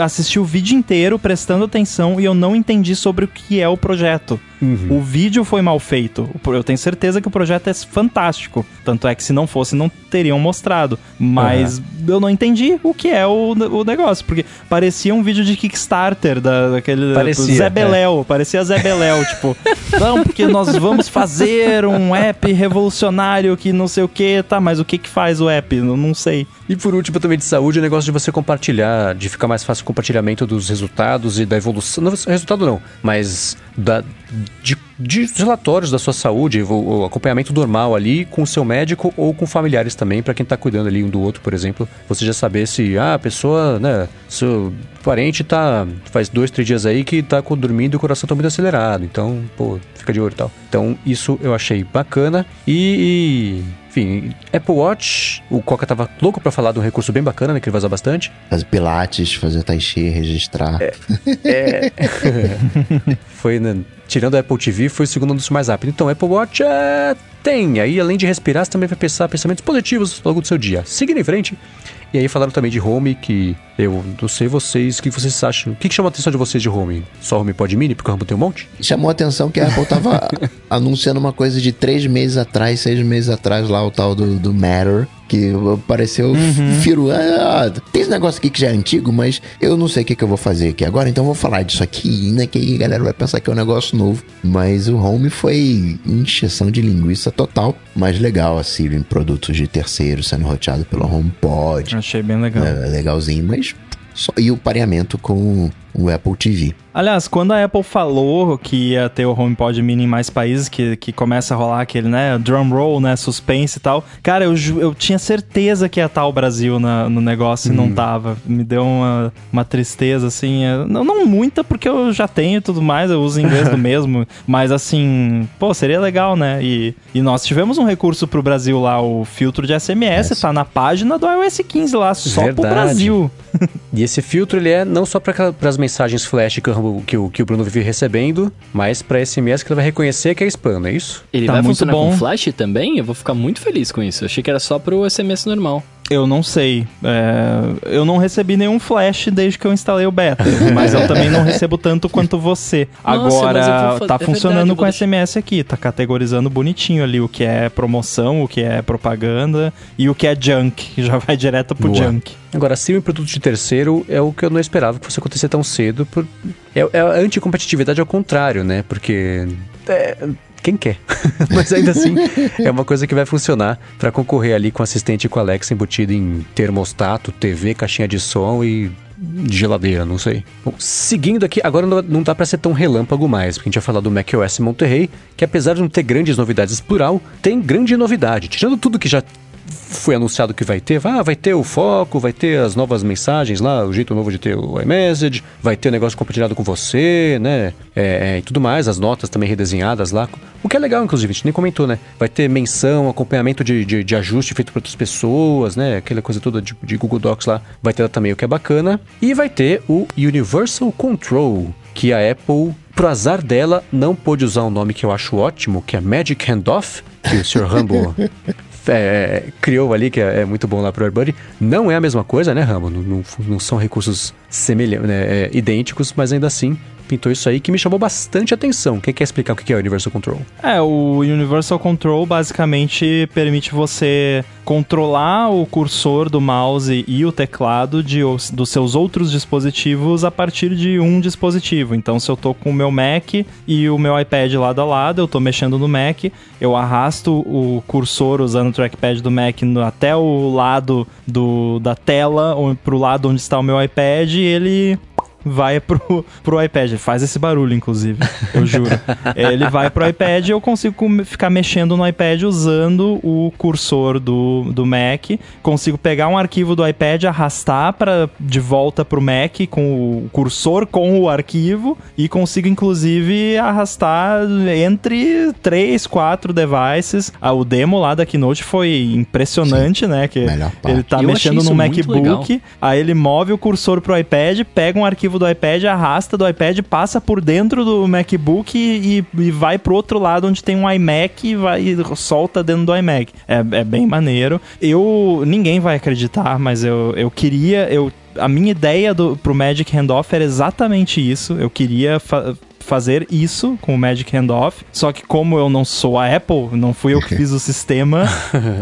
assisti o vídeo inteiro prestando atenção e eu não entendi sobre o que é o projeto. Uhum. O vídeo foi mal feito. Eu tenho certeza que o projeto é fantástico. Tanto é que se não fosse, não teriam mostrado. Mas uhum. eu não entendi o que é o, o negócio. Porque parecia um vídeo de Kickstarter da, daquele parecia, Zé Beléu. É. Parecia Zé Beléu, tipo, não, porque nós vamos fazer um app revolucionário que não sei o que, tá, mas o que que faz o app? Eu não sei. E por último, também de saúde, o negócio de você compartilhar, de ficar mais fácil o compartilhamento dos resultados e da evolução. Não, resultado não, mas da, de, de relatórios da sua saúde, o, acompanhamento normal ali com o seu médico ou com familiares também, para quem está cuidando ali um do outro, por exemplo. Você já saber se ah, a pessoa, né, seu parente tá faz dois, três dias aí que tá dormindo e o coração tá muito acelerado. Então, pô, fica de olho e tal. Então, isso eu achei bacana. E, e enfim, Apple Watch, o Coca tava louco para falar de um recurso bem bacana, né, que ele vai usar bastante. Fazer pilates, fazer tai chi, registrar. É, é... foi, né, tirando a Apple TV, foi o segundo anúncio mais rápido. Então, Apple Watch é... tem. Aí, além de respirar, você também vai pensar pensamentos positivos ao longo do seu dia. Seguindo em frente, e aí falaram também de home, que eu não sei vocês, o que vocês acham? O que, que chamou a atenção de vocês de home? Só home Pod Mini, porque o home tem um monte? Chamou a atenção que a Apple tava anunciando uma coisa de três meses atrás, seis meses atrás, lá o tal do, do Matter, que apareceu uhum. Firo. Ah, tem esse negócio aqui que já é antigo, mas eu não sei o que, que eu vou fazer aqui agora, então eu vou falar disso aqui, né? Que aí a galera vai pensar que é um negócio novo. Mas o Home foi injeção de linguiça total, mas legal, assim, em produtos de terceiro sendo roteado pelo HomePod. Achei bem legal. É, legalzinho, mas. Só, e o pareamento com o Apple TV. Aliás, quando a Apple falou que ia ter o HomePod Mini em mais países, que, que começa a rolar aquele, né, drum roll, né, suspense e tal, cara, eu, eu tinha certeza que ia estar o Brasil na, no negócio hum. e não hum. tava. Me deu uma, uma tristeza, assim, é, não, não muita, porque eu já tenho e tudo mais, eu uso inglês do mesmo, mas assim, pô, seria legal, né? E, e nós tivemos um recurso pro Brasil lá, o filtro de SMS, tá na página do iOS 15 lá, só Verdade. pro Brasil. e esse filtro, ele é não só para as mensagens flash que, que, o, que o Bruno vive recebendo, mas para SMS que ele vai reconhecer que é spam, não é isso? Ele tá vai funcionar bom. com flash também? Eu vou ficar muito feliz com isso. Eu achei que era só pro SMS normal. Eu não sei. É, eu não recebi nenhum flash desde que eu instalei o beta, mas eu também não recebo tanto quanto você. Nossa, Agora, tá é funcionando verdade, com SMS aqui, tá categorizando bonitinho ali o que é promoção, o que é propaganda e o que é junk, já vai direto pro Boa. junk. Agora, sim, o produto de terceiro é o que eu não esperava que fosse acontecer tão cedo. Por... É, é a anticompetitividade ao contrário, né? Porque. É quem quer. Mas ainda assim, é uma coisa que vai funcionar para concorrer ali com assistente com Alexa embutido em termostato, TV, caixinha de som e de geladeira, não sei. Bom, seguindo aqui, agora não dá para ser tão relâmpago mais, porque a gente vai falar do macOS Monterey, que apesar de não ter grandes novidades plural, tem grande novidade. Tirando tudo que já foi anunciado que vai ter, ah, vai ter o foco, vai ter as novas mensagens lá, o jeito novo de ter o iMessage, vai ter o negócio compartilhado com você, né? É, é, e tudo mais, as notas também redesenhadas lá. O que é legal, inclusive, a gente nem comentou, né? Vai ter menção, acompanhamento de, de, de ajuste feito por outras pessoas, né? Aquela coisa toda de, de Google Docs lá, vai ter também o que é bacana. E vai ter o Universal Control, que a Apple pro azar dela, não pôde usar um nome que eu acho ótimo, que é Magic Handoff, que o Sr. Rambo é, criou ali, que é, é, muito bom lá pro AirBuddy. Não é a mesma coisa, né, Rambo? Não, não, não são recursos semelhantes, né, é, idênticos, mas ainda assim pintou isso aí que me chamou bastante atenção. Quem quer explicar o que é o Universal Control? É, o Universal Control basicamente permite você controlar o cursor do mouse e o teclado de, dos seus outros dispositivos a partir de um dispositivo. Então, se eu tô com o meu Mac e o meu iPad lado a lado, eu tô mexendo no Mac, eu arrasto o cursor usando o trackpad do Mac até o lado do, da tela, ou pro lado onde está o meu iPad, e ele vai pro, pro iPad. Faz esse barulho, inclusive, eu juro. Ele vai pro iPad e eu consigo ficar mexendo no iPad usando o cursor do, do Mac. Consigo pegar um arquivo do iPad, arrastar pra, de volta pro Mac com o cursor com o arquivo e consigo, inclusive, arrastar entre três, quatro devices. Ah, o demo lá da Keynote foi impressionante, Sim. né? Que ele tá eu mexendo no MacBook, aí ele move o cursor pro iPad, pega um arquivo do iPad, arrasta do iPad, passa por dentro do MacBook e, e vai pro outro lado onde tem um iMac e vai e solta dentro do iMac. É, é bem maneiro. Eu. Ninguém vai acreditar, mas eu, eu queria. Eu, a minha ideia do, pro Magic Handoff era exatamente isso. Eu queria fazer isso com o Magic Handoff. Só que como eu não sou a Apple, não fui eu que fiz o sistema,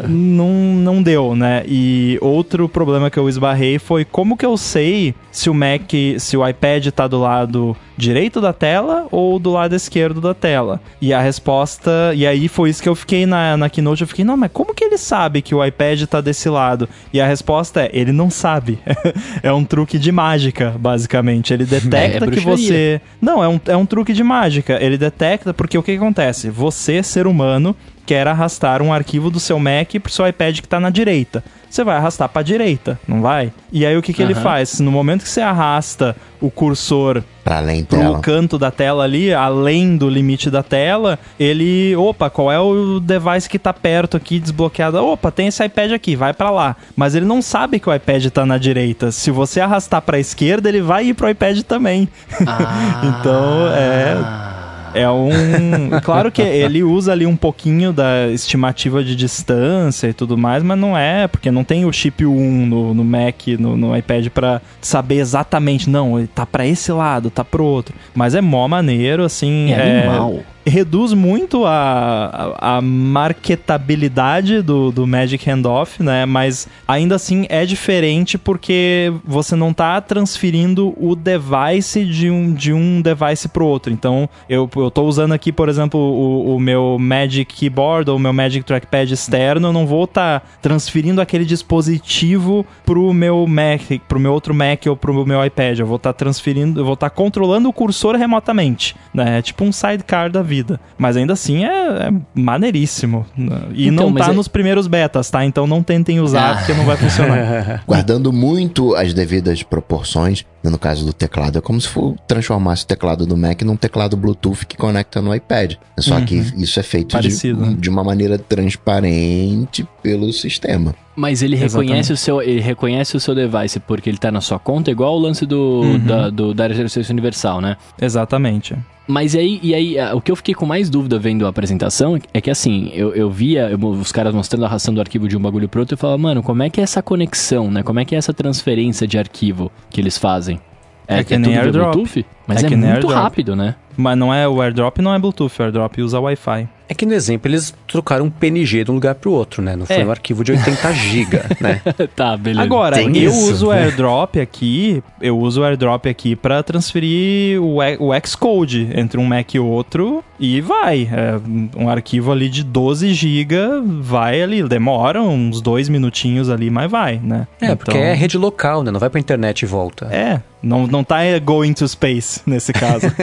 não, não deu, né? E outro problema que eu esbarrei foi como que eu sei se o Mac, se o iPad tá do lado direito da tela ou do lado esquerdo da tela. E a resposta, e aí foi isso que eu fiquei na, na keynote, eu fiquei, não, mas como que ele sabe que o iPad tá desse lado? E a resposta é, ele não sabe. é um truque de mágica, basicamente. Ele detecta é, é que você... Não, é um, é um truque de mágica. Ele detecta porque o que, acontece? Você, ser humano, quer arrastar um arquivo do seu Mac pro seu iPad que está na direita. Você vai arrastar para a direita, não vai? E aí o que, que uhum. ele faz? No momento que você arrasta o cursor para além pro tela. canto da tela ali, além do limite da tela, ele, opa, qual é o device que tá perto aqui desbloqueado? Opa, tem esse iPad aqui, vai para lá. Mas ele não sabe que o iPad tá na direita. Se você arrastar para a esquerda, ele vai ir pro iPad também. Ah. então, é é um. claro que ele usa ali um pouquinho da estimativa de distância e tudo mais, mas não é, porque não tem o chip 1 no, no Mac, no, no iPad, para saber exatamente, não, ele tá para esse lado, tá pro outro. Mas é mó maneiro, assim. É, é... animal reduz muito a, a, a marketabilidade do, do Magic Handoff, né? Mas ainda assim é diferente porque você não está transferindo o device de um, de um device para o outro. Então, eu, eu tô usando aqui, por exemplo, o, o meu Magic Keyboard ou o meu Magic Trackpad externo, eu não vou estar tá transferindo aquele dispositivo pro meu Mac, pro meu outro Mac ou pro meu iPad. Eu vou estar tá transferindo, eu vou estar tá controlando o cursor remotamente, né? É tipo um sidecar da vida vida. Mas ainda assim é, é maneiríssimo. E então, não tá é... nos primeiros betas, tá? Então não tentem usar, ah. porque não vai funcionar. Guardando muito as devidas proporções, no caso do teclado, é como se for transformasse o teclado do Mac num teclado Bluetooth que conecta no iPad. Só uhum. que isso é feito de, né? de, uma maneira transparente pelo sistema. Mas ele reconhece, o seu, ele reconhece o seu device porque ele está na sua conta, igual o lance do, uhum. da, do, da universal, né? Exatamente. Mas e aí, e aí, o que eu fiquei com mais dúvida vendo a apresentação é que assim, eu, eu via eu, os caras mostrando a ração do arquivo de um bagulho pro outro e eu falava, mano, como é que é essa conexão, né? Como é que é essa transferência de arquivo que eles fazem? É, é que é nem AirDrop. Bluetooth? Mas é, é muito rápido, né? Mas não é o AirDrop, não é Bluetooth, o AirDrop usa Wi-Fi. É que no exemplo eles trocaram um PNG de um lugar pro outro, né? Não foi É. um arquivo de 80 GB, né? tá, beleza. Agora, Tem eu isso, uso o né? AirDrop aqui, eu uso o AirDrop aqui pra transferir o, o Xcode entre um Mac e outro e vai. É, um arquivo ali de 12 GB vai ali, demora uns dois minutinhos ali, mas vai, né? É, porque Então- é rede local, né? Não vai pra internet e volta. É, não, não tá going to space nesse caso.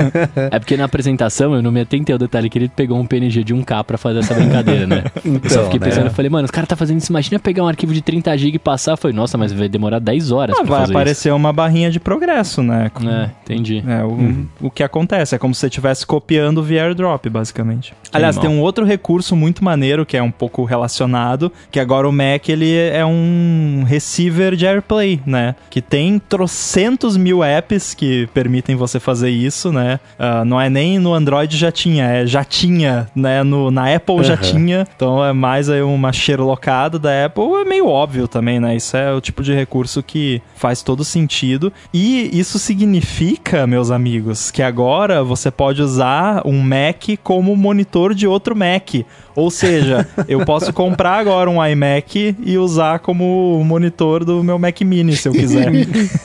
É porque na apresentação eu não me atentei ao detalhe que ele pegou um PNG de 1K pra fazer essa brincadeira, né? eu só Então, fiquei né? pensando, eu falei, mano, os caras tá fazendo isso, imagina pegar um arquivo de 30 GB e passar. Eu falei, nossa, mas vai demorar 10 horas Ah, pra vai fazer aparecer uma barrinha de progresso, né? isso. É, entendi. É, o, o que acontece é como se você estivesse copiando via airdrop, basicamente. Aliás, Animal. tem um outro recurso muito maneiro que é um pouco relacionado, que agora o Mac ele é um receiver de AirPlay, né? Que tem trocentos mil apps que permitem você fazer isso, né? Ah, não é nem no Android já tinha, é já tinha, né? No, na Apple já Aham. tinha, então é mais aí uma sherlockada da Apple, é meio óbvio também, né? Isso é o tipo de recurso que faz todo sentido. E isso significa, meus amigos, que agora você pode usar um Mac como monitor de outro Mac. Ou seja, eu posso comprar agora um iMac e usar como monitor do meu Mac Mini, se eu quiser.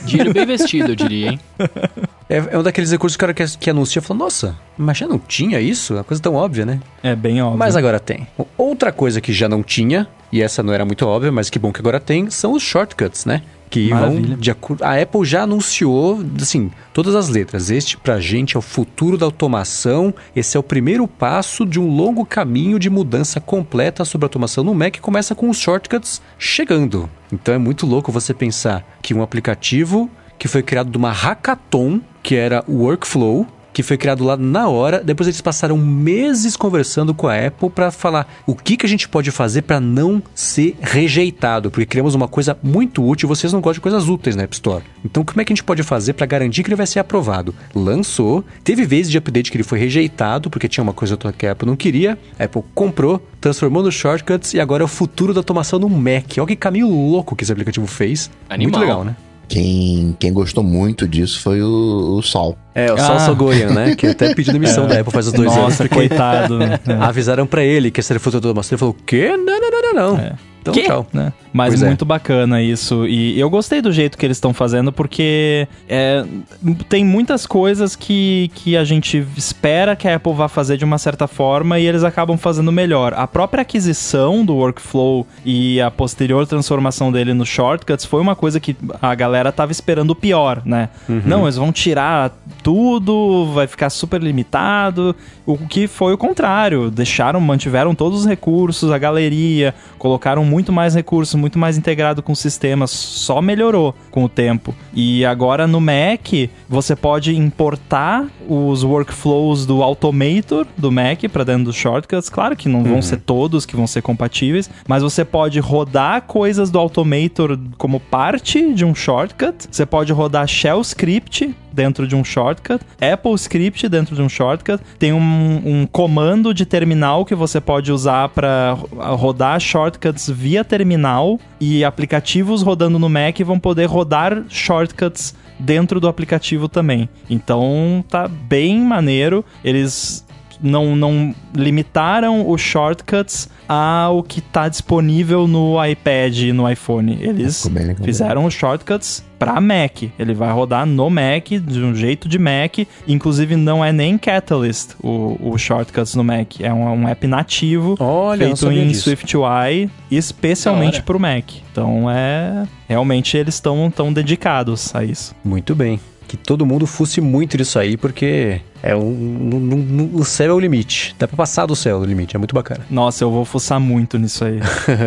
Dinheiro bem investido, eu diria, hein? É, é um daqueles recursos que o cara que, que anuncia fala, nossa, mas já não tinha isso? É uma coisa tão óbvia, né? é bem óbvio. Mas agora tem. Outra coisa que já não tinha, e essa não era muito óbvia, mas que bom que agora tem, são os shortcuts, né? Que vão Maravilha. de acordo. A Apple já anunciou, assim, todas as letras. Este pra gente é o futuro da automação. Esse é o primeiro passo de um longo caminho de mudança completa sobre a automação no Mac. Começa com os shortcuts chegando. Então é muito louco você pensar que um aplicativo que foi criado de uma hackathon, que era o Workflow, que foi criado lá na hora. Depois eles passaram meses conversando com a Apple para falar o que, que a gente pode fazer para não ser rejeitado, porque criamos uma coisa muito útil. Vocês não gostam de coisas úteis na App Store. Então, como é que a gente pode fazer para garantir que ele vai ser aprovado? Lançou, teve vezes de update que ele foi rejeitado porque tinha uma coisa que a Apple não queria. A Apple comprou, transformou nos shortcuts e agora é o futuro da automação no Mac. Olha que caminho louco que esse aplicativo fez. Animal. Muito legal, né? Quem, quem gostou muito disso foi o, o Sol. É, o Ah. Sol Sogoyan, né? Que até pediu demissão da Apple faz uns dois anos. Nossa, coitado. né? avisaram pra ele que esse era o futuro da automação. Ele falou, o quê? Não, não, não, não, não. É. Então, Que? tchau. né? Mas Pois é. muito bacana isso. E eu gostei do jeito que eles estão fazendo, porque é, tem muitas coisas que, que a gente espera que a Apple vá fazer de uma certa forma e eles acabam fazendo melhor. A própria aquisição do workflow e a posterior transformação dele nos shortcuts foi uma coisa que a galera tava esperando o pior, né? Não, eles vão tirar tudo, vai ficar super limitado. O que foi o contrário. Deixaram, mantiveram todos os recursos, a galeria, colocaram muito mais recursos, muito mais integrado com o sistema, só melhorou com o tempo. E agora no Mac, você pode importar os workflows do Automator do Mac para dentro dos shortcuts. Claro que não vão ser todos que vão ser compatíveis, mas você pode rodar coisas do Automator como parte de um shortcut. Você pode rodar shell script dentro de um shortcut, Apple Script dentro de um shortcut, tem um, um comando de terminal que você pode usar para rodar shortcuts via terminal e aplicativos rodando no Mac vão poder rodar shortcuts dentro do aplicativo também. Então tá bem maneiro. Eles não, não limitaram os shortcuts ao que está disponível no iPad e no iPhone. Eles Ficou bem legal. fizeram os shortcuts para Mac. Ele vai rodar no Mac, de um jeito de Mac. Inclusive, não é nem Catalyst o, o shortcuts no Mac. É um, um app nativo Olha, feito em disso. SwiftUI, especialmente para o Mac. Então, é... Realmente, eles estão tão dedicados a isso. Muito bem. Que todo mundo fosse muito disso aí, porque é um, no- no- o céu é o limite. Dá pra passar do céu o limite, é muito bacana. Nossa, eu vou fuçar muito nisso aí.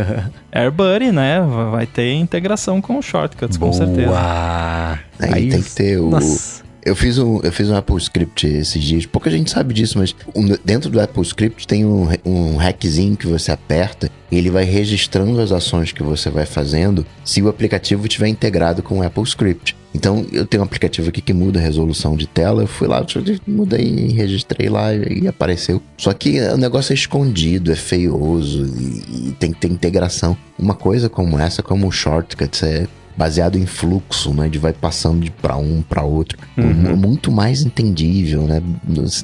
AirBuddy, né? Va- Vai ter integração com shortcuts, com certeza. Boa! Aí, tem que ter o. Nossa. Eu fiz um, eu fiz um Apple Script esses dias. Pouca gente sabe disso, mas um- dentro do Apple Script tem um, um hackzinho que você aperta e ele vai registrando as ações que você vai fazendo se o aplicativo estiver integrado com o Apple Script. Então, eu tenho um aplicativo aqui que muda a resolução de tela. Eu fui lá, mudei, registrei lá e apareceu. Só que o negócio é escondido, é feioso e, tem que ter integração. Uma coisa como essa, como o Shortcuts, é baseado em fluxo, né? De vai passando de para um para outro. Uhum. Muito mais entendível, né?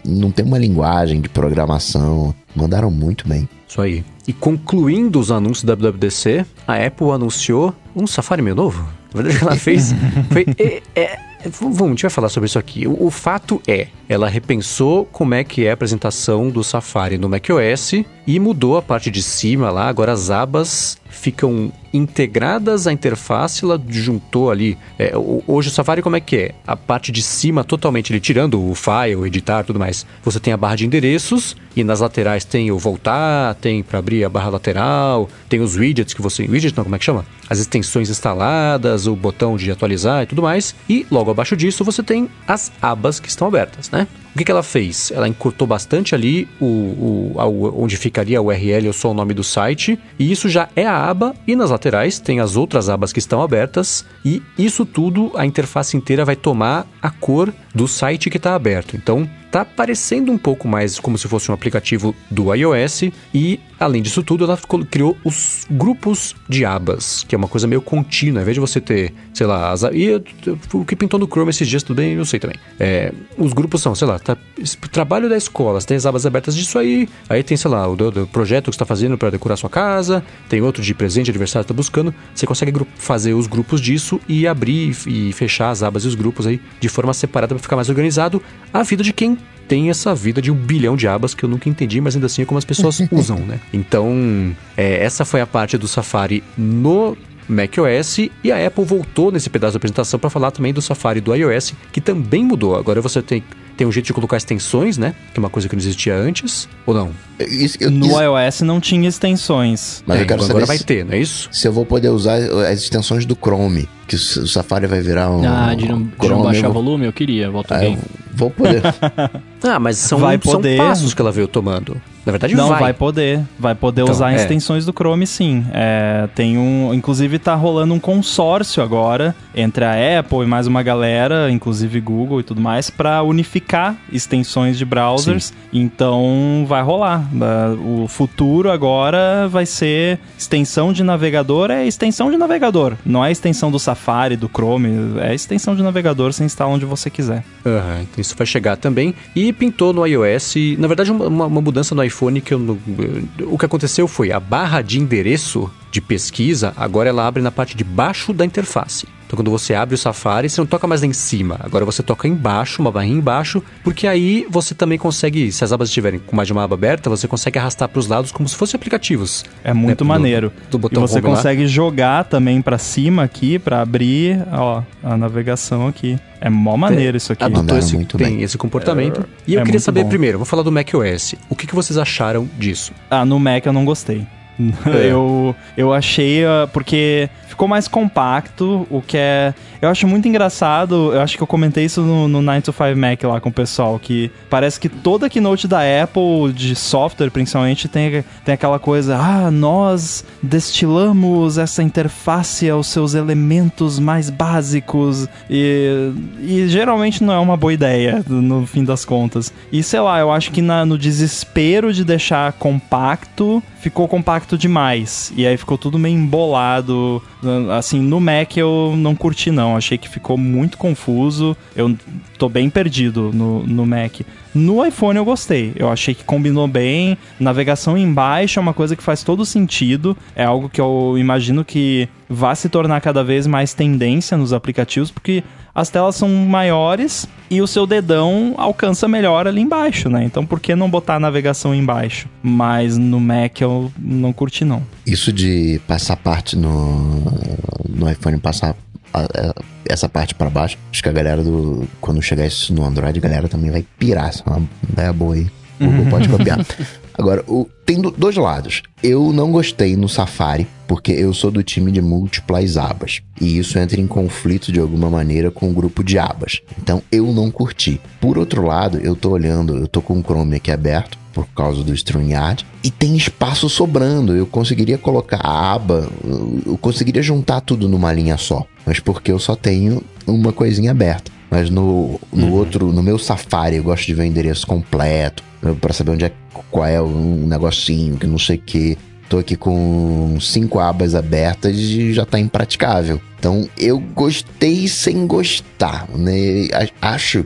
Não tem uma linguagem de programação. Mandaram muito bem. Isso aí. E concluindo os anúncios da WWDC, a Apple anunciou um Safari meio novo. Na verdade, ela fez. foi, é, é, Vamos, a gente vai falar sobre isso aqui. O, o, fato é, ela repensou como é que é a apresentação do Safari no macOS e mudou a parte de cima lá. Agora as abas ficam integradas à interface, ela juntou ali. É, hoje o Safari como é que é? A parte de cima totalmente, ele tirando o file, editar tudo mais. Você tem a barra de endereços e nas laterais tem o voltar, tem para abrir a barra lateral, tem os widgets que você. Widget não, como é que chama? As extensões instaladas, o botão de atualizar e tudo mais. E logo abaixo disso você tem as abas que estão abertas, né? O que, que ela fez? Ela encurtou bastante ali o, o, a, onde ficaria a URL ou só o nome do site, e isso já é a aba, e nas laterais tem as outras abas que estão abertas, e isso tudo, a interface inteira vai tomar a cor do site que está aberto. Então, tá parecendo um pouco mais como se fosse um aplicativo do iOS e além disso tudo ela criou os grupos de abas, que é uma coisa meio contínua, ao invés de você ter, sei lá, as, e o que pintou no Chrome esses dias bem, eu sei também. É, os grupos são, sei lá, tá, trabalho da escola, tem as abas abertas disso aí, aí tem, sei lá, o projeto que você está fazendo para decorar sua casa, tem outro de presente, aniversário que tá buscando, você consegue fazer os grupos disso e abrir e fechar as abas e os grupos aí de forma separada para ficar mais organizado. A vida de quem tem essa vida de um bilhão de abas que eu nunca entendi, mas ainda assim é como as pessoas usam, né? Então, é, essa foi a parte do Safari no macOS e a Apple voltou nesse pedaço da apresentação para falar também do Safari do iOS, que também mudou. Agora você tem tem um jeito de colocar extensões, né? Que é uma coisa que não existia antes, ou não? Isso, eu, no isso... iOS não tinha extensões. Mas é, eu quero agora vai ter, não é isso? Se eu vou poder usar as extensões do Chrome, que o Safari vai virar um. Ah, de não, de não baixar volume, eu queria, volta ah, bem. Vou poder. ah, mas são, vai poder. são passos que ela veio tomando. Na verdade, não vai. vai poder. Vai poder então, usar é. extensões do Chrome, sim. É, tem um, inclusive tá rolando um consórcio agora entre a Apple e mais uma galera, inclusive Google e tudo mais, para unificar extensões de browsers. Sim. Então vai rolar. O futuro agora vai ser extensão de navegador é extensão de navegador, não é extensão do Safari, do Chrome, é extensão de navegador, você instala onde você quiser. Uhum, isso vai chegar também. E pintou no iOS, na verdade, uma, uma mudança no iPhone que eu, o que aconteceu foi a barra de endereço de pesquisa, agora ela abre na parte de baixo da interface. Então, quando você abre o Safari, você não toca mais lá em cima. Agora você toca embaixo, uma barrinha embaixo, porque aí você também consegue, se as abas estiverem com mais de uma aba aberta, você consegue arrastar para os lados como se fossem aplicativos. É muito né? maneiro. Do, do botão e você consegue lá. jogar também para cima aqui, para abrir ó, a navegação aqui. É mó maneiro isso aqui. Adotou esse, muito tem bem. esse comportamento. É, e eu é queria saber bom. primeiro, vou falar do macOS. O que, que vocês acharam disso? Ah, no Mac eu não gostei. É. eu, eu achei, ah, porque ficou mais compacto, o que é. Eu acho muito engraçado, eu acho que eu comentei isso no, no 9 to 5 Mac lá com o pessoal, que parece que toda keynote da Apple, de software principalmente, tem, tem aquela coisa, ah, nós destilamos essa interface aos seus elementos mais básicos, e, e geralmente não é uma boa ideia, no fim das contas. E sei lá, eu acho que na, no desespero de deixar compacto, ficou compacto demais, e aí ficou tudo meio embolado, assim, no Mac eu não curti não, achei que ficou muito confuso, eu tô bem perdido no, no Mac. No iPhone eu gostei, eu achei que combinou bem, navegação embaixo é uma coisa que faz todo sentido, é algo que eu imagino que vai se tornar cada vez mais tendência nos aplicativos, porque as telas são maiores e o seu dedão alcança melhor ali embaixo, né? Então por que não botar a navegação embaixo? Mas no Mac eu não curti não. Isso de passar parte no, no iPhone, passar a, a, essa parte para baixo, acho que a galera do. Quando chegar isso no Android, a galera também vai pirar. Isso é uma ideia boa aí. Google pode copiar. Agora, o, tem do, dois lados. Eu não gostei no Safari, porque eu sou do time de múltiplas abas. E isso entra em conflito de alguma maneira com o grupo de abas. Então eu não curti. Por outro lado, eu tô olhando, eu tô com o Chrome aqui aberto por causa do StreamYard e tem espaço sobrando. Eu conseguiria colocar a aba, eu conseguiria juntar tudo numa linha só, mas porque eu só tenho uma coisinha aberta. Mas no, no uhum. outro, no meu Safari, eu gosto de ver o endereço completo, para saber onde é qual é um negocinho, que não sei o que. tô aqui com cinco abas abertas e já tá impraticável. Então eu gostei sem gostar, né? Acho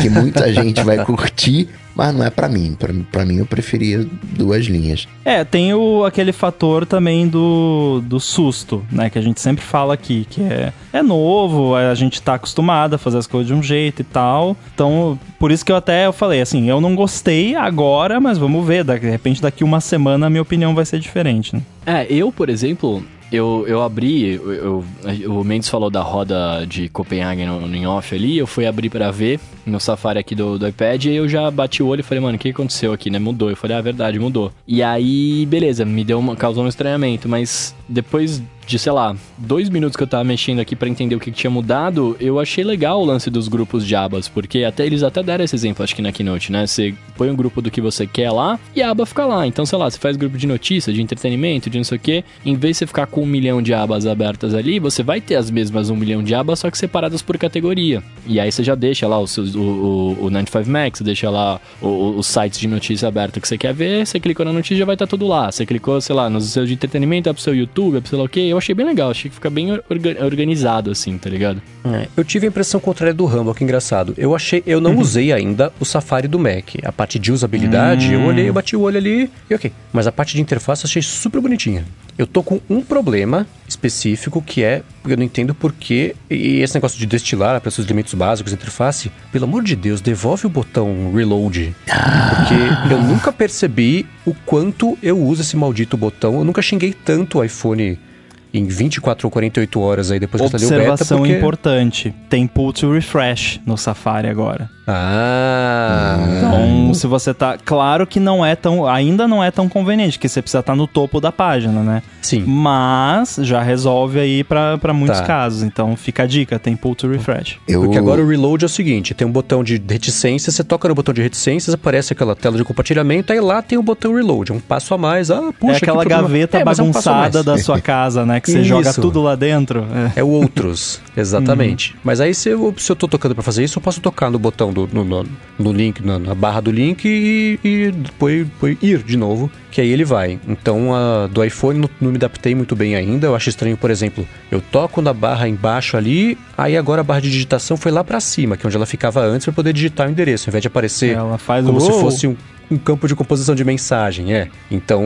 que muita gente vai curtir, mas não é para mim. Para mim eu preferia duas linhas. É, tem o, aquele fator também do, do susto, né? Que a gente sempre fala aqui, que é, é novo, a gente tá acostumado a fazer as coisas de um jeito e tal. Então, por isso que eu até eu falei assim, eu não gostei agora, mas vamos ver. De repente, daqui uma semana a minha opinião vai ser diferente, né? É, eu, por exemplo, eu, eu abri, eu, eu, o Mendes falou da roda de Copenhague no, no off ali, eu fui abrir para ver no Safari aqui do, do iPad e eu já bati o olho e falei, mano, o que aconteceu aqui, né? Mudou. Eu falei, ah, verdade, mudou. E aí, beleza, me deu uma, causou um estranhamento, mas depois de, sei lá, dois minutos que eu tava mexendo aqui para entender o que, que, tinha mudado, eu achei legal o lance dos grupos de abas, porque até eles até deram esse exemplo, acho que na Keynote, né? Você põe um grupo do que você quer lá e a aba fica lá. Então, sei lá, você faz grupo de notícia, de entretenimento, de não sei o quê, em vez de você ficar com um milhão de abas abertas ali, você vai ter as mesmas um milhão de abas, só que separadas por categoria. E aí você já deixa lá o, seu, o, o, o 95 Max, deixa lá os sites de notícia aberta que você quer ver, você clicou na notícia já vai estar tá tudo lá. Você clicou, sei lá, nos seus de entretenimento, é pro seu YouTube, é pro sei lá o quê, eu achei bem legal, achei que fica bem organizado assim, tá ligado? É, eu tive a impressão contrária do Rambo, que engraçado. Eu achei, eu não uhum. usei ainda o Safari do Mac. A parte de usabilidade, hum. eu olhei, eu bati o olho ali e ok. Mas a parte de interface eu achei super bonitinha. Eu tô com um problema específico que é, eu não entendo porquê, e esse negócio de destilar para seus elementos básicos interface, pelo amor de Deus, devolve o botão reload. Porque eu nunca percebi o quanto eu uso esse maldito botão. Eu nunca xinguei tanto o iPhone em 24 ou 48 horas aí depois que instalei o beta. Observação porque... importante, tem pull to refresh no Safari agora. Ah. Então, se você tá. Claro que não é tão. Ainda não é tão conveniente, que você precisa estar tá no topo da página, né? Sim. Mas já resolve aí para muitos tá. casos. Então fica a dica, tem pull to refresh. Eu... Porque agora o reload é o seguinte: tem um botão de reticência, você toca no botão de reticências, aparece aquela tela de compartilhamento, aí lá tem o botão reload. É um passo a mais. Ah, puxa, é aquela gaveta é, bagunçada é um da sua casa, né? Que você Isso. joga tudo lá dentro. É, é o outros, exatamente. Uhum. Mas aí se eu, se eu tô tocando para fazer isso, eu posso tocar no botão do, no, no, no link, na, na, barra do link e, e depois, depois, ir de novo, que aí ele vai. Então, a, do iPhone não, não, me adaptei muito bem ainda. Eu acho estranho, por exemplo, eu toco na barra embaixo ali, aí agora a barra de digitação foi lá para cima, que é onde ela ficava antes para poder digitar o endereço, ao invés de aparecer ela faz como o... se fosse um um campo de composição de mensagem, é. Então,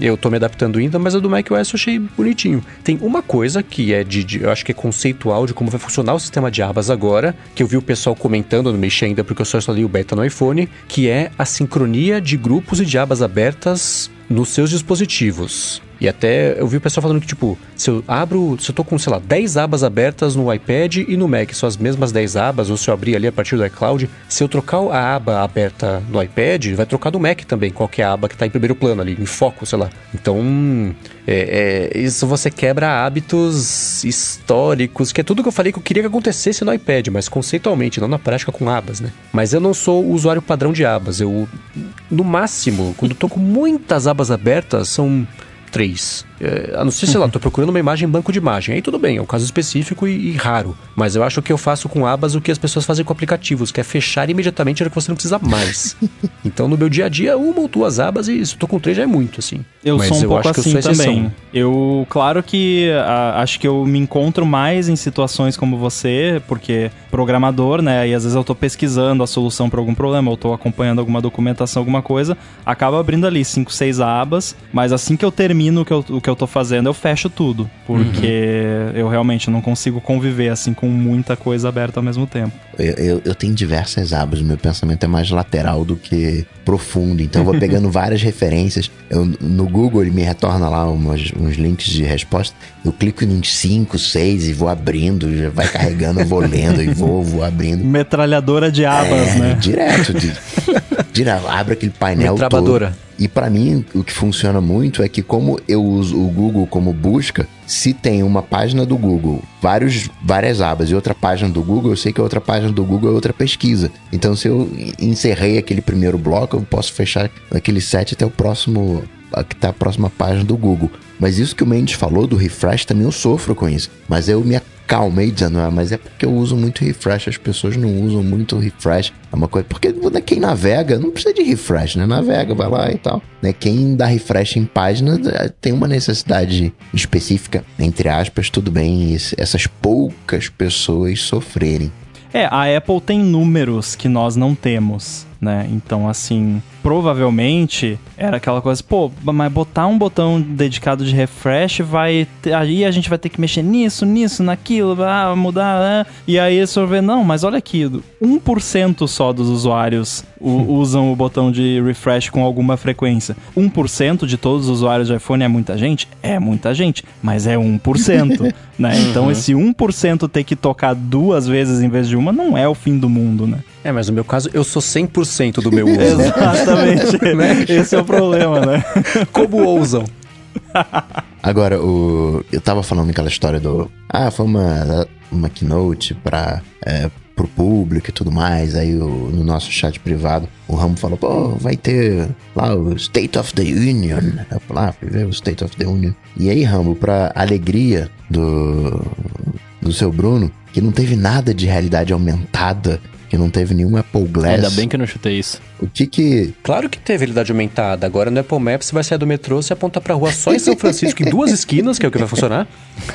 eu tô me adaptando ainda, mas a do macOS eu achei bonitinho. Tem uma coisa que é de, de, eu acho que é conceitual de como vai funcionar o sistema de abas agora, que eu vi o pessoal comentando, não mexi ainda porque eu só instalei o beta no iPhone, que é a sincronia de grupos e de abas abertas nos seus dispositivos. E até eu vi o pessoal falando que, tipo, se eu abro, se eu tô com, sei lá, 10 abas abertas no iPad e no Mac, são as mesmas 10 abas, ou se eu abrir ali a partir do iCloud, se eu trocar a aba aberta no iPad, vai trocar do Mac também, qualquer aba que tá em primeiro plano ali, em foco, sei lá. Então, é, é, isso você quebra hábitos históricos, que é tudo que eu falei que eu queria que acontecesse no iPad, mas conceitualmente, não na prática com abas, né? Mas eu não sou o usuário padrão de abas. Eu, no máximo, quando tô com muitas abas abertas, são três. É, a não ser, sei lá, tô procurando uma imagem em banco de imagem. Aí tudo bem, é um caso específico e, e, raro. Mas eu acho que eu faço com abas o que as pessoas fazem com aplicativos, que é fechar imediatamente a que você não precisa mais. então no meu dia a dia, uma ou duas abas e se eu tô com três já é muito, assim. Eu Mas sou um eu pouco assim também. Eu, claro que a, acho que eu me encontro mais em situações como você, porque programador, né? E às vezes eu tô pesquisando a solução para algum problema, eu tô acompanhando alguma documentação, alguma coisa, acaba abrindo ali cinco, seis abas, mas assim que eu termino o que eu, o que eu tô fazendo, eu fecho tudo. Porque uhum. eu realmente não consigo conviver assim com muita coisa aberta ao mesmo tempo. Eu, eu, eu tenho diversas abas, meu pensamento é mais lateral do que profundo. Então eu vou pegando várias referências. Eu, no Google ele me retorna lá umas, uns links de resposta. Eu clico em uns 5, 6 e vou abrindo, já vai carregando, eu vou lendo e vou, vou abrindo. Metralhadora de abas, é, né? Direto. De, direto abre aquele painel todo. E para mim, o que funciona muito é que como eu uso o Google como busca, se tem uma página do Google, vários, várias abas e outra página do Google, eu sei que a outra página do Google é outra pesquisa. Então, se eu encerrei aquele primeiro bloco, eu posso fechar aquele set até o próximo, que a próxima página do Google. Mas isso que o Mendes falou do refresh também eu sofro com isso. Mas eu me calmei dizendo, ah, mas é porque eu uso muito refresh, as pessoas não usam muito refresh. É uma coisa, porque né, quem navega não precisa de refresh, né? Navega, vai lá e tal. Né? Quem dá refresh em página eh, tem uma necessidade específica, entre aspas, tudo bem, essas poucas pessoas sofrerem. É, a Apple tem números que nós não temos, né? Então, assim, provavelmente era aquela coisa, pô, mas botar um botão dedicado de refresh vai. Ter, aí a gente vai ter que mexer nisso, nisso, naquilo, ah, mudar, né? E aí você vai ver, não, mas olha aqui, 1% só dos usuários usam o botão de refresh com alguma frequência. 1% de todos os usuários de iPhone é muita gente? É muita gente, mas é 1%, né? Então uhum. esse 1% ter que tocar duas vezes em vez de uma não é o fim do mundo, né? É, mas no meu caso, eu sou 100% do meu uso. Exatamente. né? Esse é o problema, né? Como ousam? Agora, o... eu tava falando aquela história do... Ah, foi uma, uma keynote pra... É, pro público e tudo mais. Aí o, no nosso chat privado, o Ramo falou, pô, vai ter lá o State of the Union. Eu falei, ah, fui ver o State of the Union. E aí, Ramo, pra alegria do, do seu Bruno, que não teve nada de realidade aumentada que não teve nenhum Apple Glass. Ainda bem que eu não chutei isso. O que que... Claro que teve realidade aumentada. Agora no Apple Maps você vai sair do metrô, você aponta pra rua só em São Francisco, em duas esquinas, que é o que vai funcionar,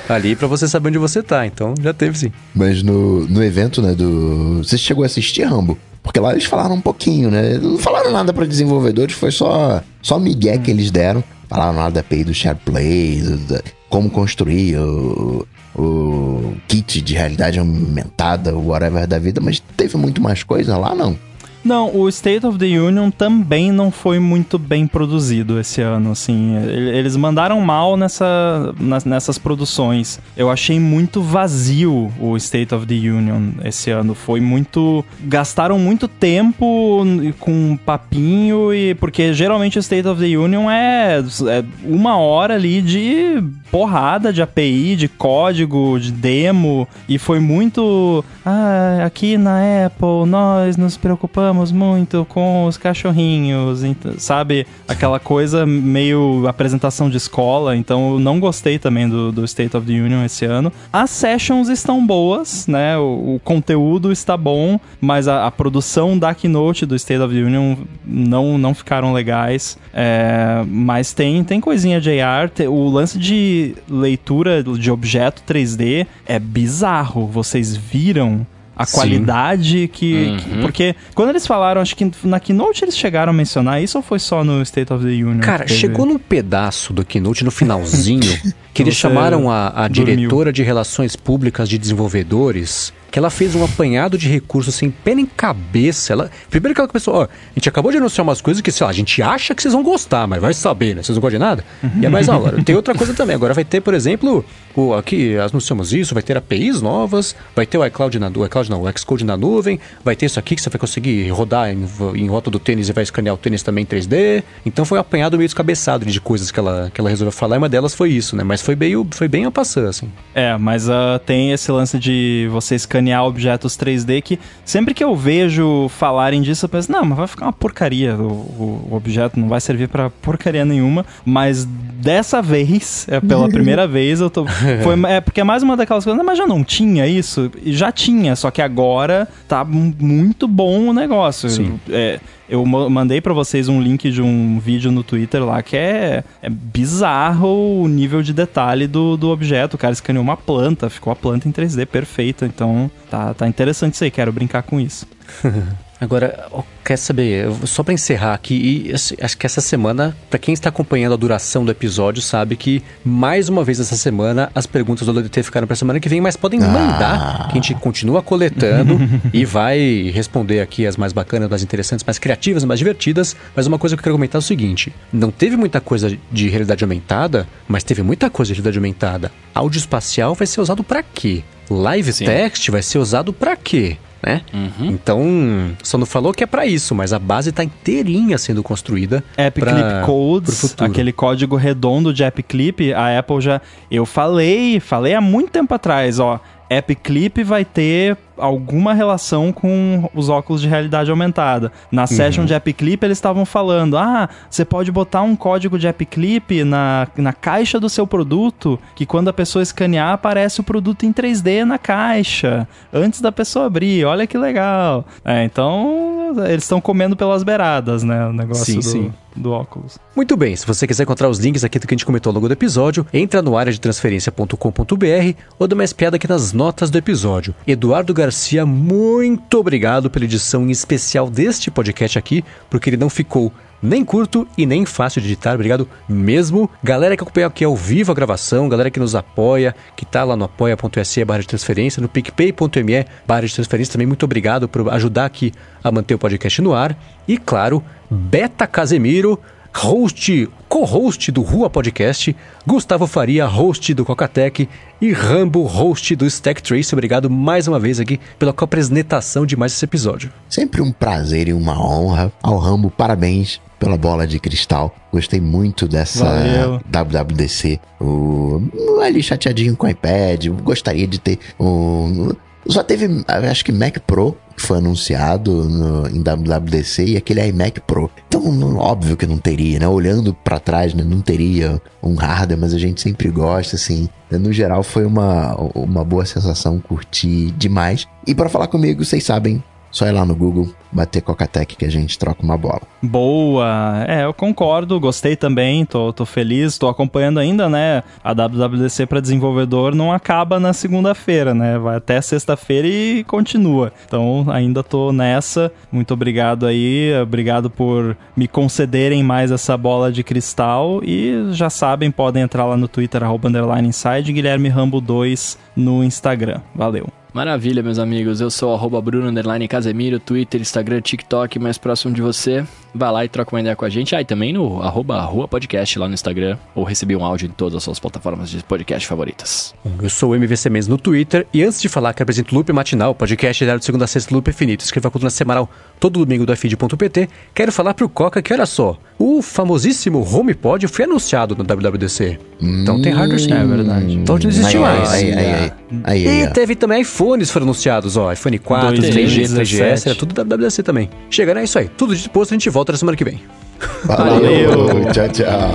ali para você saber onde você tá. Então já teve sim. Mas no, no evento, né, do... Você chegou a assistir, Rambo? Porque lá eles falaram um pouquinho, né? Não falaram nada para desenvolvedores, foi só, só migué que eles deram. Falaram nada da API do SharePlay, do, como construir o, o kit de realidade aumentada, o whatever da vida, mas teve muito mais coisa lá, não? Não, o State of the Union também não foi muito bem produzido esse ano, assim. Eles mandaram mal nessa, nessas produções. Eu achei muito vazio o State of the Union esse ano. Foi muito... Gastaram muito tempo com papinho e... Porque geralmente o State of the Union é, é uma hora ali de porrada de API, de código, de demo. E foi muito... Ah, aqui na Apple nós nos preocupamos brincamos muito com os cachorrinhos, sabe? Aquela coisa meio apresentação de escola. Então eu não gostei também do, do State of the Union esse ano. As sessions estão boas, né? O, o conteúdo está bom, mas a, a, produção da keynote do State of the Union não, não ficaram legais. É, mas tem, tem coisinha de AR. o lance de leitura de objeto 3D é bizarro. Vocês viram a Sim. qualidade que, uhum. que, Porque quando eles falaram, acho que na Keynote eles chegaram a mencionar isso ou foi só no State of the Union? Cara, chegou num pedaço do Keynote, no finalzinho, que eles chamaram a, a diretora de Relações Públicas de Desenvolvedores que ela fez um apanhado de recursos sem pena em cabeça. Ela, primeiro que ela começou, ó, a gente acabou de anunciar umas coisas que, sei lá, a gente acha que vocês vão gostar, mas vai saber, né? Vocês não gostam de nada? Uhum. E é mais agora. Tem outra coisa também. Agora vai ter, por exemplo, o, aqui anunciamos isso, vai ter APIs novas, vai ter o iCloud na o iCloud não, o Xcode na nuvem, vai ter isso aqui que você vai conseguir rodar em, em rota do tênis e vai escanear o tênis também em 3D. Então foi um apanhado meio descabeçado de coisas que ela, que ela resolveu falar, e uma delas foi isso, né? Mas foi bem, foi bem a passar, assim. É, mas uh, tem esse lance de você escanear objetos 3D que sempre que eu vejo falarem disso, eu penso, não, mas vai ficar uma porcaria. O, o, o objeto não vai servir para porcaria nenhuma. Mas dessa vez, é pela primeira vez, eu tô. Foi, é porque é mais uma daquelas coisas, mas já não tinha isso? Já tinha, só que agora tá muito bom o negócio. Sim. É, eu mandei para vocês um link de um vídeo no Twitter lá que é, é bizarro o nível de detalhe do, do objeto. O cara escaneou uma planta, ficou a planta em 3D perfeita. Então tá, tá interessante isso aí, quero brincar com isso. Agora, quer saber, só para encerrar aqui, e acho que essa semana, para quem está acompanhando a duração do episódio, sabe que mais uma vez essa semana as perguntas do LDT ficaram para semana que vem, mas podem ah. mandar, que a gente continua coletando e vai responder aqui as mais bacanas, mais interessantes, mais criativas, mais divertidas. Mas uma coisa que eu quero comentar é o seguinte: não teve muita coisa de realidade aumentada, mas teve muita coisa de realidade aumentada. Áudio espacial vai ser usado para quê? Live Sim. text vai ser usado para quê? Né? Uhum. Então, só não falou que é para isso, mas a base está inteirinha sendo construída. App pra, Clip Codes, aquele código redondo de App Clip, a Apple já. Eu falei, falei há muito tempo atrás, ó. App Clip vai ter alguma relação com os óculos de realidade aumentada. Na session de App Clip, eles estavam falando: ah, você pode botar um código de App Clip na, na caixa do seu produto, que quando a pessoa escanear, aparece o produto em 3D na caixa, antes da pessoa abrir. Olha que legal. É, então, eles estão comendo pelas beiradas, né? O negócio Sim, do, sim. do óculos. Muito bem, se você quiser encontrar os links aqui do que a gente comentou ao longo do episódio, entra no área de transferência.com.br ou dá uma espiada aqui nas notas do episódio. Eduardo Garcia, muito obrigado pela edição em especial deste podcast aqui, porque ele não ficou nem curto e nem fácil de editar, obrigado mesmo. Galera que acompanha aqui ao vivo a gravação, galera que nos apoia, que tá lá no apoia.se barra de transferência, no picpay.me barra de transferência, também muito obrigado por ajudar aqui a manter o podcast no ar. E claro, Beta Casemiro, host, co-host do Rua Podcast, Gustavo Faria, host do Cocatec e Rambo, host do Stack Trace. Obrigado mais uma vez aqui pela apresentação de mais esse episódio. Sempre um prazer e uma honra. Ao Rambo, parabéns pela bola de cristal. Gostei muito dessa Valeu. WWDC. O, ali chateadinho com o iPad. Gostaria de ter um. Só teve, acho que Mac Pro, foi anunciado no, em WWDC, e aquele iMac Pro. Então, não- óbvio que não teria, né? Olhando pra trás, né? não teria um hardware, mas a gente sempre gosta, assim. No geral, foi uma, uma boa sensação, curti demais. E pra falar comigo, vocês sabem, só ir lá no Google, bater Cocatec que a gente troca uma bola. Boa! É, eu concordo, gostei também, tô, tô feliz, tô acompanhando ainda, né? A WWDC para desenvolvedor não acaba na segunda-feira, né? Vai até sexta-feira e continua. Então, ainda tô nessa. Muito obrigado aí, obrigado por me concederem mais essa bola de cristal e já sabem, podem entrar lá no Twitter, arroba underline inside, Guilherme Rambo 2 no Instagram. Valeu! Maravilha, meus amigos. Eu sou arroba Bruno Casemiro, Twitter, Instagram, TikTok, mais próximo de você. Vai lá e troca uma ideia com a gente. Ah, e também no arroba Rua Podcast lá no Instagram. Ou receber um áudio em todas as suas plataformas de podcast favoritas. Eu sou o MVC Mendes no Twitter e antes de falar que apresento o Loop Matinal, podcast diário de segunda a sexta Loop Infinito, escreva a coluna semanal todo domingo do iFeed.pt, quero falar pro Coca que olha só, o famosíssimo HomePod foi anunciado no WWDC. Então tem hardware sim. É verdade. Então não existe Aí, mais. Aí, aí, aí. aí, aí, E teve também iPhones foram anunciados, ó. iPhone 4, 2G, 3G, 3GS, 17. era tudo WWDC também. Chegando é isso aí. Tudo disposto, a gente volta na semana que vem. Valeu. Valeu. tchau, tchau.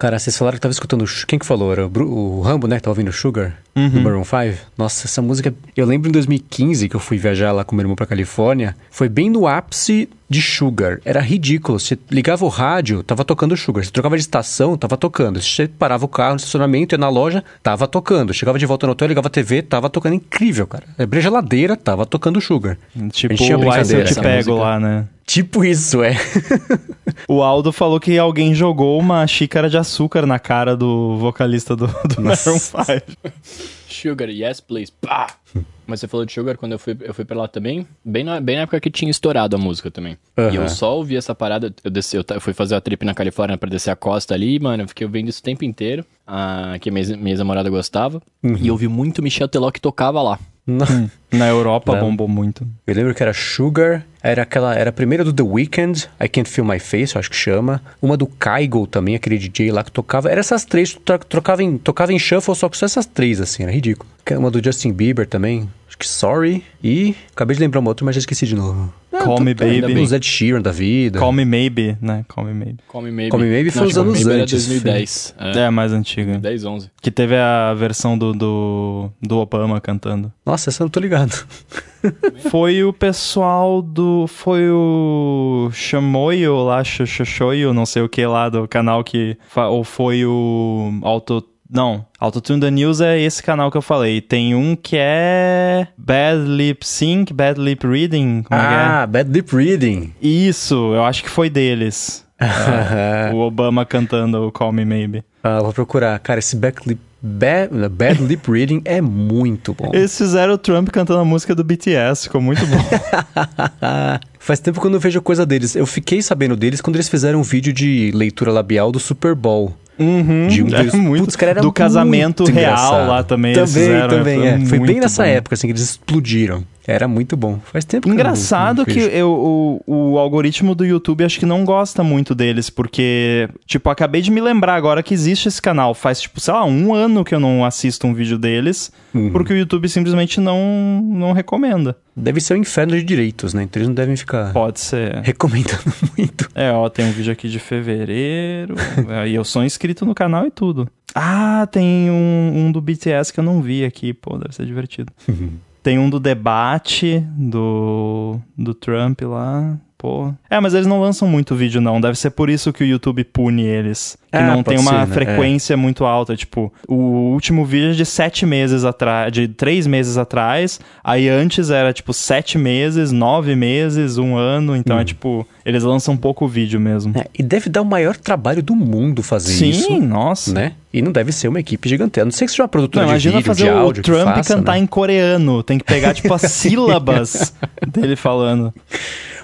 Cara, vocês falaram que tava escutando. Quem que falou? Era o, Bru- o Rambo, né? Que tava ouvindo Sugar, do Maroon 5. Nossa, essa música. Eu lembro em 2015 que eu fui viajar lá com meu irmão pra Califórnia. Foi bem no ápice de Sugar. Era ridículo. Você ligava o rádio, tava tocando Sugar. Você trocava de estação, tava tocando. Você parava o carro no estacionamento, ia na loja, tava tocando. Chegava de volta no hotel, ligava a TV, tava tocando. Incrível, cara. Abria a geladeira, tava tocando Sugar. Tipo, A gente tinha o Ice Eu brincadeira, Te Pego lá, né? Tipo isso, é. O Aldo falou que alguém jogou uma xícara de açúcar na cara do vocalista do, do Maroon 5. Sugar, yes, please. Pá! Mas você falou de Sugar quando eu fui, eu fui pra lá também, bem na, bem na época que tinha estourado a música também. E Aham. eu só ouvi essa parada, eu desci, eu, eu fui fazer a trip na Califórnia pra descer a costa ali, mano, eu fiquei ouvindo isso o tempo inteiro, ah, que minha, minha ex-namorada gostava. E eu ouvi muito Michel Teló que tocava lá. Na Europa Não. bombou muito. Eu lembro que era Sugar, era aquela, era a primeira do The Weeknd, I Can't Feel My Face, eu acho que chama. Uma do Kygo também, aquele DJ lá que tocava. Era essas três, tro- trocava em, tocava em shuffle, só que só essas três, assim, era ridículo. Uma do Justin Bieber também, acho que Sorry. E acabei de lembrar uma outra, mas já esqueci de novo. Call Me Baby. bem. Os Ed Sheeran da vida. Call MeMaybe, né? Call Me Maybe. Call Me Maybe. Call Me Maybe foi Não, uns Me anos Maybe antes, Era 2010. É, É, mais antiga. 10, 11. Que teve a versão do, do, do Obama cantando. Nossa, essa eu não tô ligado. Foi o pessoal do. Foi o. Chamoio lá, Xoxoio, não sei o que lá do canal que. Ou foi o. Auto. Não, Autotune the News é esse canal que eu falei. Tem um que é. Bad Lip Sync, Bad Lip Reading. É é? ah, Bad Lip Reading. Isso, eu acho que foi deles. o Obama cantando o Call Me Maybe. Ah, vou procurar. Cara, esse lip, bad, bad Lip Reading é muito bom. Eles fizeram o Trump cantando a música do BTS, ficou muito bom. Faz tempo que eu não vejo coisa deles. Eu fiquei sabendo deles quando eles fizeram um vídeo de leitura labial do Super Bowl. Uhum, De um é dos- muito- Putz, cara, era do casamento real engraçado. lá também. Também, fizeram, também, é. Foi bem nessa bom. época, assim, que eles explodiram. Era muito bom. Faz tempo que eu não- Engraçado não que eu, o, o algoritmo do YouTube acho que não gosta muito deles, porque, tipo, acabei de me lembrar agora que existe esse canal. Faz, tipo, sei lá, um ano que eu não assisto um vídeo deles, Uhum. porque o YouTube simplesmente não, não recomenda. Deve ser o inferno de direitos, né? Então eles não devem ficar Pode ser. recomendando muito. É, ó, tem um vídeo aqui de fevereiro. e eu sou inscrito no canal e tudo. Ah, tem um, um do BTS que eu não vi aqui. Pô, deve ser divertido. Tem um do debate do, do Trump lá. Pô. É, mas eles não lançam muito vídeo, não. Deve ser por isso que o YouTube pune eles. Que Ah, não tem uma ser, né? frequência muito alta. Tipo, o último vídeo é de sete meses atrás. De três meses atrás. Aí antes era, tipo, sete meses, nove meses, um ano. Então Hum. é tipo. Eles lançam pouco vídeo mesmo. É, e deve dar o maior trabalho do mundo fazer Sim, isso. nossa. Né? E não deve ser uma equipe gigantesca. Não sei que seja uma produtora Não, de imagina vídeo, fazer de o áudio que Trump faça, cantar né? em coreano. Tem que pegar, tipo, as sílabas dele falando.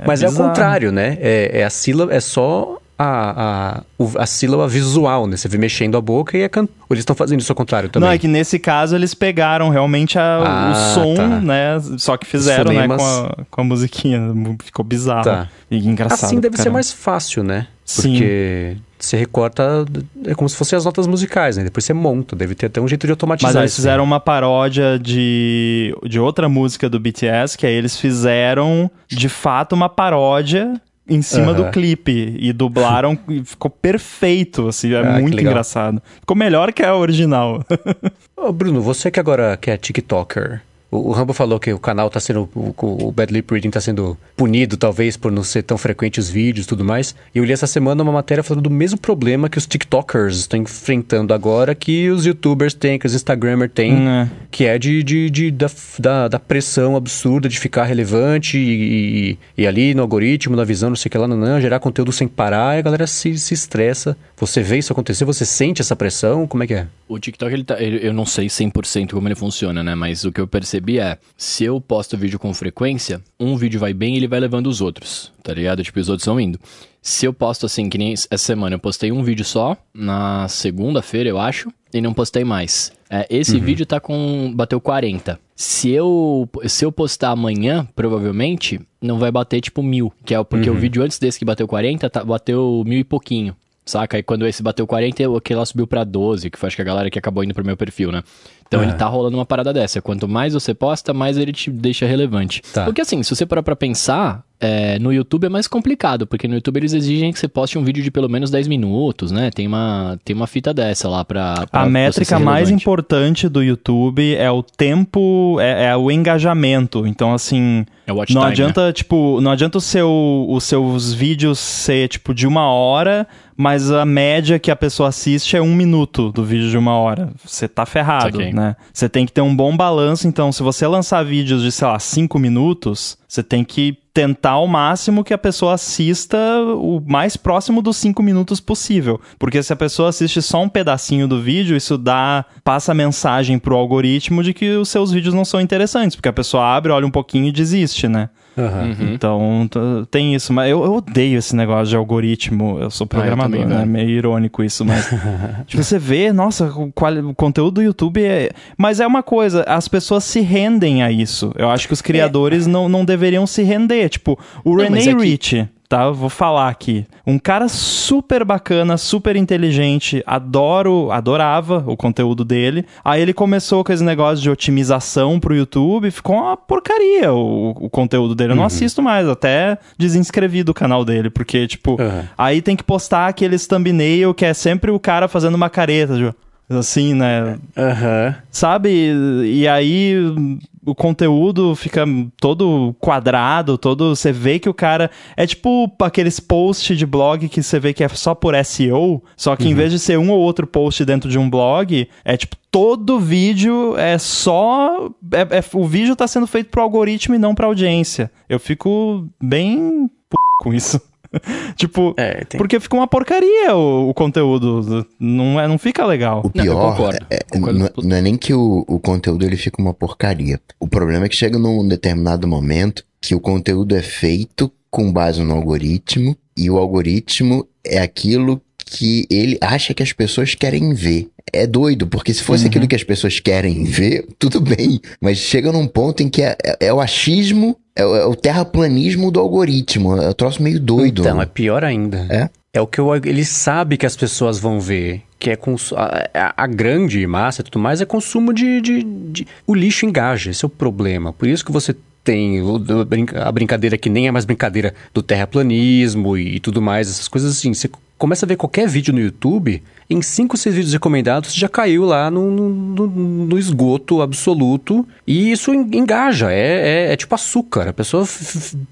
Mas é, o bizarro. contrário, né? É, é a sílaba, é só a, a, o- a sílaba visual, né? Você vê mexendo a boca e é can... Ou eles estão fazendo isso ao contrário também? Não, é que nesse caso eles pegaram realmente a- Ah, o som, tá. né? Só que fizeram, né, com a, com a musiquinha. Ficou bizarro. Tá. E engraçado. Assim deve ser caramba. mais fácil, né? Sim. Você recorta, é como se fossem as notas musicais, né? Depois você monta, deve ter até um jeito de automatizar Mas eles isso. fizeram uma paródia de, de outra música do BTS, que aí eles fizeram, de fato, uma paródia em cima do clipe. E dublaram e ficou perfeito, assim, é Ah, muito engraçado. Ficou melhor que a original. Ô, Bruno, você que agora que é TikToker, o, o Rambo falou que o canal tá sendo, o, o Bad Lip Reading tá sendo punido, talvez, por não ser tão frequente os vídeos e tudo mais. E eu li essa semana uma matéria falando do mesmo problema que os TikTokers estão enfrentando agora, que os YouTubers têm, que os Instagramers têm, É. que é de, de, de- da, da, da pressão absurda de ficar relevante e, e, e ali no algoritmo, na visão, não sei o que lá, não, não, gerar conteúdo sem parar, e a galera se, se estressa. Você vê isso acontecer, você sente essa pressão, como é que é? O TikTok, ele tá, ele- eu não sei 100% como ele funciona, né? Mas o que eu percebi é, se eu posto vídeo com frequência, um vídeo vai bem e ele vai levando os outros, tá ligado? Tipo, os outros vão indo. Se eu posto assim, que nem essa semana, eu postei um vídeo só, na segunda-feira, eu acho, e não postei mais. É, esse vídeo tá com. bateu 40. Se eu, se eu postar amanhã, provavelmente, não vai bater tipo mil. Que é porque o vídeo antes desse que bateu 40, tá, bateu mil e pouquinho. Saca? Aí quando esse bateu 40, eu- aquele lá subiu pra 12, que foi acho que a galera que acabou indo pro meu perfil, né? Então ele tá rolando uma parada dessa. Quanto mais você posta, mais ele te deixa relevante. Tá. Porque assim, se você parar pra pensar, é, no YouTube é mais complicado, porque no YouTube eles exigem que você poste um vídeo de pelo menos 10 minutos, né? Tem uma, tem uma fita dessa lá pra. pra A métrica mais importante do YouTube é o tempo, é, é o engajamento. Então, assim, É não time, adianta, tipo, não adianta o seu, os seus vídeos ser, tipo, de uma hora, mas a média que a pessoa assiste é um minuto do vídeo de uma hora. Você tá ferrado, Saquei. né? Você tem que ter um bom balanço. Então, se você lançar vídeos de, sei lá, cinco minutos, você tem que tentar ao máximo que a pessoa assista o mais próximo dos cinco minutos possível. Porque se a pessoa assiste só um pedacinho do vídeo, isso dá passa mensagem pro algoritmo de que os seus vídeos não são interessantes, porque a pessoa abre, olha um pouquinho e desiste, né? Aham. Então, tem isso, mas eu, eu odeio esse negócio de algoritmo. Eu sou programador, também, né? Meio irônico isso, mas. tipo, você vê, nossa, o, quali- o conteúdo do YouTube é. Mas é uma coisa, as pessoas se rendem a isso. Eu acho que os criadores não, não deveriam se render. Tipo, o Não, René é que- Rich. Tá, eu vou falar aqui. Um cara super bacana, super inteligente, adoro, adorava o conteúdo dele. Aí ele começou com esse negócio de otimização pro YouTube, ficou uma porcaria o, o conteúdo dele. Eu não assisto mais, até desinscrevi do canal dele, porque, tipo, Uhum. aí tem que postar aqueles thumbnail que é sempre o cara fazendo uma careta, tipo, assim, né? Aham. Sabe? E aí o conteúdo fica todo quadrado, todo. Você vê que o cara. É tipo aqueles posts de blog que você vê que é só por SEO, só que em vez de ser um ou outro post dentro de um blog, é tipo. Todo vídeo é só. é- é- o vídeo tá sendo feito pro algoritmo e não pra audiência. Eu fico bem p... com isso. tipo, É, tem- porque fica uma porcaria o, o conteúdo. Não, é, não fica legal. O Não, pior concordo. é- é- Concordo. não, não é nem que o, o conteúdo ele fica uma porcaria. O problema é que chega num determinado momento que o conteúdo é feito com base no algoritmo e o algoritmo é aquilo que ele acha que as pessoas querem ver. É doido, porque se fosse uhum. aquilo que as pessoas querem ver, tudo bem. Mas chega num ponto em que é, é, é o achismo, é, é, o terraplanismo do algoritmo. É um troço meio doido. Então, é pior ainda. É? É o que eu, ele sabe que as pessoas vão ver. Que é a, a, grande massa e tudo mais é consumo de, de, de, O lixo engaja, esse é o problema. Por isso que você tem a brincadeira que nem é mais brincadeira do terraplanismo e, e tudo mais, essas coisas assim. Você começa a ver qualquer vídeo no YouTube em 5, 6 vídeos recomendados, já caiu lá no, no, no esgoto absoluto. E isso engaja, é, é, é tipo açúcar. A pessoa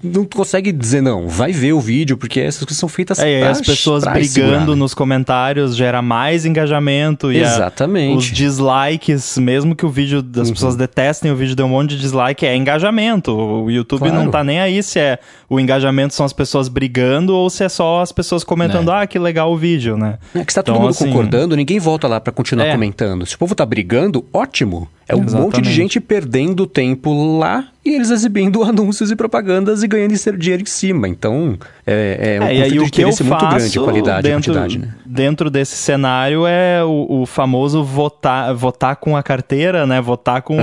não consegue dizer não, vai ver o vídeo, porque essas coisas são feitas É, e as pessoas brigando segurar, né? nos comentários gera mais engajamento. E Exatamente. A, os dislikes, mesmo que o vídeo das uhum. pessoas detestem, o vídeo deu um monte de dislike, é engajamento. O YouTube claro. não tá nem aí se é o engajamento são as pessoas brigando ou se é só as pessoas comentando, é. ah, que legal o vídeo, né? É que está todo então, mundo assim, concordando, ninguém volta lá para continuar é. comentando. Se o povo tá brigando, ótimo. É um Exatamente. monte de gente perdendo tempo lá e eles exibindo anúncios e propagandas e ganhando dinheiro em cima. Então, é, é um é, conflito de interesse muito grande, qualidade dentro, e quantidade. Né? Dentro desse cenário é o, o, famoso votar, votar com a carteira, né? Votar com,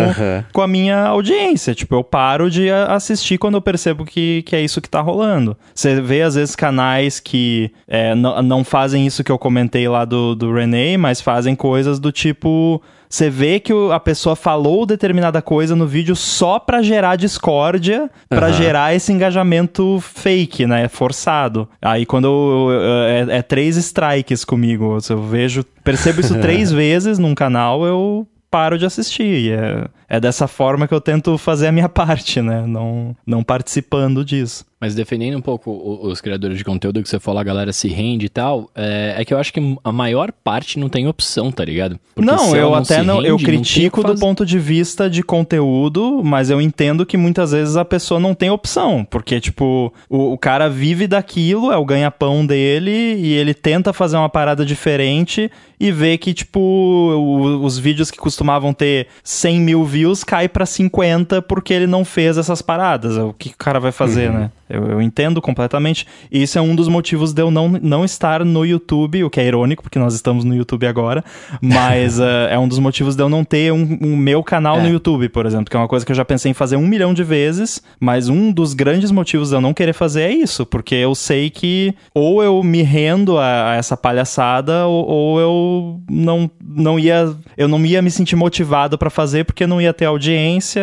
com a minha audiência. Tipo, eu paro de assistir quando eu percebo que, que é isso que tá rolando. Você vê, às vezes, canais que é, não fazem isso que eu comentei lá do, do René, mas fazem coisas do tipo você vê que a pessoa falou determinada coisa no vídeo só para gerar discórdia, para uhum. gerar esse engajamento fake, né? Forçado. Aí quando eu, eu, é, é, três strikes comigo. Se eu vejo, percebo isso três vezes num canal, eu paro de assistir. E é, é dessa forma que eu tento fazer a minha parte, né? Não, não participando disso. Mas defendendo um pouco os criadores de conteúdo que você falou, a galera se rende e tal, é, é que eu acho que a maior parte não tem opção, tá ligado? Porque não, eu não até não, rende, eu critico do ponto de vista de conteúdo, mas eu entendo que muitas vezes a pessoa não tem opção, porque tipo, o, o cara vive daquilo, é o ganha-pão dele e ele tenta fazer uma parada diferente e vê que tipo, o, os vídeos que costumavam ter 100 mil views cai para 50 porque ele não fez essas paradas. O que o cara vai fazer, uhum. né? Eu, eu, entendo completamente. E isso é um dos motivos de eu não, não estar no YouTube, o que é irônico, porque nós estamos no YouTube agora. Mas uh, é um dos motivos de eu não ter um, um meu canal é. no YouTube, por exemplo, que é uma coisa que eu já pensei em fazer um milhão de vezes. Mas um dos grandes motivos de eu não querer fazer é isso, porque eu sei que ou eu me rendo a, a essa palhaçada, ou, ou, eu não, não ia. Eu não ia me sentir motivado para fazer porque não ia ter audiência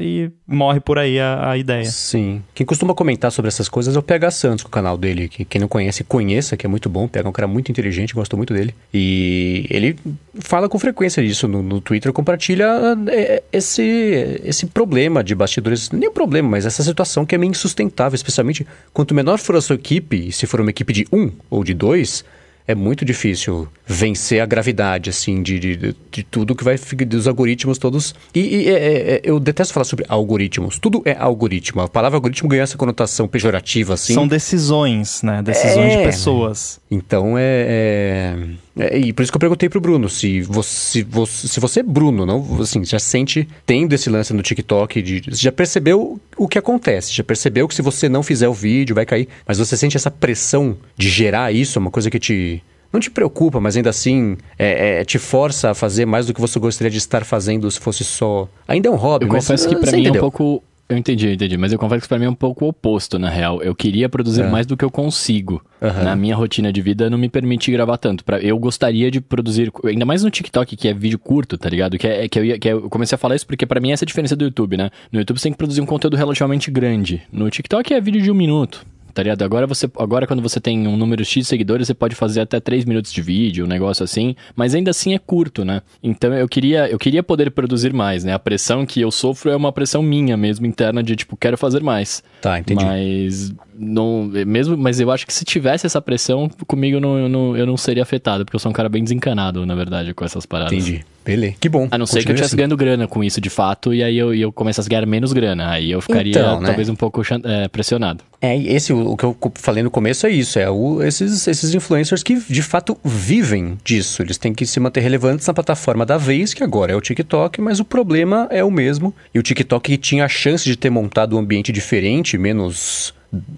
e morre por aí a, a ideia. Sim. Quem costuma comentar comentar sobre essas coisas é o PH Santos, o canal dele, que quem não conhece, conheça, que é muito bom. O PH é um cara muito inteligente, gosto muito dele. E ele fala com frequência disso no, no Twitter, compartilha é, esse, esse problema de bastidores, nem o problema, mas essa situação que é meio insustentável, especialmente quanto menor for a sua equipe, se for uma equipe de um ou de dois, é muito difícil vencer a gravidade, assim, de, de, de tudo que vai dos algoritmos todos. E, e é, é, é, eu detesto falar sobre algoritmos. Tudo é algoritmo. A palavra algoritmo ganha essa conotação pejorativa, assim. São decisões, né? Decisões é... de pessoas. Então é, é, é, E por isso que eu perguntei pro Bruno se você, você, se você, Bruno, não, assim, já sente, tendo esse lance no TikTok, de, já percebeu o que acontece, já percebeu que se você não fizer o vídeo vai cair, mas você sente essa pressão de gerar isso, é uma coisa que te não te preocupa, mas ainda assim é, é, te força a fazer mais do que você gostaria de estar fazendo se fosse só. Ainda é um hobby, eu mas. confesso que pra mim entendeu. é um pouco. Eu entendi, eu entendi. Mas eu confesso que pra mim é um pouco oposto, na real. Eu queria produzir é. mais do que eu consigo. Uhum. Na minha rotina de vida não me permite gravar tanto. Pra, eu gostaria de produzir, ainda mais no TikTok, que é vídeo curto, tá ligado? Que, é, que, eu, que eu comecei a falar isso porque para mim essa é a diferença do YouTube, né? No YouTube você tem que produzir um conteúdo relativamente grande. No TikTok é vídeo de um minuto tá ligado? Agora, você, agora quando você tem um número X de seguidores, você pode fazer até 3 minutos de vídeo, um negócio assim, mas ainda assim é curto, né? Então eu queria, eu queria poder produzir mais, né? A pressão que eu sofro é uma pressão minha mesmo, interna, de tipo, quero fazer mais. Tá, entendi. Mas não, mesmo, mas eu acho que se tivesse essa pressão, comigo não, eu, não, eu não seria afetado, porque eu sou um cara bem desencanado, na verdade, com essas paradas. Entendi. Beleza. Que bom. A não ser que eu estivesse assim. ganhando grana com isso de fato, e aí eu, eu começasse a ganhar menos grana. Aí eu ficaria então, né? talvez um pouco é, pressionado. É, esse o, o, que eu falei no começo é isso, é o, esses, esses influencers que de fato vivem disso. Eles têm que se manter relevantes na plataforma da vez, que agora é o TikTok, mas o problema é o mesmo. E o TikTok tinha a chance de ter montado um ambiente diferente, menos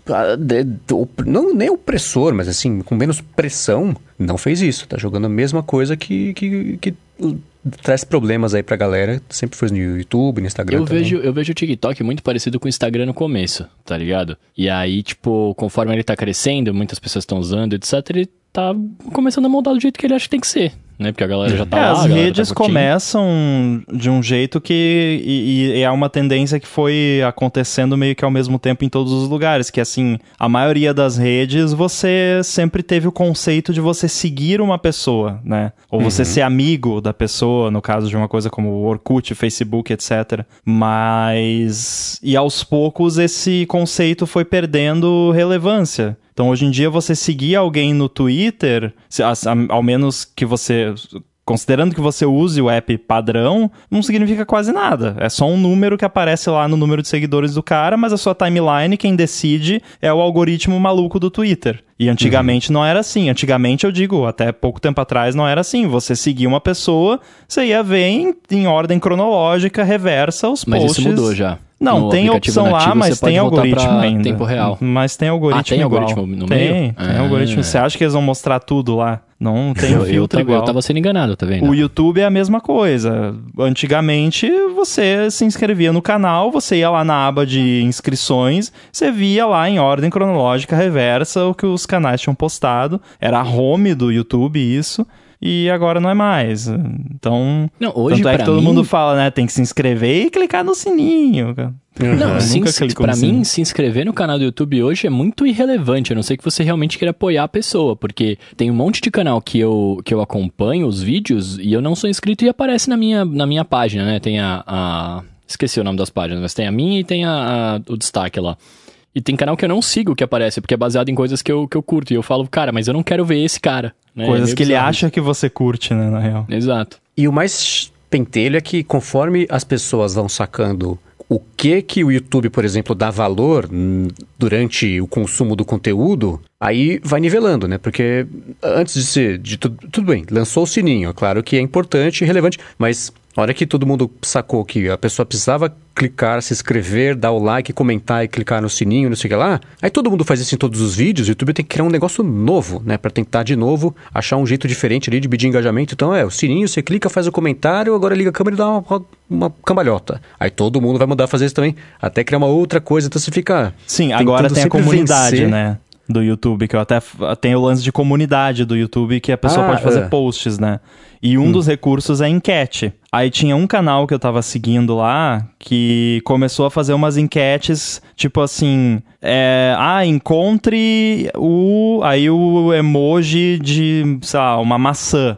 ah, não nem opressor, mas assim, com menos pressão, não fez isso. Tá jogando a mesma coisa que, que, que traz problemas aí pra galera. Sempre foi no YouTube, no Instagram. Eu também. vejo, eu vejo o TikTok muito parecido com o Instagram no começo, tá ligado? E aí, tipo, conforme ele tá crescendo, muitas pessoas estão usando, etc., ele tá começando a moldar do jeito que ele acha que tem que ser, né? Porque a galera já tá É, lá, as tá redes curtindo. começam de um jeito que. E, e é uma tendência que foi acontecendo meio que ao mesmo tempo em todos os lugares. Que assim, a maioria das redes você sempre teve o conceito de você seguir uma pessoa, né? Ou você ser amigo da pessoa, no caso de uma coisa como o Orkut, Facebook, etc. Mas. E aos poucos esse conceito foi perdendo relevância. Então, hoje em dia, você seguir alguém no Twitter, se- a- a- ao menos que você. Considerando que você use o app padrão, não significa quase nada. É só um número que aparece lá no número de seguidores do cara, mas a sua timeline, quem decide, é o algoritmo maluco do Twitter. E antigamente não era assim. Antigamente, eu digo, até pouco tempo atrás não era assim. Você seguia uma pessoa, você ia ver em, em ordem cronológica, reversa os Mas posts. isso mudou já. Não, No tem opção lá, mas tem algoritmo ainda. tempo real. Mas tem algoritmo Ah, tem igual. algoritmo no tem, meio? Tem Ah. algoritmo. Você acha que eles vão mostrar tudo lá? Não tem Eu, eu, filtro tava, igual. eu tava sendo enganado, tá vendo? O YouTube é a mesma coisa. Antigamente, você se inscrevia no canal, você ia lá na aba de inscrições, você via lá em ordem cronológica reversa o que os canais tinham postado. Era a home do YouTube isso. E agora não é mais. Então, Não, hoje tanto é que todo mim, mundo fala, né? Tem que se inscrever e clicar no sininho. Não, Eu ins- clico pra no mim, se inscrever no canal do YouTube hoje é muito irrelevante, a não ser que você realmente queira apoiar a pessoa, porque tem um monte de canal que eu, que eu acompanho os vídeos e eu não sou inscrito e aparece na minha, na minha página, né? Tem a, a- Esqueci o nome das páginas, mas tem a minha e tem a- a- o destaque lá. E tem canal que eu não sigo que aparece, porque é baseado em coisas que eu, que eu curto. E eu falo, cara, mas eu não quero ver esse cara. né? É Coisas meio que ele acha que você curte, né, na real. Exato. E o mais pentelho é que conforme as pessoas vão sacando o que que o YouTube, por exemplo, dá valor durante o consumo do conteúdo, aí vai nivelando, né? Porque antes de ser de tudo, tudo bem, lançou o sininho, é claro que é importante e relevante, mas a hora que todo mundo sacou que a pessoa precisava clicar, se inscrever, dar o like, comentar e clicar no sininho, não sei o que lá, aí todo mundo faz isso em todos os vídeos, o YouTube tem que criar um negócio novo, né? Pra tentar de novo achar um jeito diferente ali de medir engajamento. Então é, o sininho, você clica, faz o comentário, agora liga a câmera e dá uma, uma cambalhota. Aí todo mundo vai mudar a fazer isso também, até criar uma outra coisa, então você fica... Sim, agora tem a comunidade, vencer. né? Do YouTube, que eu até tem o lance de comunidade do YouTube que a pessoa Ah, pode fazer é. posts, né? E um dos recursos é enquete. Aí tinha um canal que eu tava seguindo lá que começou a fazer umas enquetes, tipo assim, é, ah, encontre o aí o emoji de, sei lá, uma maçã.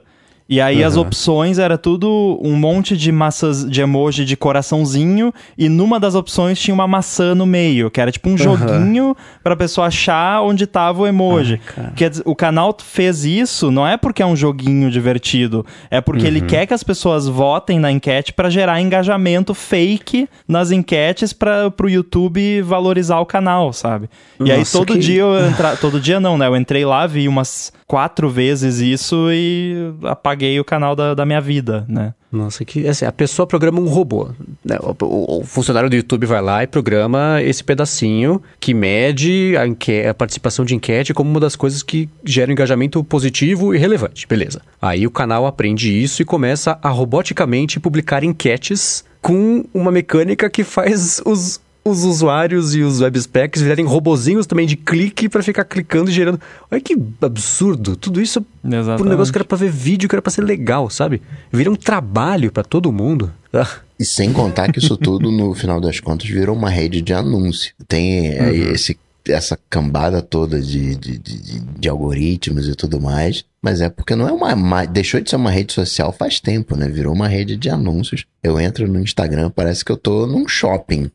E aí as Aham. opções era tudo um monte de massas de emoji de coraçãozinho e numa das opções tinha uma maçã no meio, que era tipo um joguinho pra pessoa achar onde tava o emoji. Quer dizer, o canal fez isso não é porque é um joguinho divertido, é porque ele quer que as pessoas votem na enquete pra gerar engajamento fake nas enquetes para pro YouTube valorizar o canal, sabe? E aí Nossa, todo que- dia eu entra... todo dia não, né? Eu entrei lá, vi umas quatro vezes isso e apaguei o canal da, da minha vida, né? Nossa, que assim, a pessoa programa um robô. né? O, o- o funcionário do YouTube vai lá e programa esse pedacinho que mede a, enque- a participação de enquete como uma das coisas que gera engajamento positivo e relevante. Beleza. Aí o canal aprende isso e começa a roboticamente publicar enquetes com uma mecânica que faz os, os usuários e os web specs virarem robozinhos também de clique para ficar clicando e gerando. Olha que absurdo. Tudo isso por um Exatamente. negócio que era pra ver vídeo, que era pra ser legal, sabe? Vira um trabalho pra todo mundo. Ah, E sem contar que isso tudo, no final das contas, virou uma rede de anúncio. Tem é, esse, essa cambada toda de, de, de, de algoritmos e tudo mais. Mas é porque não é uma, uma- Deixou de ser uma rede social faz tempo, né? Virou uma rede de anúncios. Eu entro no Instagram, parece que eu tô num shopping.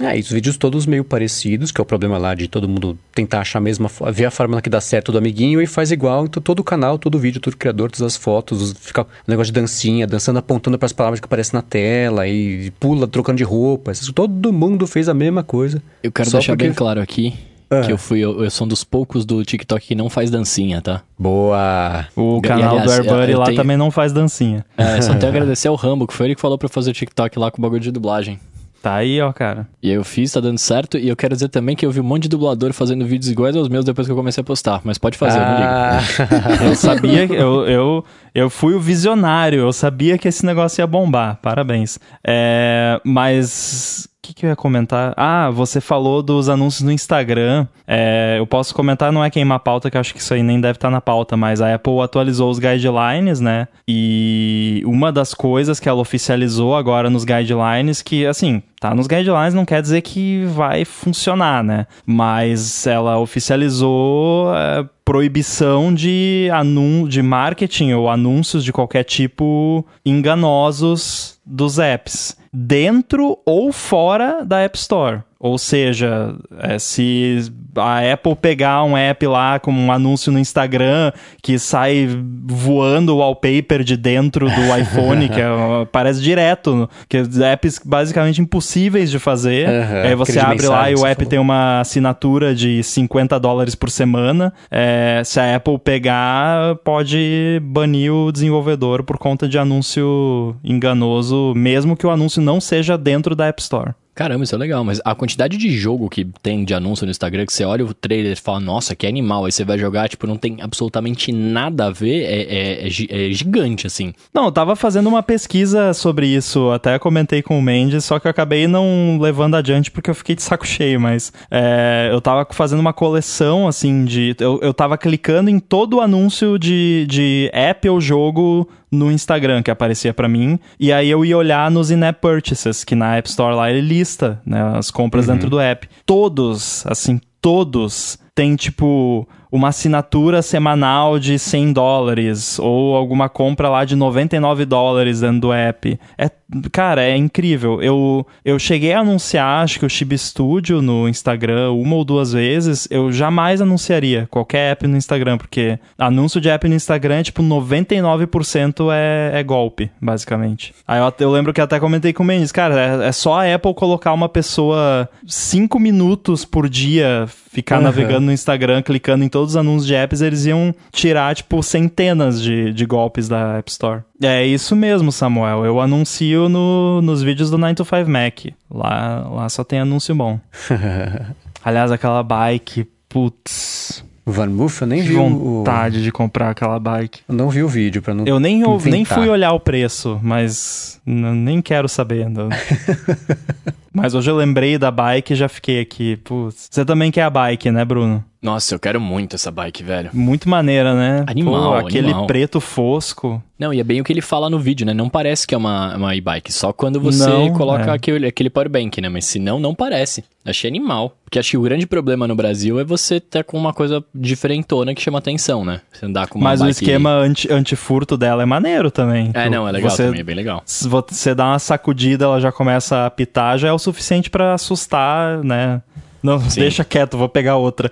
É, e os vídeos todos meio parecidos, que é o problema lá de todo mundo tentar achar a mesma, ver a fórmula que dá certo do amiguinho e faz igual. Então todo canal, todo vídeo, todo criador, todas as fotos, os- fica um negócio de dancinha, dançando, apontando para as palavras que aparecem na tela e pula trocando de roupa. Isso, todo mundo fez a mesma coisa. Eu quero deixar porque- bem claro aqui Ah. que eu fui, eu, eu sou um dos poucos do TikTok que não faz dancinha, tá? Boa! O E, canal aliás, do AirBuddy eu lá tenho- também não faz dancinha. É, só tenho a agradecer ao Rambo, que foi ele que falou pra eu fazer o TikTok lá com o bagulho de dublagem. Tá aí, ó, cara. E aí eu fiz, tá dando certo. E eu quero dizer também que eu vi um monte de dublador fazendo vídeos iguais aos meus depois que eu comecei a postar. Mas pode fazer, eu não ligo. Ah, Eu sabia, que- eu, eu, eu fui o visionário, eu sabia que esse negócio ia bombar. Parabéns. É, mas. Que, que eu ia comentar? Ah, você falou dos anúncios no Instagram. É, eu posso comentar, não é queimar pauta, que eu acho que isso aí nem deve estar na pauta, mas a Apple atualizou os guidelines, né? E uma das coisas que ela oficializou agora nos guidelines, que assim, tá nos guidelines não quer dizer que vai funcionar, né? Mas ela oficializou é, proibição de, anun de marketing ou anúncios de qualquer tipo enganosos dos apps, dentro ou fora da App Store. Ou seja, é, se a Apple pegar um app lá com um anúncio no Instagram que sai voando o wallpaper de dentro do iPhone, que é, parece direto, que é apps basicamente impossíveis de fazer. Aham, aí você abre lá e o app falou. tem uma assinatura de 50 dólares por semana. É, se a Apple pegar, pode banir o desenvolvedor por conta de anúncio enganoso, mesmo que o anúncio não seja dentro da App Store. Caramba, isso é legal, mas a quantidade de jogo que tem de anúncio no Instagram, que você olha o trailer e fala, nossa, que animal, aí você vai jogar, tipo, não tem absolutamente nada a ver, é, é- é é gigante, assim. Não, eu tava fazendo uma pesquisa sobre isso, até comentei com o Mendes, só que eu acabei não levando adiante porque eu fiquei de saco cheio, mas é, eu tava fazendo uma coleção, assim, de. Eu, eu tava clicando em todo o anúncio de, de app ou jogo no Instagram que aparecia pra mim, e aí eu ia olhar nos in-app purchases, que na App Store lá ele lista, né, as compras dentro do app. Todos, assim, todos tem tipo uma assinatura semanal de 100 dólares ou alguma compra lá de 99 dólares dentro do app. É, cara, é incrível. Eu, eu cheguei a anunciar, acho que o Chibi Studio no Instagram uma ou duas vezes. Eu jamais anunciaria qualquer app no Instagram, porque anúncio de app no Instagram tipo 99% é, é golpe, basicamente. Aí eu, eu lembro que até comentei com o Mendes, cara, é, é só a Apple colocar uma pessoa 5 minutos por dia ficar Aham. navegando no Instagram, clicando em todos os anúncios de apps, eles iam tirar, tipo, centenas de, de golpes da App Store. É isso mesmo, Samuel. Eu anuncio no, nos vídeos do 9 to 5 Mac. Lá, lá só tem anúncio bom. Aliás, aquela bike, putz. Van Moof, eu nem vi o... vontade de comprar aquela bike. Eu não vi o vídeo pra não... Eu nem, ouvi, nem fui olhar o preço, mas nem quero saber ainda. mas hoje eu lembrei da bike e já fiquei aqui. Putz. Você também quer a bike, né, Bruno? Nossa, eu quero muito essa bike, velho. Muito maneira, né? Animal, Pô, aquele animal. preto fosco. Não, e é bem o que ele fala no vídeo, né? Não parece que é uma, uma e-bike, só quando você Não, coloca é. aquele, aquele powerbank, né? Mas se não, não parece. Achei animal. Porque acho que o grande problema no Brasil é você estar com uma coisa diferentona que chama atenção, né? Você andar com uma Mas o bike... esquema anti- anti-furto dela é maneiro também. É, Tu- não, é legal você, também, é bem legal. se Você dá uma sacudida, ela já começa a apitar, já é o suficiente pra assustar, né? Não, Sim. deixa quieto, vou pegar outra.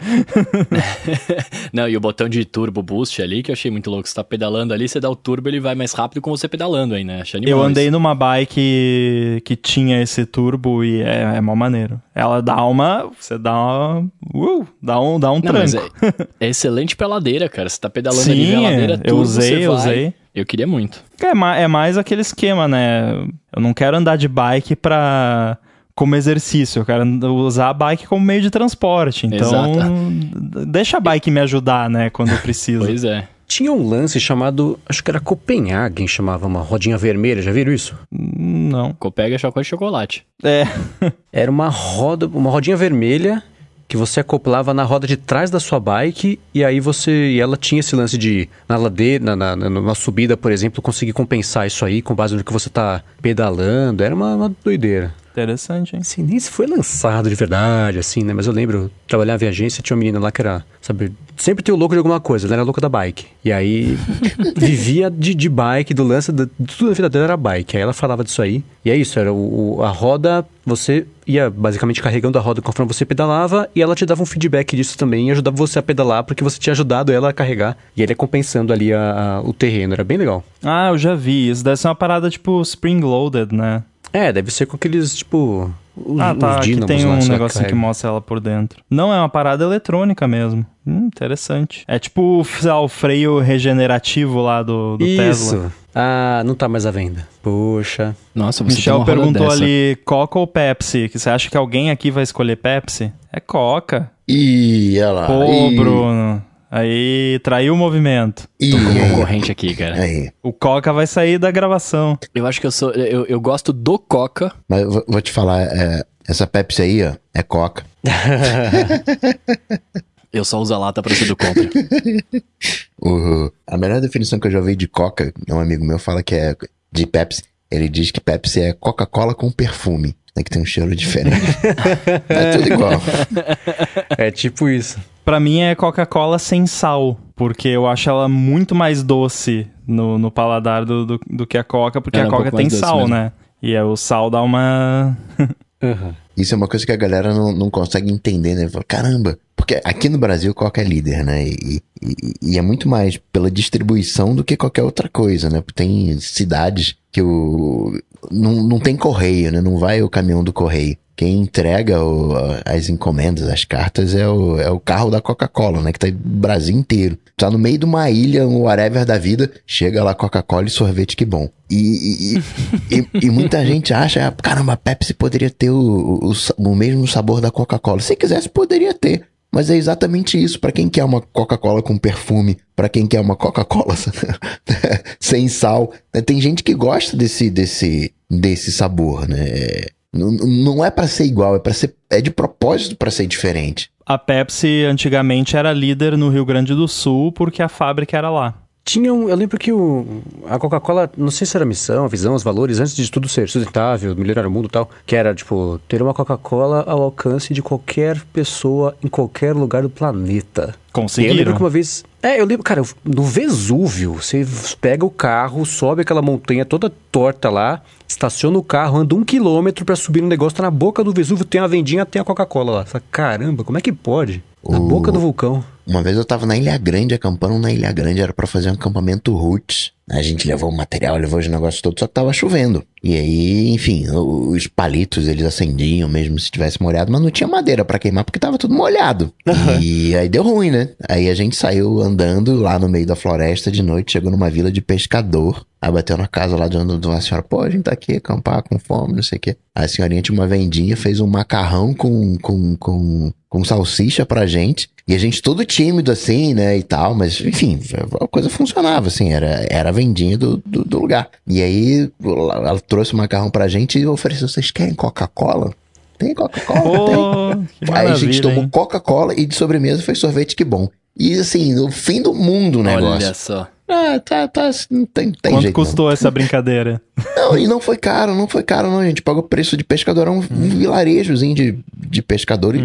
Não, e o botão de turbo boost ali, que eu achei muito louco. Você tá pedalando ali, você dá o turbo, ele vai mais rápido com você pedalando aí, né? Achei Eu andei numa bike que tinha esse turbo e é, é mó maneiro. Ela dá uma. Você dá uma. Uh, dá um, dá um Não, tranco. é, é excelente pra ladeira, cara. Você tá pedalando ali Sim, na ladeira, eu turbo, usei, você eu usei. Eu queria muito. É, é mais aquele esquema, né? Eu não quero andar de bike pra. Como exercício, eu quero usar a bike como meio de transporte. Então, Exato. deixa a bike me ajudar, né, quando eu preciso. Pois é. Tinha um lance chamado, acho que era Copenhagen, chamava uma rodinha vermelha, já viram isso? Não. Copega é chocolate de chocolate. É. Era uma roda, uma rodinha vermelha que você acoplava na roda de trás da sua bike e aí você e ela tinha esse lance de na ladeira, na, na, na- numa subida, por exemplo, conseguir compensar isso aí com base no que você tá pedalando. Era uma, uma doideira. Interessante, hein? Assim, nem se foi lançado de verdade, assim, né? Mas eu lembro, trabalhava em agência, tinha uma menina lá que era, sabe, sempre tem o louco de alguma coisa, ela era louca da bike. E aí, vivia de, de bike, do lance, da, tudo na vida dela era bike. Aí ela falava disso aí. E é isso, era o, a roda, você ia basicamente carregando a roda conforme você pedalava, e ela te dava um feedback disso também, e ajudava você a pedalar, porque você tinha ajudado ela a carregar, e ele ia compensando ali a- a- o terreno, era bem legal. Ah, eu já vi. Isso deve ser uma parada tipo spring loaded, né? É, deve ser com aqueles, tipo, os, ah, tá. os Aqui tem um negocinho que mostra ela por dentro. Não, é uma parada eletrônica mesmo. Hum, interessante. É tipo lá, o freio regenerativo lá do, do Isso. Tesla. Ah, não tá mais à venda. Puxa. Nossa, você tem Michel perguntou dessa. ali, Coca ou Pepsi? Que você acha que alguém aqui vai escolher Pepsi? É Coca. Ih, olha lá. Pô, Ih, Bruno. Aí, traiu o movimento. Ih, Tô com aí, concorrente aqui, cara. aí. O Coca vai sair da gravação. Eu acho que eu sou. Eu, eu gosto do Coca. Mas eu vou, te falar, é, essa Pepsi aí, ó, é Coca. Eu só uso a lata pra ser do contra. O- a melhor definição que eu já ouvi de Coca, um amigo meu fala que é de Pepsi. Ele diz que Pepsi é Coca-Cola com perfume, né, que tem um cheiro diferente. é tudo igual. É tipo isso. Pra mim é Coca-Cola sem sal, porque eu acho ela muito mais doce no, no paladar do, do, do que a Coca, porque é a um Coca pouco tem sal, mesmo. né? E aí o sal dá uma. Uhum. Isso é uma coisa que a galera não, não consegue entender, né? Fala, Caramba, porque aqui no Brasil Coca é líder, né? E, e- e é muito mais pela distribuição do que qualquer outra coisa, né? Porque tem cidades que o não, não tem correio, né? Não vai o caminhão do correio. Quem entrega o- as encomendas, as cartas, é o, é o carro da Coca-Cola, né? Que tá no Brasil inteiro. Tá no meio de uma ilha, um whatever da vida, chega lá Coca-Cola e sorvete, que bom. E, e, e- e- muita gente acha, ah, caramba, a Pepsi poderia ter o, o, o mesmo sabor da Coca-Cola. Se quisesse, poderia ter. Mas é exatamente isso. Pra quem quer uma Coca-Cola com perfume, pra quem quer uma Coca-Cola sem sal, né? tem gente que gosta desse desse desse sabor, né? Não, não é pra ser igual, é para ser é de propósito pra ser diferente. A Pepsi antigamente era líder no Rio Grande do Sul porque a fábrica era lá. Tinha um, eu lembro que o, a Coca-Cola, não sei se era a missão, a visão, os valores, antes de tudo ser sustentável, melhorar o mundo e tal, que era, tipo, ter uma Coca-Cola ao alcance de qualquer pessoa em qualquer lugar do planeta. E eu lembro Conseguiram? que uma vez. É, eu lembro, cara, no Vesúvio, você pega o carro, sobe aquela montanha toda torta lá, estaciona o carro, anda um quilômetro pra subir no negócio, tá na boca do Vesúvio, tem a vendinha, tem a Coca-Cola lá. Fala, Caramba, como é que pode? Na O- boca do vulcão. Uma vez eu tava na Ilha Grande, acampando na Ilha Grande, era pra fazer um acampamento roots. A gente levou o material, levou os negócios todos, só que tava chovendo. E aí, enfim, os palitos eles acendiam mesmo se tivesse molhado, mas não tinha madeira pra queimar porque tava tudo molhado. e aí deu ruim, né? Aí a gente saiu andando lá no meio da floresta de noite, chegou numa vila de pescador. Aí bateu na casa lá de uma senhora, pô, a gente tá aqui acampar com fome, não sei o quê. Aí a senhorinha tinha uma vendinha, fez um macarrão com, com, com, com salsicha pra gente. E a gente todo tímido assim, né, e tal, mas enfim, a coisa funcionava, assim, era, era a vendinha do, do, do lugar. E aí ela trouxe o macarrão pra gente e ofereceu, vocês querem Coca-Cola? Tem Coca-Cola? Tem. Pô, que Aí a gente tomou? Coca-Cola e de sobremesa foi sorvete, que bom. E assim, no fim do mundo o negócio. Olha só. Ah, tá, tá, não tem, tem Quanto jeito. custou essa brincadeira? Não. não, e não foi caro, não foi caro, não. A gente pagou preço de pescador, era um, um vilarejozinho de, de pescador e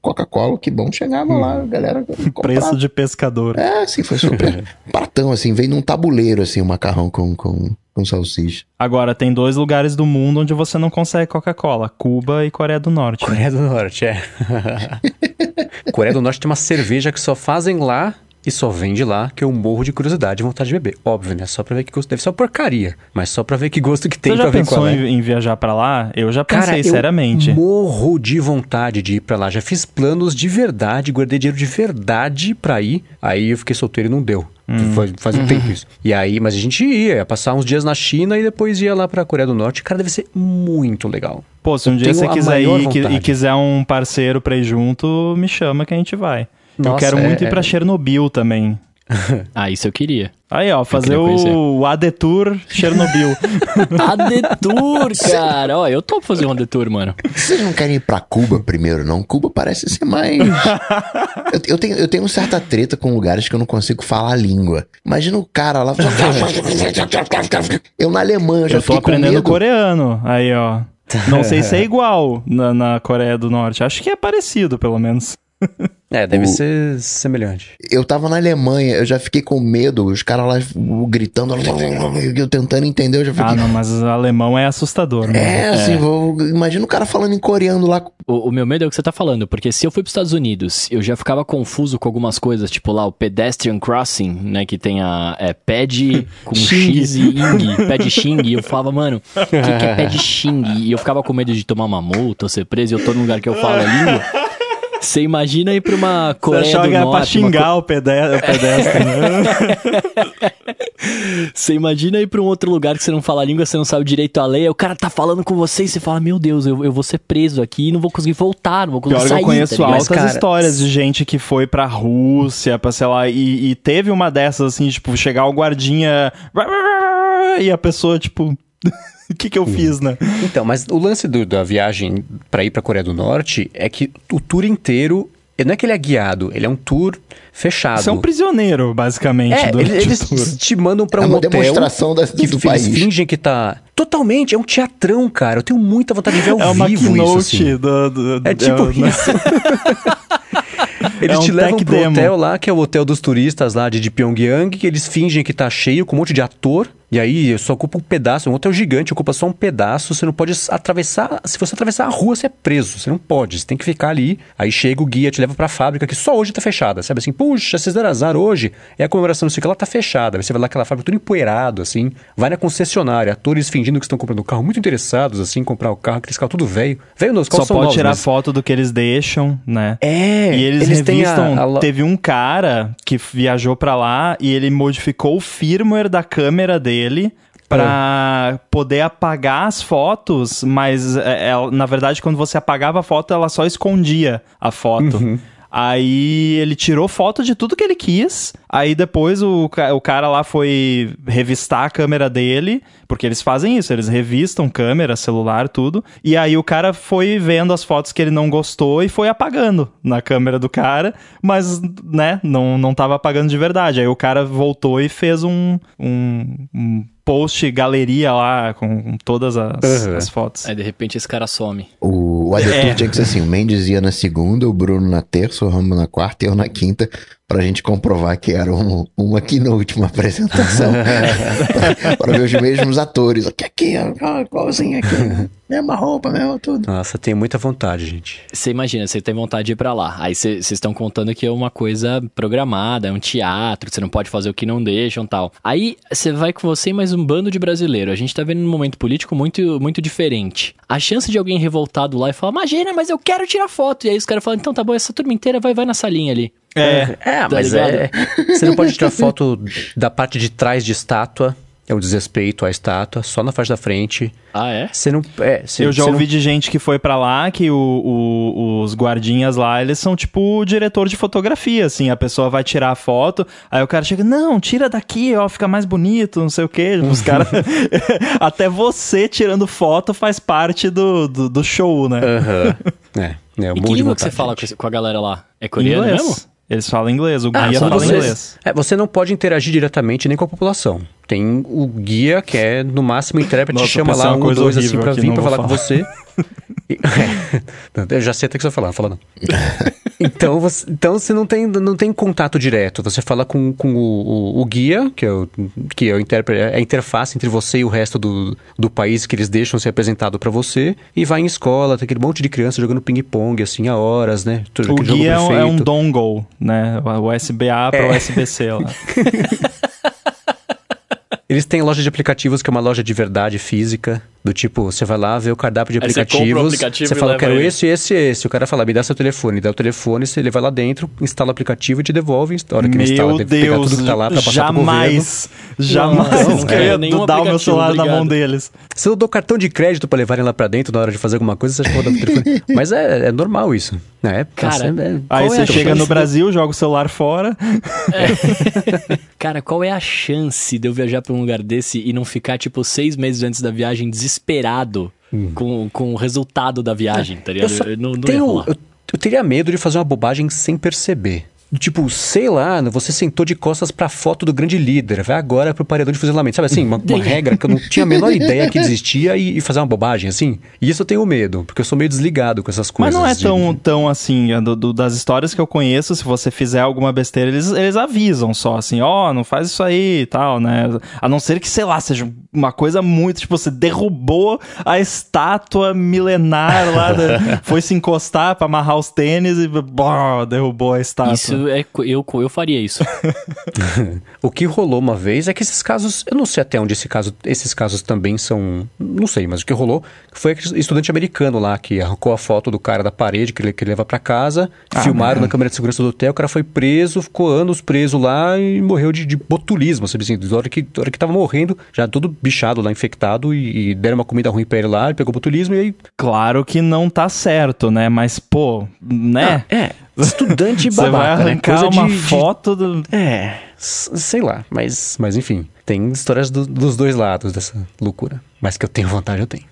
Coca-Cola, que bom. Chegava lá, a galera comprava. Preço de pescador. É, assim, foi super pratão, assim, veio num tabuleiro, assim, o macarrão com, com, com salsicha. Agora, tem dois lugares do mundo onde você não consegue Coca-Cola: Cuba e Coreia do Norte. Coreia do Norte, é. Coreia do Norte tem uma cerveja que só fazem lá e só vende lá, que eu morro de curiosidade e vontade de beber. Óbvio, né? Só pra ver que gosto. Deve ser uma porcaria, mas só pra ver que gosto que tem Você já pra ver pensou qual é. em, em viajar pra lá? Eu já pensei, Cara, eu seriamente. morro de vontade de ir pra lá. Já fiz planos de verdade, guardei dinheiro de verdade pra ir. Aí eu fiquei solteiro e não deu. Hum. Faz, faz um tempo isso. E aí, mas a gente ia, ia passar uns dias na China e depois ia lá pra Coreia do Norte. Cara, deve ser muito legal. Pô, se um Eu dia você quiser ir e quiser um parceiro pra ir junto, me chama que a gente vai. Eu Nossa, quero muito é- ir pra é- Chernobyl também. Ah, isso eu queria. Aí, ó, fazer o ADETUR Chernobyl. A detour, cara. Ó, eu topo fazer uma detour, mano. Vocês não querem ir pra Cuba primeiro, não? Cuba parece ser mais. eu, eu tenho, eu tenho certa treta com lugares que eu não consigo falar a língua. Imagina o cara lá. Eu na Alemanha, eu já eu tô fiquei com aprendendo medo. coreano. Aí, ó. Não sei se é igual na, na Coreia do Norte. Acho que é parecido, pelo menos. É, deve O- ser semelhante. Eu tava na Alemanha, eu já fiquei com medo, os caras lá gritando, eu tentando entender, eu já fiquei. Ah, não, mas alemão é assustador, né? É, assim, vou, imagina o cara falando em coreano lá. O, o meu medo é o que você tá falando, porque se eu fui pros Estados Unidos, eu já ficava confuso com algumas coisas, tipo lá o pedestrian crossing, né, que tem a é, pad com Xing. X e ing, pad xing, e eu falava, mano, o que, que é pad xing? E eu ficava com medo de tomar uma multa ou ser preso, e eu tô num lugar que eu falo a língua. Você imagina ir pra uma Você Coreia achava do Norte, pra uma xingar o pede- o pedestre, né? Você imagina ir pra um outro lugar que você não fala a língua, você não sabe direito a lei, aí o cara tá falando com você e você fala, meu Deus, eu, eu vou ser preso aqui e não vou conseguir voltar, não vou conseguir Pior sair. eu conheço tá altas cara, histórias de gente que foi pra Rússia, pra sei lá, e, e teve uma dessas assim, tipo, chegar o guardinha e a pessoa, tipo, o que que eu fiz, né? Então, mas o lance do- da viagem pra ir pra Coreia do Norte é que o tour inteiro. Não é que ele é guiado, ele é um tour fechado. Você é um prisioneiro, basicamente, É, durante eles, o tour. eles te mandam pra É um uma hotel. demonstração da- e do eles país. fingem que tá. Totalmente, é um teatrão, cara. Eu tenho muita vontade de ver ao É vivo keynote isso. Assim. do, do- É tipo né? isso. Eles É um te levam pro demo. hotel lá, que é o hotel dos turistas lá de, de Pyongyang, que eles fingem que tá cheio com um monte de ator. E aí só ocupa um pedaço, é um hotel gigante, ocupa só um pedaço. Você não pode atravessar. Se você atravessar a rua, você é preso. Você não pode, você tem que ficar ali. Aí chega o guia, te leva pra fábrica, que só hoje tá fechada. Sabe assim, puxa, vocês deram azar hoje. É a comemoração, não sei o que, ela tá fechada. Aí Você vai lá aquela fábrica tudo empoeirado, assim. Vai na concessionária, atores fingindo que estão comprando um carro, muito interessados, assim, comprar o carro, aqueles carros tudo velho. Velho, não, os Só carros são pode novos, tirar mas- foto do que eles deixam, né? É, E eles, a- revistam. a lo- Teve um cara que viajou pra lá e ele modificou o firmware da câmera dele pra poder apagar as fotos, mas é, é, na verdade quando você apagava a foto ela só escondia a foto. Uhum. Aí ele tirou foto de tudo que ele quis. Aí depois o, o cara lá foi revistar a câmera dele, porque eles fazem isso, eles revistam câmera, celular, tudo. E aí o cara foi vendo as fotos que ele não gostou e foi apagando na câmera do cara, mas, né, não, não tava apagando de verdade. Aí o cara voltou e fez um, um, um post galeria lá com, com todas as, Uhum. as fotos. Aí de repente esse cara some. O, o AD Tour É. tinha que ser assim: o Mendes ia na segunda, o Bruno na terça, o Rambo na quarta e eu na quinta, pra gente comprovar que era um, uma keynote, uma apresentação. pra, pra ver os mesmos atores. Aqui, aqui, ó, igualzinho aqui. Mesma roupa, mesmo tudo. Nossa, tenho muita vontade, gente. Você imagina, você tem vontade de ir pra lá. Aí vocês estão contando que é uma coisa programada, é um teatro, você não pode fazer o que não deixam e tal. Aí você vai com você e mais um bando de brasileiro. A gente tá vendo um momento político muito, muito diferente. A chance de alguém revoltado lá e falar, imagina, mas eu quero tirar foto. E aí os caras falam, então tá bom, essa turma inteira vai, vai na salinha ali. É, É, Tá mas ligado? é. Você não pode tirar foto da parte de trás de estátua. É um desrespeito à estátua, só na parte da frente. Ah, é? Você não. É, você, Eu já ouvi não- de gente que foi pra lá que o- o- os guardinhas lá, eles são tipo o diretor de fotografia, assim. A pessoa vai tirar a foto, aí o cara chega, não, tira daqui, ó, fica mais bonito, não sei o quê. Os caras. Até você tirando foto faz parte do, do, do show, né? Aham. É, é um E que língua que você fala com, a galera lá? É coreano inglês. mesmo? Eles falam inglês, o Ah, guia só fala você, inglês. é, você não pode interagir diretamente nem com a população. Tem o guia que é, no máximo, intérprete, Nossa, chama lá um, coisa dois, assim, pra vir não pra vou falar com falar. você. E- eu já sei até o que você vai falar, fala não. então, você, então você não tem, não tem contato direto. Você fala com, com o, o- o guia, que é, o, que é, o intérprete, é a interface entre você e o resto do, do país que eles deixam ser apresentado pra você, e vai em escola, tem aquele monte de criança jogando ping-pong, assim, há horas, né? O guia é um, é um dongle, né? O USB-A para É. USB-C lá. Eles têm loja de aplicativos que é uma loja de verdade física. Do tipo, você vai lá, vê o cardápio de Aí você aplicativos. aplicativo você e fala, quero ele. esse, esse e esse. O cara fala, me dá seu telefone. Dá o telefone, você ele vai lá dentro, instala o aplicativo e te devolve. A hora que ele instala, Meu deve pegar Deus, tudo que tá lá pra passar pro governo. jamais, jamais Não, que é, dar o meu celular na mão obrigado. deles. Se eu dou cartão de crédito pra levarem lá pra dentro na hora de fazer alguma coisa, você acha que eu vou dar o telefone. Mas é, é normal isso. Na época, Cara, é, é- Aí é você chega no Brasil, joga o celular fora. Cara, qual é a chance de eu viajar pra um lugar desse e não ficar, tipo, seis meses antes da viagem desesperado com, com o resultado da viagem, tá eu ligado? só Eu não, não tenho, eu, eu teria medo de fazer uma bobagem sem perceber. Tipo, sei lá, você sentou de costas pra foto do grande líder, vai agora pro paredão de fuzilamento. Sabe assim, uma, uma regra que eu não tinha a menor ideia que existia e, e fazer uma bobagem, assim. E isso eu tenho medo, porque eu sou meio desligado com essas Mas coisas. não é de- tão, tão assim, é do- do- das histórias que eu conheço, se você fizer alguma besteira, eles, eles avisam só, assim, ó, não faz isso aí e tal, né? A não ser que, sei lá, seja uma coisa muito, tipo, você derrubou a estátua milenar lá, da- foi se encostar pra amarrar os tênis e, bó, derrubou a estátua. Isso isso é. Eu, eu faria isso. o que rolou uma vez é que esses casos. Eu não sei até onde esse caso, esses casos também são. Não sei, mas o que rolou foi aquele estudante americano lá que arrancou a foto do cara da parede que ele, que ele leva para casa, ah, filmaram na câmera de segurança do hotel, o cara foi preso, ficou anos preso lá e morreu de, de botulismo, sabe assim? Da hora que, da hora que tava morrendo, já todo bichado lá, infectado, e, e deram uma comida ruim pra ele lá, ele pegou botulismo e aí. Claro que não tá certo, né? Mas, pô, né? Ah, é. Estudante babaca, Você vai né? arrancar né? uma de, foto do... É, sei lá, mas, mas enfim. Tem histórias do, dos dois lados dessa loucura. Mas que eu tenho vontade, eu tenho.